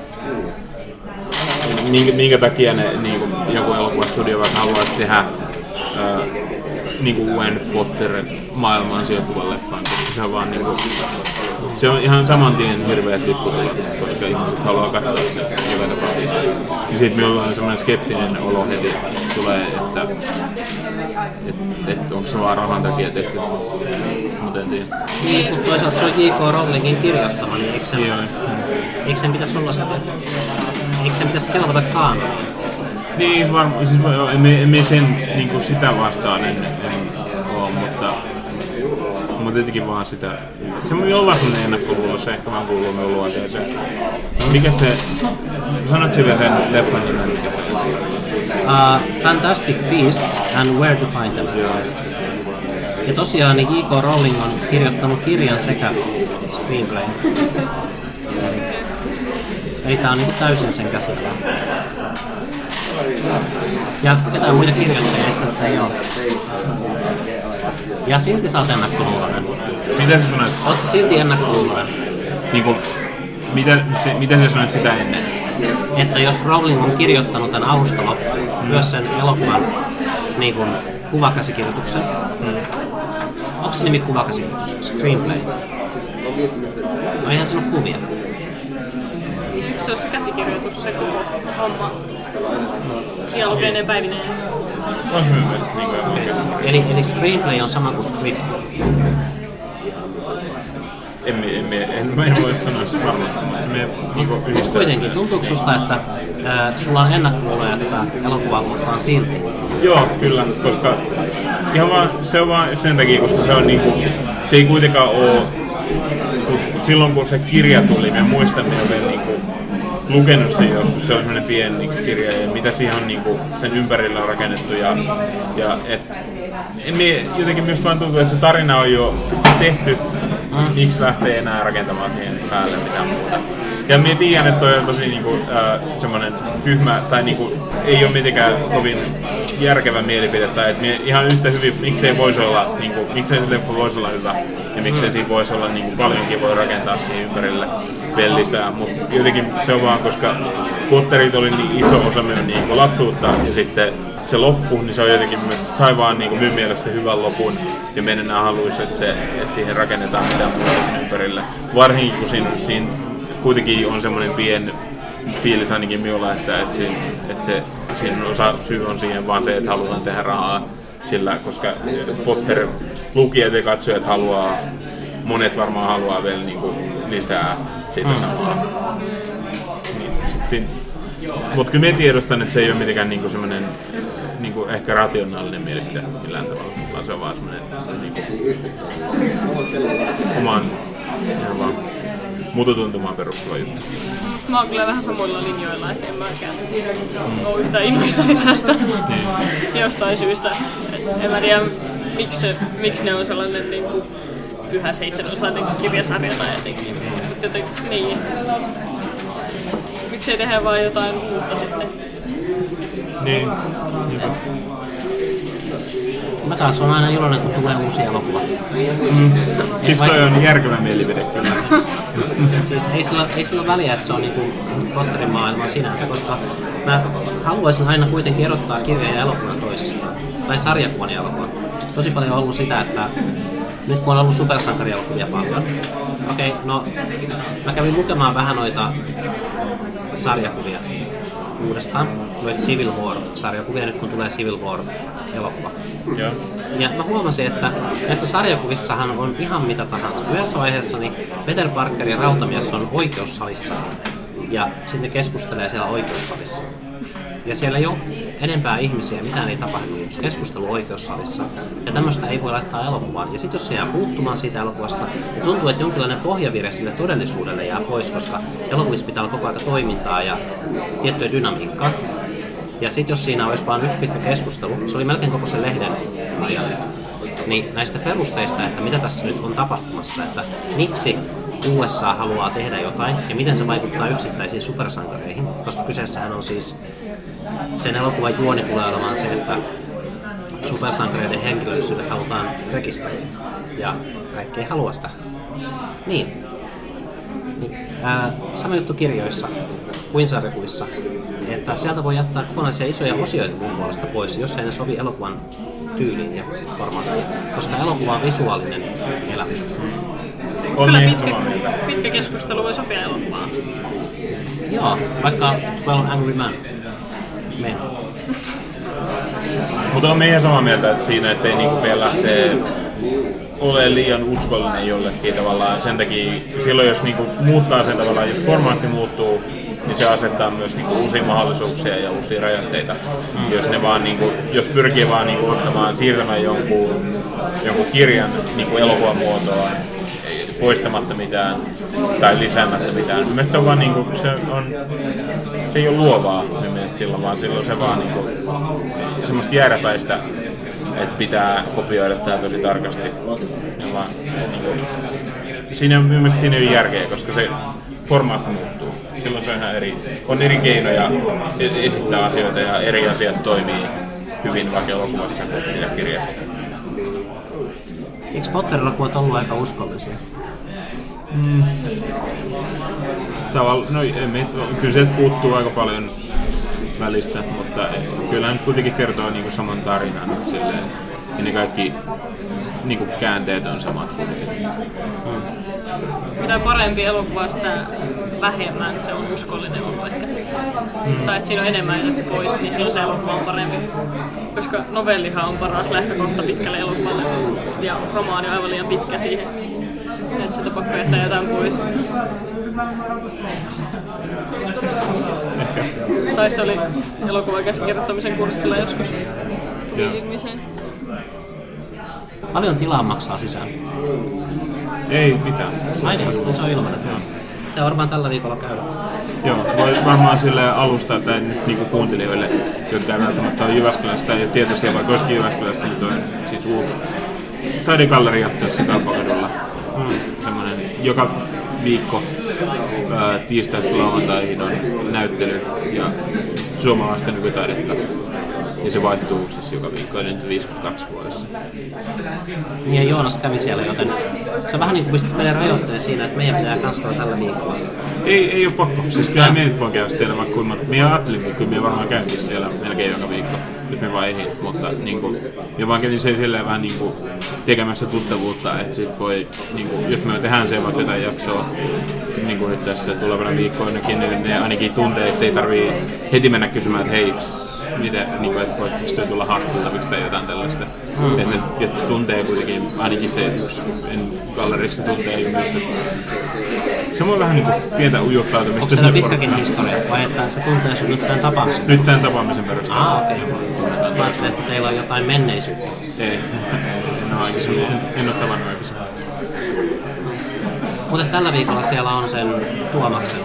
minkä, minkä takia ne, niin kuin, joku elokuvastudio vaikka haluaisi tehdä ää, niin kuin uuden Potter-maailmaan sijoittuvan leffan, koska se on vaan niin kuin, se on ihan saman tien hirveät lipputulot, koska ihmiset haluaa katsoa sen joka tapauksessa. Ja sitten minulla on semmoinen skeptinen olo heti tulee, että et, et onko se vaan rahan takia tehty. Mutta en tiedä. Niin, mutta toisaalta se on J.K. Rowlingin kirjoittama, niin eikö sen, eikö sen pitäisi olla sitä? Eikö sen pitäisi kelvata kaanoniin? Niin, varmaan, siis emme, emme sen niin kuin sitä vastaan en, en ole, mutta, mutta jotenkin vaan sitä, se on jollain sellainen ennakkoluulo, se ehkä vaan kuuluu minun luonteeseen. Mikä se, sanot vielä sen leffan nimen? Uh, Fantastic Beasts and Where to Find Them. Ja tosiaan niin J.K. Rowling on kirjoittanut kirjan sekä screenplay. Ei tää on niin täysin sen käsillä. Ja ketään muita kirjoittajia itse asiassa ei ole. Ja silti sä oot ennakkoluuloinen. Miten sä sanoit? Oot sä silti ennakkoluuloinen? Niinku, mitä, se, miten sä sanoit sitä ennen? Että jos Rowling on kirjoittanut tämän alusta loppuun, myös sen elokuvan niin kuin, kuvakäsikirjoituksen, mm. onko se nimi kuvakäsikirjoitus? Screenplay? No eihän se ole kuvia. Se ole se käsikirjoitus, se koko homma? Dialogeineen päivineen. On se minun mielestä niin. Eli, eli screenplay on sama kuin script. En, en, en, en, mä en voi sanoa sitä varmasti, mutta me niinku yhdistää. Kuitenkin, tuntuuko susta, että ää, sulla on ennakkoluuloja tätä elokuvaa kohtaan silti? Joo, kyllä, koska ihan vaan, se on vaan sen takia, koska se on niinku, se ei kuitenkaan ole, kun silloin kun se kirja tuli, me muistamme vielä niinku, lukenut sen joskus, se oli semmoinen pieni kirja ja mitä siihen on niinku, sen ympärillä on rakennettu ja, ja et, en mie, jotenkin myös vaan tuntuu, että se tarina on jo tehty, miksi lähtee enää rakentamaan siihen päälle mitään muuta. Ja minä tiedän, että toi on tosi niinku, äh, semmoinen tyhmä, tai niinku, ei ole mitenkään kovin järkevä mielipide, tai että ihan yhtä hyvin, miksei voisi olla, niinku, miksei se leffa voisi olla hyvä, ja miksei siinä voisi olla niinku, paljonkin voi rakentaa siihen ympärille vielä lisää, mutta jotenkin se on vaan, koska Potterit oli niin iso osa minun niinku, lapsuutta, ja sitten se loppu, niin se on jotenkin myös, sai vaan niin minun mielestä hyvän lopun ja me en enää haluaisi, että, se, että siihen rakennetaan mitään muuta sen ympärille. Varsinkin kun siinä, siinä kuitenkin on semmoinen pieni fiilis ainakin minulla, että, että, siinä, että se, siinä osa syy on siihen vaan se, että halutaan tehdä rahaa sillä, koska Potter lukijat ja katsojat haluaa, monet varmaan haluaa vielä niin kuin lisää siitä mm. samaa. Niin, sit, sit, mutta kyllä minä tiedostan, että se ei ole mitenkään niinku semmoinen niinku ehkä rationaalinen mielipide millään tavalla, vaan se on vaan semmoinen niinku, omaan ihan vaan mututuntumaan perustuva juttu. Mä oon kyllä vähän samoilla linjoilla, että en mäkään mm. ole yhtä innoissani tästä niin. jostain syystä. En mä tiedä, miksi, miksi ne on sellainen niin kuin, pyhä seitsemänosainen kirjasarja tai jotenkin. Mutta jotenkin, niin miksei tehdä vaan jotain uutta sitten. Niin, niinpä. Mä taas on aina iloinen, kun tulee uusi elokuva. Mm. Siis toi on järkevä mielipide kyllä. siis ei sillä, ei sillä väliä, että se on niinku Potterin maailma sinänsä, koska mä haluaisin aina kuitenkin erottaa kirjan ja elokuvan toisistaan. Tai sarjakuvan ja elokuvan. Tosi paljon on ollut sitä, että nyt kun on ollut supersankarielokuvia paljon, okei, okay, no mä kävin lukemaan vähän noita sarjakuvia uudestaan, noita Civil War-sarjakuvia nyt kun tulee Civil War-elokuva. Joo. Ja mä huomasin, että näissä sarjakuvissahan on ihan mitä tahansa. Yhdessä vaiheessa niin Peter Parker ja Rautamies on oikeussalissa ja sitten keskustelee siellä oikeussalissa. Ja siellä ei ole enempää ihmisiä, mitään ei tapahdu. Keskustelu oikeussalissa. Ja tämmöistä ei voi laittaa elokuvaan. Ja sitten jos se jää puuttumaan siitä elokuvasta, niin tuntuu, että jonkinlainen pohjavire sille todellisuudelle jää pois, koska elokuvissa pitää olla koko ajan toimintaa ja tiettyä dynamiikkaa. Ja sitten jos siinä olisi vain yksi pitkä keskustelu, se oli melkein koko sen lehden ajan, niin näistä perusteista, että mitä tässä nyt on tapahtumassa, että miksi USA haluaa tehdä jotain ja miten se vaikuttaa yksittäisiin supersankareihin, koska kyseessähän on siis sen elokuvan juoni tulee olemaan se, että supersankareiden henkilöllisyydet halutaan rekisteröidä ja kaikki ei halua sitä. Niin. niin. Ää, sama juttu kirjoissa kuin sarjakuvissa, että sieltä voi jättää kokonaisia isoja osioita mun puolesta pois, jos ei ne sovi elokuvan tyyliin ja formaattiin, koska elokuva on visuaalinen elämys. On Kyllä niin pitkä, pitkä keskustelu voi sopia elokuvaan. Joo, vaikka 12 Angry Man. Men. Mutta on meidän samaa mieltä että siinä, ettei niinku vielä lähtee ole liian uskollinen jollekin tavallaan. Sen takia silloin, jos niinku muuttaa sen tavallaan, jos formaatti muuttuu, niin se asettaa myös niinku uusia mahdollisuuksia ja uusia rajoitteita. Mm. Jos ne vaan niinku, jos pyrkii vaan niinku ottamaan, siirtämään jonkun, jonkun kirjan niinku elokuvan muotoon, poistamatta mitään tai lisäämättä mitään. Mielestäni se on vaan niinku, se on, se ei ole luovaa minun mielestä silloin, vaan silloin se vaan niinku, semmoista jääräpäistä, että pitää kopioida tää tosi tarkasti. Ja vaan, niinku, siinä on mielestäni siinä ei ole järkeä, koska se formaatti muuttuu. Silloin se on ihan eri, on eri keinoja e- esittää asioita ja eri asiat toimii hyvin vaikka elokuvassa kuin mitä kirjassa. Eikö Potter-elokuvat ollut aika uskollisia? Tavalla, no, emme, kyllä sieltä puuttuu aika paljon välistä, mutta kyllä hän kuitenkin kertoo niinku saman tarinan. Silleen. Ja ne kaikki niinku käänteet on samat kuitenkin. Mitä parempi elokuva, sitä vähemmän se on uskollinen ollut ehkä. Mm. Tai että siinä on enemmän jätetty pois, niin silloin se elokuva on parempi. Koska novellihan on paras lähtökohta pitkälle elokuvalle ja romaani on aivan liian pitkä siihen. Että sieltä on pakko jättää jotain pois. Ehkä. Tai se oli elokuvan käsikirjoittamisen kurssilla joskus tuli ilmi se. Paljon tilaa maksaa sisään. Ei mitään. Ai niin, se on ilmainen. Tämä varmaan tällä viikolla käydä. Joo, voi varmaan sille alusta tai nyt niinku kuuntelijoille, jotka ei välttämättä ole Jyväskylässä tai tietoisia, vaikka olisikin Jyväskylässä, niin toi on siis uusi taidegalleria tuossa Kaupakadulla. Mm. Semmoinen joka viikko tiistaista lauantaihin on näyttely ja suomalaista nykytaidetta. Ja se vaihtuu siis joka viikko, eli nyt 52 vuodessa. Niin ja Joonas kävi siellä, joten se vähän niin kuin pistit meidän rajoitteen siinä, että meidän pitää kans käydä tällä viikolla. Ei, ei ole pakko. Siis kyllä me nyt voi käydä siellä vaikka kuinka. Minä ajattelin, että kyllä minä varmaan käynkin siellä melkein joka viikko. Nyt me vaan ehdin. Mutta niin kuin, minä vaan kävin sen silleen vähän niin kuin, tekemässä tuttavuutta, että sit voi, niin kuin, jos me tehdään se vaikka jotain jaksoa, niin kuin nyt tässä tulevana viikkoinakin, niin ne ainakin tuntee, että ei tarvii heti mennä kysymään, että hei, mitä, niin kuin, että voitteko te tulla haastateltaviksi tai jotain tällaista. Mm. Että ne tuntee kuitenkin, ainakin se, jos en galleriksi tuntee myös, että se on vähän niin kuin pientä ujuttautumista. Onko teillä pitkäkin porukkaan. historia vai että se tuntee sun nyt tämän tapaamisen? Nyt tämän tapaamisen perusteella. Ah, okei. Okay. Mä ajattelin, että teillä on jotain menneisyyttä. Ei, en ole aikaisemmin, en, en ole tavannut aikaisemmin. Mutta tällä viikolla siellä on sen Tuomaksen.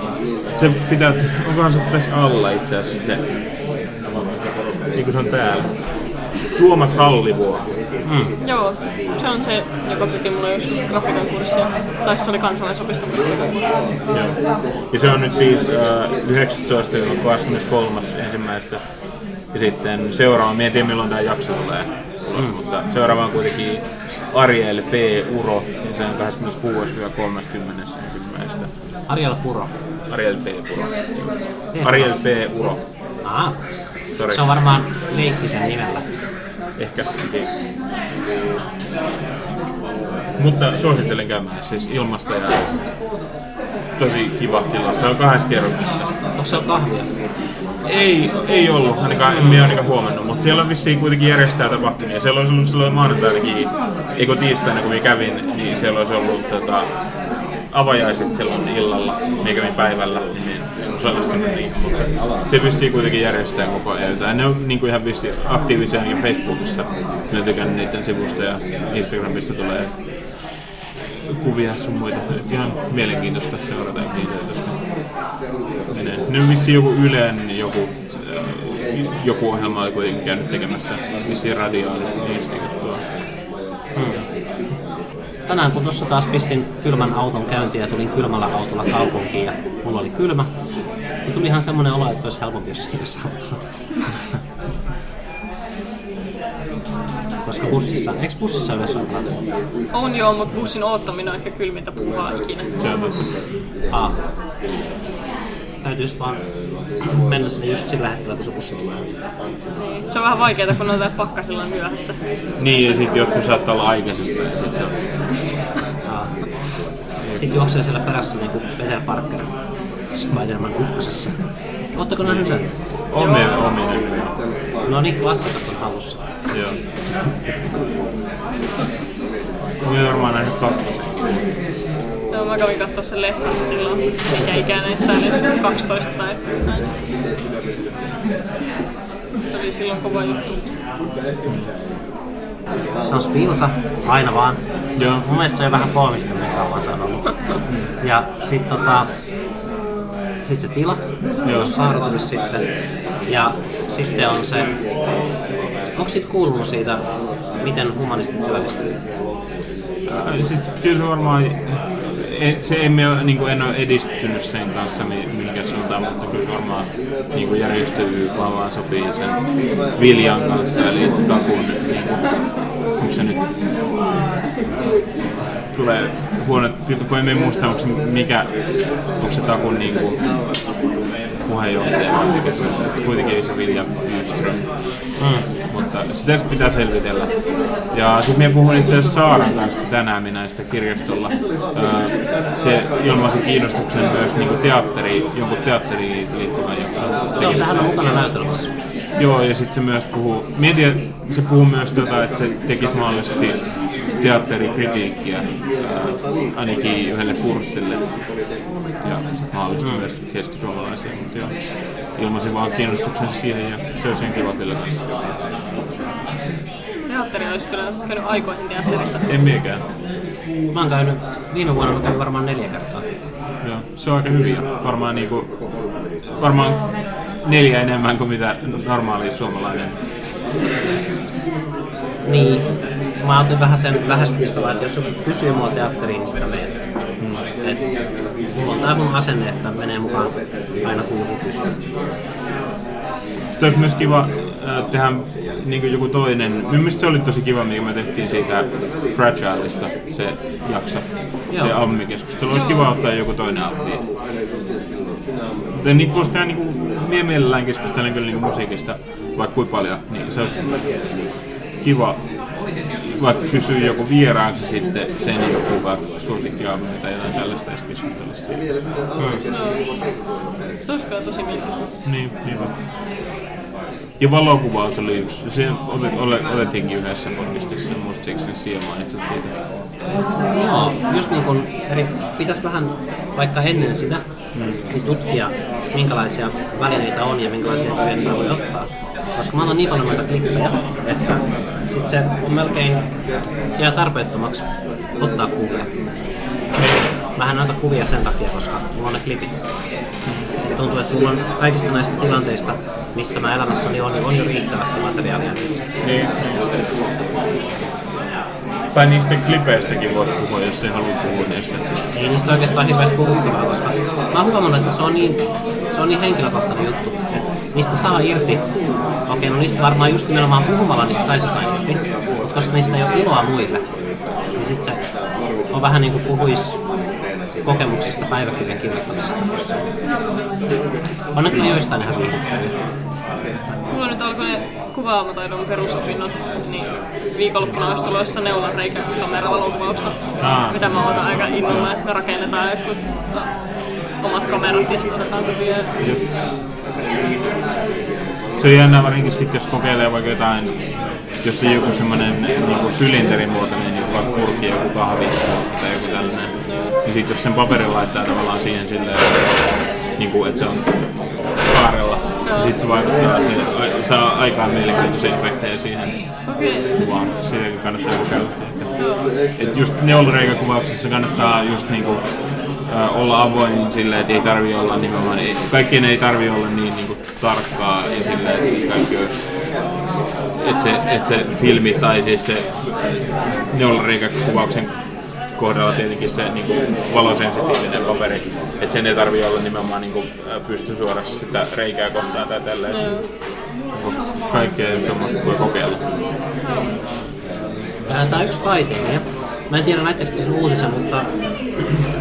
Se pitää, onkohan se tässä alla itse asiassa se, eikö se on täällä? Tuomas Hallivuo. Joo, se on se, joka piti mulle joskus grafiikan kurssia. Tai se oli kansalaisopiston grafiikan kurssi. Joo. Ja se on nyt siis äh, 19. 23. ensimmäistä. Ja sitten seuraava, mä en tiedä milloin tämä jakso tulee ulos, mm. mutta seuraava on kuitenkin Ariel P. Uro, ja se on 26-30. ensimmäistä. Ariel Puro. Ariel P. Uro. Ariel P. Uro. Ah, Sorry. se on varmaan Leikkisen nimellä. Ehkä. Mutta suosittelen käymään siis ilmasta ja tosi kiva tila. Se on kahdessa kerroksessa. Onko se kahvia? Ei, ei ollut, ainakaan en minä ainakaan huomannut, mutta siellä on vissiin kuitenkin järjestää tapahtumia. Siellä olisi ollut silloin maanantainakin, eikö tiistaina kun minä kävin, niin siellä olisi ollut tota, avajaiset silloin illalla. Minä kävin päivällä, niin osallistunut niihin, mutta se vissiin kuitenkin järjestää koko ajan jotain. Ne on niin kuin ihan vissiin aktiivisia niin Facebookissa. Minä tykännyt niiden sivusta ja Instagramissa tulee kuvia sun muita. Et ihan mielenkiintoista seurata niitä. Tosta menee. Ne on vissiin joku Ylen joku, äh, joku ohjelma oli kuitenkin käynyt tekemässä vissiin radioon niistä juttua. Tänään kun tuossa taas pistin kylmän auton käyntiin ja tulin kylmällä autolla kaupunkiin ja mulla oli kylmä, niin tuli ihan semmoinen olo, että olisi helpompi, jos ei olisi autolla. Koska bussissa, eikö bussissa yleensä ole On joo, mutta bussin oottaminen on ehkä kylmintä puuhaa ikinä. Se on totta. Ah. Täytyisi vaan mennä sinne just sillä hetkellä, kun se bussi tulee. Se on vähän vaikeaa, kun on täällä pakkasilla myöhässä. Niin, ja sitten jotkut saattaa olla aikaisesta. että se on. Ah. Sitten juoksee siellä perässä niin kuin Peter Parker Spider-Man ykkösessä. Ootteko nähnyt sen? On meillä ominen. No niin, klassikat on hallussa. Joo. Mä varmaan nähnyt kakkosen. Joo, mä kävin katsoa sen leffassa silloin, minkä ikäinen sitä oli, jos 12 tai jotain. Se oli silloin kova juttu. Se on Spilsa, aina vaan. Joo. Mun mielestä se on vähän koomista, mitä kauan se on ollut. Ja sit tota, sit se tila, jossa on sitten. Ja sitten on se, onko sit kuulunut siitä, miten humanistit työllistyy? Siis, kyllä se en, se emme ole, niin kuin, en ole edistynyt sen kanssa mi- mihinkä suuntaan, mutta kyllä varmaan niin kuin järjestäytyy vaan sopii sen Viljan kanssa, eli Takun, niin kuin, onko se nyt, tulee huono, kun en muista, onko se mikä, onko se Takun niin kuin, puheenjohtaja, mikä se on, kuitenkin se Vilja Byström. Mutta sitä pitää selvitellä. Ja sitten minä puhuin itse asiassa Saaran kanssa tänään minä sitä kirjastolla. Se ilmaisi kiinnostuksen myös niinku teatteri, jonkun teatteriin liittyvän jakson Joo, sehän on mukana näytelmässä. Joo, ja sitten se myös puhuu, mietin, se puhuu myös tota, että se tekisi mahdollisesti teatterikritiikkiä ää, ainakin yhdelle kurssille. Ja se mahdollisesti myös keskisuomalaisia, mutta joo, ilmaisi vaan kiinnostuksen siihen ja se olisi ihan kiva kyllä kanssa. Teatteri olisi kyllä käynyt aikoihin teatterissa. En miekään. Mä oon käynyt, viime vuonna mä kävin varmaan neljä kertaa. Joo, se on aika hyviä. Varmaan, niinku, varmaan neljä enemmän kuin mitä normaali suomalainen. Niin, mä otin vähän sen lähestymistava, että jos joku kysyy mua teatteriin, niin sitä menen. Et, mulla on tää mun asenne, että menee mukaan aina kun joku kysyy. Sitten olisi myös kiva äh, tehdä niin joku toinen. Minun mielestä se oli tosi kiva, mikä me tehtiin siitä Fragileista se jakso, Joo. se albumikeskustelu. Olisi kiva ottaa joku toinen albumi. Mutta niitä voisi tehdä, niin kuin, mie mielellään keskustelen kyllä niin musiikista, vaikka kuinka paljon, niin se olisi kiva vaikka kysyä joku vieraaksi sitten sen joku vaikka suosikkialbumi tai jotain tällaista ja sitten keskustella siitä. No. Se olisi kyllä tosi mielenkiintoista. Niin, niin on. Ja valokuvaus oli yksi. Se otet, ole, otettiinkin yhdessä podcastissa, muistaakseni sen siihen mainitsit siitä. Joo, just niin kun eri, pitäisi vähän vaikka ennen sitä niin tutkia, minkälaisia välineitä on ja minkälaisia kuvia niitä voi ottaa. Koska mä oon niin paljon noita klippejä, että sit se on melkein jää tarpeettomaksi ottaa kuvia. Mä en kuvia sen takia, koska mulla on ne klipit. Sitten tuntuu, että mulla on kaikista näistä tilanteista, missä mä elämässäni on, niin on jo riittävästi materiaalia niissä. Niin. Tai niistä klipeistäkin voisi puhua, jos se haluaa puhua niistä. Ei niistä oikeastaan hirveästi puhuttavaa, koska mä oon huomannut, että se on niin, se on niin henkilökohtainen juttu, että niistä saa irti. Okei, no niistä varmaan just nimenomaan puhumalla niistä saisi jotain irti, mutta koska niistä ei ole iloa muille, niin sit se on vähän niin kuin puhuis kokemuksista päiväkirjan kirjoittamisesta jossain. On ne kyllä joistain ihan viihdyttäviä. Mulla nyt alkoi ne kuvaamataidon perusopinnot, niin viikonloppuna olisi tulossa neulanreikä kameravalokuvausta, Aa. mitä mä odotan aika innolla, että me rakennetaan jotkut no, omat kamerat ja sitten otetaan kuvia. Se on jännä varsinkin sitten, jos kokeilee vaikka jotain, jos on joku semmoinen niin sylinterimuotoinen, joku vaikka purki, joku kahvi tai joku tällainen. Niin sitten jos sen paperin laittaa tavallaan siihen silleen, niin kuin, että se on kaarella, niin sitten se vaikuttaa, se saa aikaan mielenkiintoisia efektejä siihen Okei. kuvaan. Siitäkin kannattaa kokeilla. Et just neuloreikäkuvauksessa kannattaa just niinku, ä, olla avoin silleen, että ei tarvi olla nimenomaan, ei, kaikkien ei tarvi olla niin niinku, tarkkaa ja silleen, että kaikki olisi että se, et se filmi tai siis se neuloreikäkuvauksen kohdalla tietenkin se niinku, valosensitiivinen paperi, että sen ei tarvi olla nimenomaan niinku, ä, pystysuorassa sitä reikää kohtaan tai tälleen. Kaikkea tuommoista voi kokeilla. Tämä yksi taiteilija, mä en tiedä näittekö te sen uutisen, mutta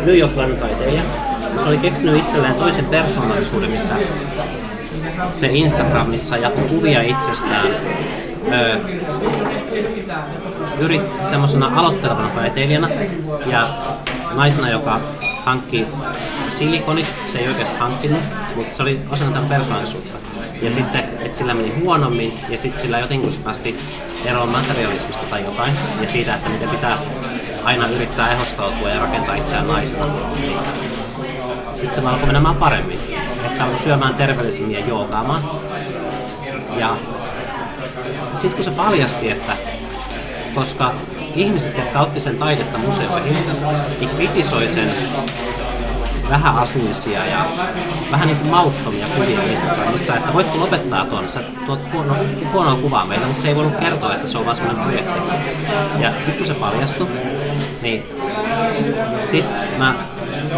New Yorkilainen taiteilija, se oli keksinyt itselleen toisen persoonallisuuden, missä se Instagramissa jakoi kuvia itsestään öö, yrit semmoisena aloittelevana taiteilijana ja naisena, joka hankki silikonit, se ei oikeasti hankkinut, mutta se oli osana tämän persoonallisuutta. Ja sitten, että sillä meni huonommin, ja sitten sillä jotenkin se päästi eroon materialismista tai jotain, ja siitä, että miten pitää aina yrittää ehostautua ja rakentaa itseään naisena. Sitten se alkoi menemään paremmin. Että se alkoi syömään terveellisemmin ja joogaamaan. Ja sitten kun se paljasti, että koska ihmiset, jotka otti sen taidetta museoihin, niin kritisoi sen vähäasuisia ja vähän niin kuin mauttomia kuvia Instagramissa, että voitko lopettaa tuon, sä tuot huono, huonoa kuvaa meille, mutta se ei voinut kertoa, että se on vain sellainen projekti. Ja sitten kun se paljastui, niin sitten mä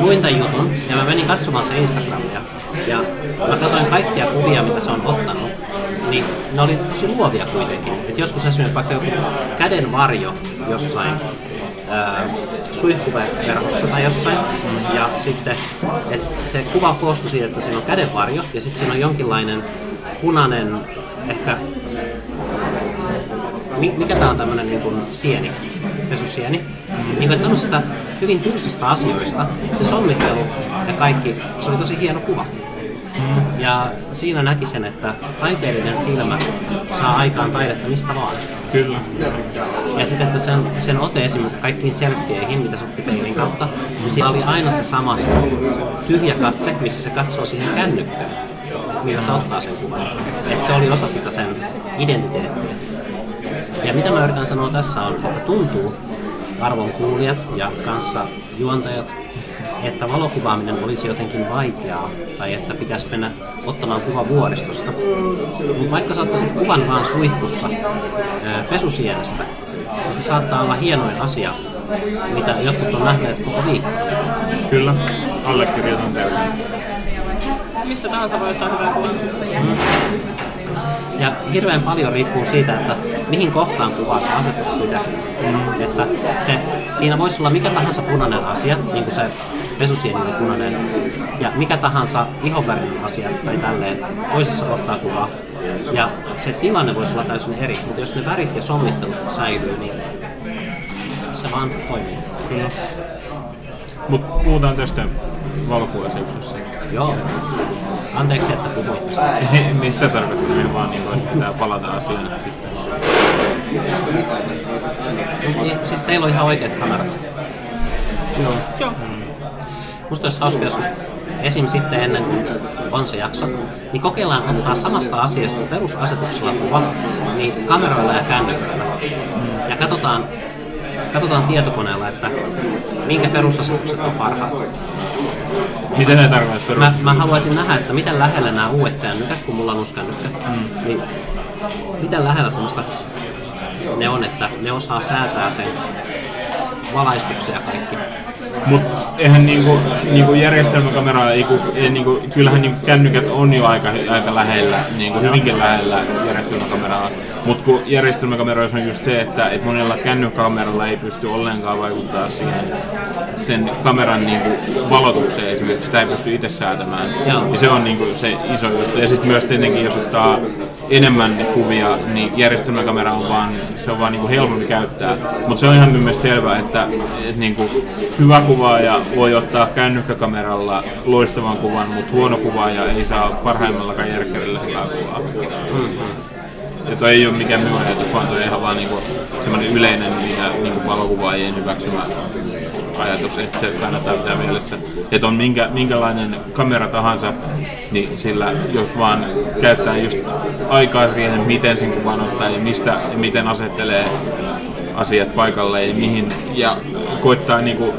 luin tämän jutun ja mä menin katsomaan se Instagramia ja mä katsoin kaikkia kuvia, mitä se on ottanut, niin ne oli tosi luovia kuitenkin. Et joskus esimerkiksi vaikka joku käden varjo jossain suihkuverhossa tai jossain. Ja sitten että se kuva koostui siitä, että siinä on kädenvarjo ja sitten siinä on jonkinlainen punainen, ehkä, mikä tämä on tämmöinen niin kuin sieni, pesusieni. Mm. Niin kuin, tämmöisistä hyvin tylsistä asioista, se sommittelu ja kaikki, se oli tosi hieno kuva. Ja siinä näki sen, että taiteellinen silmä saa aikaan taidetta mistä vaan. Kyllä. Ja sitten, että sen, sen ote esimerkiksi kaikkiin selfieihin, mitä se otti peilin kautta, niin siinä oli aina se sama tyhjä katse, missä se katsoo siihen kännykkään, millä se ottaa sen kuvan. Että se oli osa sitä sen identiteettiä. Ja mitä mä yritän sanoa tässä on, että tuntuu arvon kuulijat ja kanssa juontajat että valokuvaaminen olisi jotenkin vaikeaa tai että pitäisi mennä ottamaan kuva vuoristosta. Mutta vaikka sä ottaisit kuvan vaan suihkussa pesusienestä, niin se saattaa olla hienoin asia, mitä jotkut on nähneet koko viikko. Kyllä, allekirjoitan täysin. Mistä tahansa voi ottaa hyvää kuvan. Mm. Ja hirveän paljon riippuu siitä, että mihin kohtaan kuvaa sä asetut mitäkin. Mm. Että se, siinä voisi olla mikä tahansa punainen asia, niin kuin se pesusieni punainen, ja mikä tahansa ihonvärinen asia tai tälleen toisessa kohtaa kuvaa. Ja se tilanne voisi olla täysin eri, mutta jos ne värit ja sommittelut säilyy, niin se vaan toimii. Kyllä. Mutta puhutaan tästä valkuaiseksessa. Joo. Anteeksi, että puhuit tästä. Mistä tarkoittaa? Me vaan niin kuin, pitää palata asiaan sitten. Siis teillä on ihan oikeat kamerat. Joo. Joo. Musta olisi hauska joskus esim. sitten ennen kuin on se jakso, niin kokeillaan ottaa samasta asiasta perusasetuksella kuva niin kameroilla ja kännyköillä. Ja katsotaan, katsotaan tietokoneella, että minkä perusasetukset on parhaat. Mitä ne tarkoittaa Mä, mä haluaisin nähdä, että miten lähellä nämä uudet kännykät, kun mulla on uusi kännykkä, mm. niin miten lähellä semmoista ne on, että ne osaa säätää sen valaistuksen ja kaikki. Mutta eihän niinku, niinku järjestelmäkamera, ei, ei, niinku, kyllähän niinku kännykät on jo aika, aika lähellä, niinku, hyvinkin lähellä järjestelmäkameraa. Mutta kun järjestelmäkameroissa on just se, että et monella kännykkäkameralla ei pysty ollenkaan vaikuttaa siihen sen kameran niinku, valotukseen esimerkiksi, sitä ei pysty itse säätämään. Joo. Ja se on niinku, se iso juttu. Ja sitten myös tietenkin, jos ottaa enemmän kuvia, niin järjestelmäkamera on vaan, se on vaan niinku helpompi käyttää. Mutta se on ihan mielestäni selvää, että et, niinku, hyvä kuvaaja voi ottaa kännykkäkameralla loistavan kuvan, mutta huono kuvaaja ei saa parhaimmallakaan järkkärillä hyvää kuvaa. Mm-hmm. Ja toi ei ole mikään ajatus, vaan se on ihan vaan niinku semmoinen yleinen mitä, niinku valokuvaajien hyväksymä ajatus, että se kannattaa pitää mielessä. Että on minkä, minkälainen kamera tahansa, niin sillä jos vaan käyttää just aikaa siihen, miten sen kuvan ottaa ja mistä ja miten asettelee asiat paikalle ja mihin, ja koittaa niinku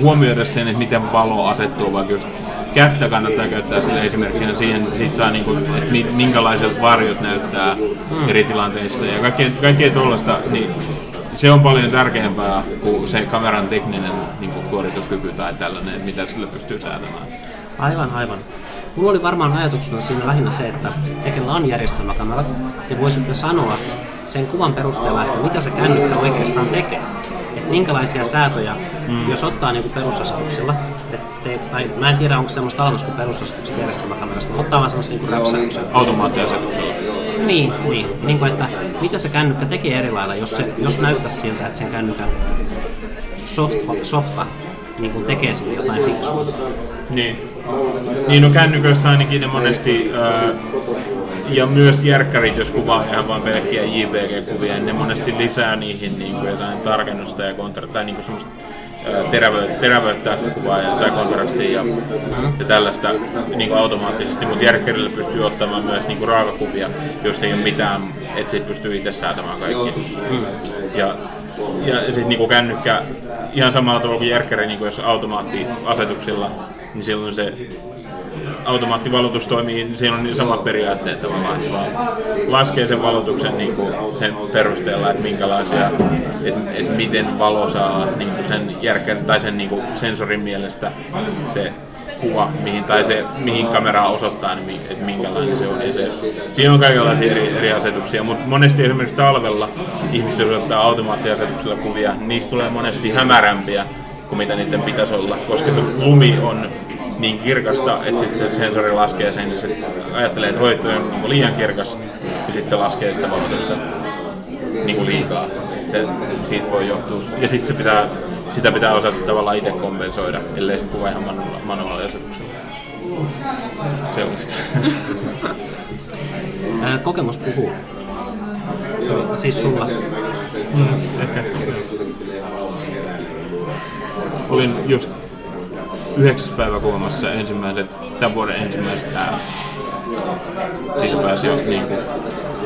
huomioida sen, että miten valo asettuu, vaikka just kättä kannattaa käyttää sille esimerkkinä siihen, sit saa niinku, että minkälaiset varjot näyttää hmm. eri tilanteissa ja kaikkea, kaikkea tuollaista, niin se on paljon tärkeämpää kuin se kameran tekninen niin kuin suorituskyky tai tällainen, mitä sillä pystyy säätämään. Aivan, aivan. Mulla oli varmaan ajatuksena siinä lähinnä se, että tekellä on järjestelmäkamerat ja voisitte sanoa sen kuvan perusteella, että mitä se kännykkä oikeastaan tekee. Että minkälaisia säätöjä, mm. jos ottaa niin perusasetuksella, ettei, tai mä en tiedä onko semmoista olemassa kuin perusasetukset järjestelmäkamerasta, mutta ottaa vaan semmoista niin räpsäyksen. Automaattiasetuksella. Niin, niin, niin kuin, että mitä se kännykkä tekee eri lailla, jos, se, jos näyttäisi siltä, että sen kännykän softa, softa niin kuin tekee sille jotain fiksua. Niin. Niin, no kännyköissä ainakin ne monesti, äh, ja myös järkkärit, jos kuvaa ihan vain pelkkiä JPG-kuvia, niin ne monesti lisää niihin niin kuin jotain tarkennusta ja kontra, tai niin kuin semmoista terävöittää, terävöittää sitä kuvaa ja lisää kontrastia ja, ja tällaista niin kuin automaattisesti, mutta järkkärillä pystyy ottamaan myös niin kuin raakakuvia, jos ei ole mitään, että siitä pystyy itse säätämään kaikki. Ja, ja sitten niin kännykkä ihan samalla tavalla kuin järkkäri, niin kuin jos automaattiasetuksilla, niin silloin se automaattivalotus toimii, niin siinä on niin samat periaatteet tavallaan, että se vaan laskee sen valotuksen niin kuin sen perusteella, että minkälaisia, että, että miten valo saa niin kuin sen järkän tai sen niin kuin sensorin mielestä se kuva, mihin, tai se, mihin kameraa osoittaa, niin että minkälainen se on. Ja se, siinä on kaikenlaisia eri, eri asetuksia, mutta monesti esimerkiksi talvella ihmiset ottaa automaattiasetuksella kuvia, niistä tulee monesti hämärämpiä kuin mitä niiden pitäisi olla, koska se lumi on niin kirkasta, että sit se sensori laskee sen ja se ajattelee, että hoito on liian kirkas ja sitten se laskee sitä valotusta niin kuin liikaa. Sit se, siitä voi johtua. Ja sitten se pitää, sitä pitää osata tavallaan itse kompensoida, ellei sitten kuva ihan manuaaliasetuksella. Sellaista. Kokemus puhuu. Siis sulla. Mm. Olin just yhdeksäs päivä kuumassa ensimmäiset, tämän vuoden ensimmäiset ääret. Siitä pääsi jo niin kuin,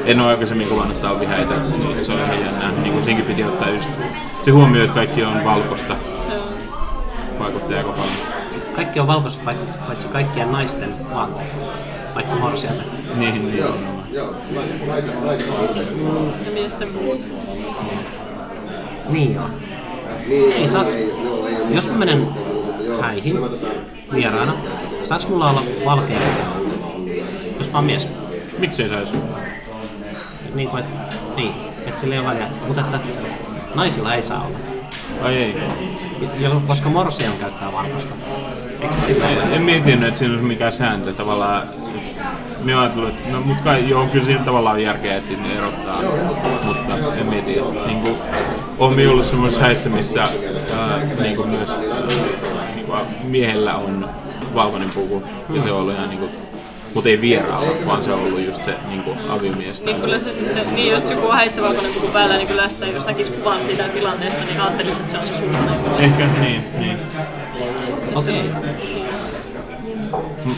en ole aikaisemmin kuvannut talvihäitä, niin se oli ihan jännää. Niin kuin siinkin piti ottaa just se huomio, että kaikki on valkoista. Vaikuttaa aika paljon. Kaikki on valkoista paitsi kaikkien naisten vaatteet, paitsi morsiamme. Niin, niin on. Ja miesten muut. Niin joo. Ei saaks, jos mä menen häihin vieraana. Saaks mulla olla valkea Jos mä oon mies. Miksei saisi? Niin kuin, et, niin, että sillä ei ole väliä. Mutta että naisilla ei saa olla. Ai ei. Ja, koska morsian käyttää valkoista. Eikö se sillä en, en mietinyt, että siinä olisi mikään sääntö. Tavallaan minä ajattelin, että no, mutta kai, joo, kyllä siinä tavallaan järkeä, että sinne erottaa, mutta en mieti. Niin kuin, on ollut semmoisessa häissä, missä ää, niin kuin myös miehellä on valkoinen puku ja se on ollut ihan niinku mutta ei vieraalla, vaan se on ollut just se niin kuin aviomies. Niin kyllä se sitten, niin jos joku on häissä valkoinen puku päällä, niin kyllä sitä, jos näkisi kuvan siitä tilanteesta, niin ajattelisi, että se on se suunnainen. Ehkä, niin, niin. Okei. Okay.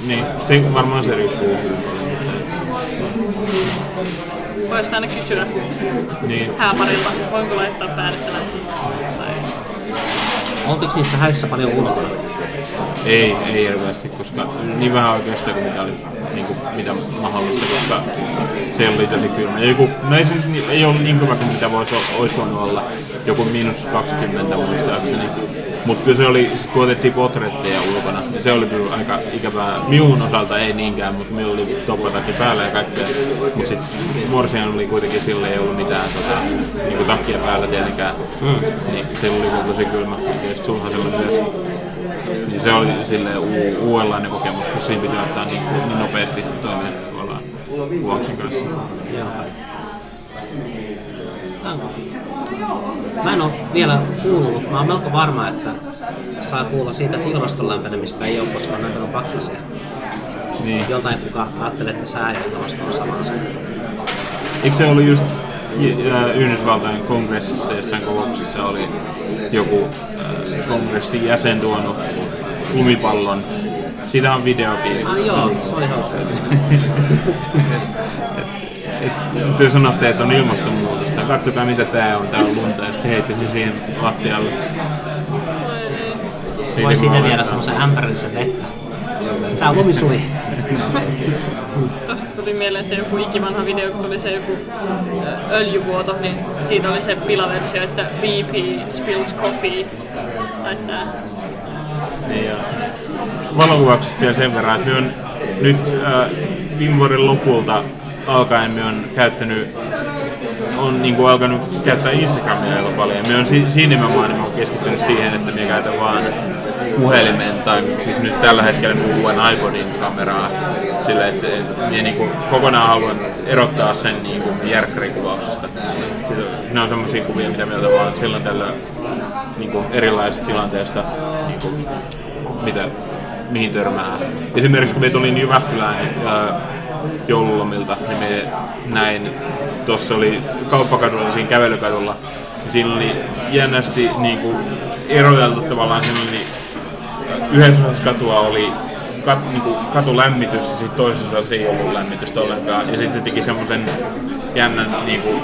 Niin, se varmaan se riippuu Voisi aina kysyä niin. hääparilta, voinko laittaa päälle tämän. Oltiko niissä häissä paljon ulkona? Ei, ei hirveästi, koska niin vähän oikeastaan kuin mitä oli niin kuin, mitä mahdollista, koska se oli tosi kylmä. Joku, no ei, ei ollut niin hyvä kuin mitä voisi, olisi voinut olla, joku miinus 20 muistaakseni. Mutta kyllä se oli, kun otettiin potretteja ulkona, ja se oli kyllä aika ikävää. Minun osalta ei niinkään, mutta minulla oli toppatakki päällä ja kaikkea. Mutta sitten Morsian oli kuitenkin sille ei ollut mitään tota, niinku takkia päällä tietenkään. Mm. Niin se oli tosi kylmä. Ja sitten sulhasella myös. Niin se oli sille u- uudenlainen kokemus, kun siinä pitää ottaa niin, niin nopeasti toimeen tavallaan vuoksen kanssa. Joo. Mä en ole vielä kuullut, mä oon melko varma, että saa kuulla siitä, että ilmaston lämpenemistä ei ole, koska näitä on pakkasia. Niin. Jotain kuka ajattelee, että sää ja ilmasto on sama asia. Eikö se ollut just Yhdysvaltain kongressissa jossain kokouksessa oli joku kongressin jäsen tuonut lumipallon. Siitä on videokin. Ah, joo, se oli hauska. te sanotte, että on ilmastonmuutosta. Katsokaa mitä tää on, tää on lunta. Ja sitten heitti sen siihen lattialle. Voi sinne viedä semmoisen ämpärillisen vettä. Tää on lumisui. Tuosta tuli mieleen se joku ikivanha video, kun tuli se joku öljyvuoto, niin siitä oli se pilaversio, että VP spills coffee. Tai tää. Niin ja valokuvauksesta vielä sen verran, että on nyt äh, viime vuoden lopulta alkaen me on käyttänyt on niin kuin alkanut käyttää Instagramia aika paljon. Me on si- siinä nimenomaan niin keskittynyt siihen, että me käytän vaan puhelimen tai siis nyt tällä hetkellä uuden iPodin kameraa sillä, että se, minä niin kuin kokonaan haluan erottaa sen niin kuin järkkärikuvauksesta. ne on sellaisia kuvia, mitä me otan vaan silloin tällä niin kuin erilaisista tilanteista, niin kuin, mitä, mihin törmää. Esimerkiksi kun me tulin Jyväskylään, niin, ää, joululomilta, niin me näin, tuossa oli kauppakadulla, siinä kävelykadulla, niin siinä oli jännästi niin kuin, eroteltu tavallaan, siinä oli yhdessä osassa katua oli kat, niin kuin katulämmitys ja sitten toisessa osassa ei ollut lämmitystä ollenkaan. Ja sitten se teki semmoisen jännän niin kuin,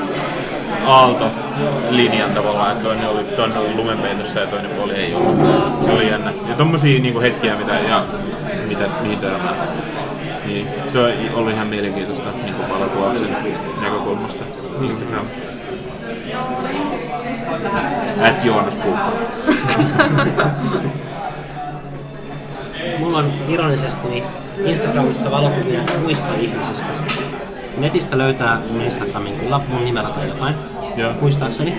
aaltolinjan tavallaan, että toinen oli, toinen oli lumenpeitossa ja toinen puoli ei ollut. Se oli jännä. Ja tommosia niin kuin hetkiä, mitä, ja, mitä, mihin törmää. Niin, se oli ihan mielenkiintoista niin kuin valokuvauksen näkökulmasta. Instagram. At Joonas. Mulla on ironisesti niin Instagramissa valokuvia muista ihmisistä. Netistä löytää mun Instagramin kyllä mun nimellä tai jotain, Joo. muistaakseni.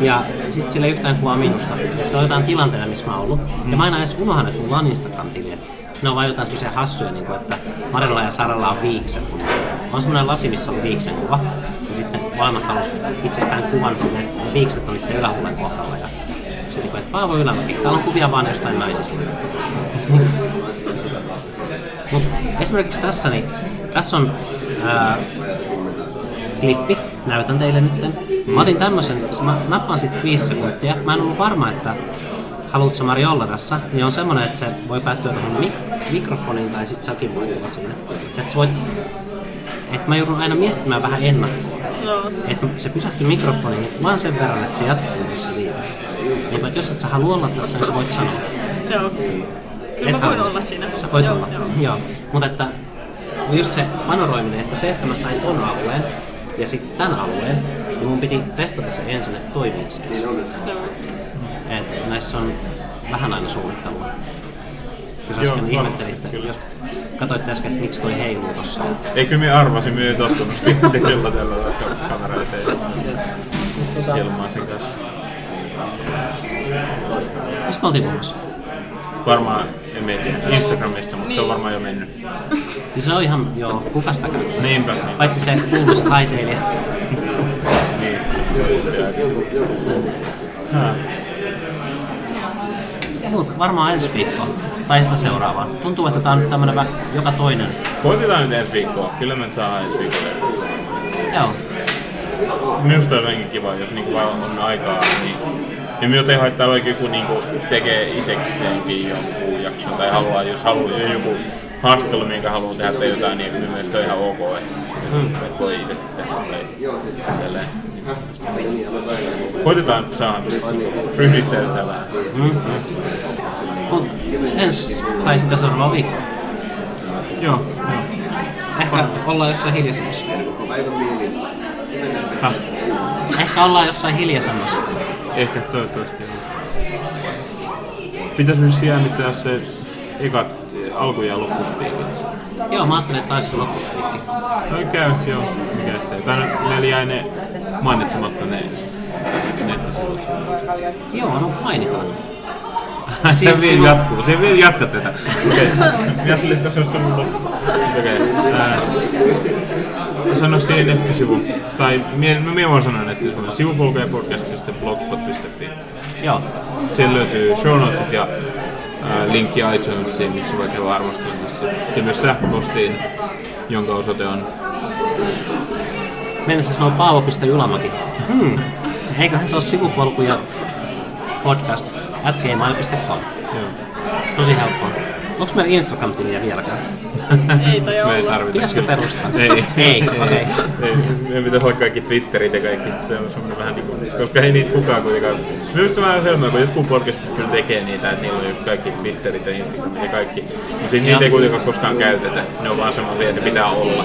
Ja sitten sillä ei yhtään kuvaa minusta. Se on jotain tilanteita, missä mä oon ollut. Mm. Ja mä aina edes unohan, että mulla on Instagram-tili. Ne on vain jotain semmoisia hassuja, niin kuin, että Marilla ja Saralla on viikset. On semmoinen lasi, missä on viiksen kuva. Ja sitten molemmat halus itsestään kuvan sinne, että viikset on niiden ylähuulen kohdalla. Ja se niin kuin, että Paavo Ylämäki, täällä on kuvia vaan jostain naisista. Mut esimerkiksi tässä, niin tässä on ää, klippi, näytän teille nyt. Mä otin tämmösen, mä nappaan sit 5 sekuntia. Mä en ollut varma, että haluatko Mari olla tässä, niin on semmonen, että se voi päättyä tuohon mik- mikrofoniin tai sit säkin voit olla siinä. Että voit, että mä joudun aina miettimään vähän ennakkoon. No. Että se pysähtyy mikrofoniin vaan sen verran, että se jatkuu, jos se liikaa. Niin, että jos et sä halua olla tässä, niin sä voit sanoa. Joo. Kyllä mä Et voin halua. olla siinä. Sä voit joo, olla. Joo. Joo. Mutta että just se panoroiminen, että se, että mä sain ton alueen ja sitten tämän alueen, niin mun piti testata se ensin, että toimiiko se. Joo. Et näissä on vähän aina suunnittelua. Jos Joo, äsken varmasti, ihmettelitte, kyllä. jos katsoitte äsken, että miksi toi heiluu tossa. Ei kyllä me arvasin, me ei tottunut siihen se kello tällä kamera eteen Tota, ilmaan sen kanssa. mistä me oltiin puhumassa? Varmaan, en mä tiedä, Instagramista, mutta se on varmaan jo mennyt. Niin se on ihan, joo, kuka sitä käyttää? Niinpä, niin. Paitsi se kuuluisa taiteilija. niin. Se on kyllä aika. Mut varmaan ensi viikkoa. Tai sitä seuraavaa. Tuntuu, että tää on nyt tämmönen vä- joka toinen. Koitetaan nyt ensi viikkoa. Kyllä me nyt saadaan ensi viikolla. Joo. Minusta on jotenkin kiva, jos niinku vaan on aikaa, niin ja minulta ei haittaa vaikka joku niinku tekee itsekseenkin jonkun jakson tai haluaa, jos haluaa joku haastattelu, minkä haluaa tehdä tai jotain, niin minun mielestä se on ihan ok, että, mm. voi itse tehdä tai tälleen. Koitetaan saada ryhdisteltyä vähän. Mm. Mut ensi tai sitä seuraava viikko. Joo, joo. Ehkä ollaan jossain hiljaisemmassa. Häh? Ehkä ollaan jossain hiljaisemmassa. Ehkä toivottavasti. Pitäisi myös jännittää se ekat alku- ja loppuspiikit. Joo, mä ajattelin, että taisi se loppuspiikki. No käy, joo. Mikä ettei. No, meillä jäi ne mainitsematta ne nettisivut. Joo, no mainitaan. Se vielä jatkuu. Se vielä jatkat tätä. Okei. Mä ajattelin, että se olisi tullut. Okei. Ää, Sano siihen nettisivu. Tai mie- mä mie voin sanoa nettisivu. Sivupolkujapodcast.blogspot.fi. Joo. Siellä löytyy show notesit ja linkki iTunesiin, missä voi käydä arvostelemassa. Ja myös sähköpostiin, jonka osoite on Meidän se sanoo paavo.ylämäki. Hmm. Eiköhän se ole sivupolkuja podcast at gmail.com. Tosi helppoa. Onko meillä Instagram-tiliä vieläkään? Ei toi Me ei olla. tarvita. Pitäisikö perustaa? Ei. Ei, okei. ei. Meidän pitäisi olla kaikki Twitterit ja kaikki. Se on semmoinen vähän niinku, koska ei niitä kukaan kuitenkaan. Mielestäni vähän hölmöä, kun jotkut podcastit kyllä tekee niitä, että niillä on just kaikki Twitterit ja Instagramit ja kaikki. Mutta siis niitä ei kuitenkaan koskaan käytetä. Ne on vaan semmoisia, että ne pitää olla.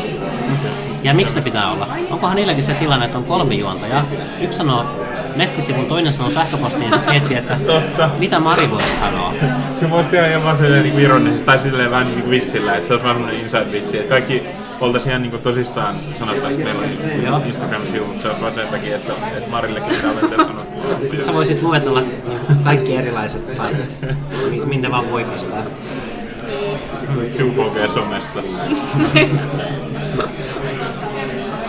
Ja miksi ne pitää olla? Onkohan niilläkin se tilanne, että on kolme juontajaa? Yksi sanoo nettisivun, toinen sanoo sähköpostiin ja sitten miettii, että Totta. mitä Mari voisi sanoa. Se voisi tehdä ihan vaan silleen niin ironisesti tai silleen vähän niin vitsillä, että se olisi vaan semmoinen inside-vitsi, että kaikki oltaisiin ihan niin kuin tosissaan sanottaisiin, että meillä Joo. on Instagram-sivu, mutta se on vaan sen takia, että, että Marillekin pitää olla itse sanottua. Sitten sä voisit luetella kaikki erilaiset saitit, mi- minne vaan voi pistää. Sivupolkuja somessa.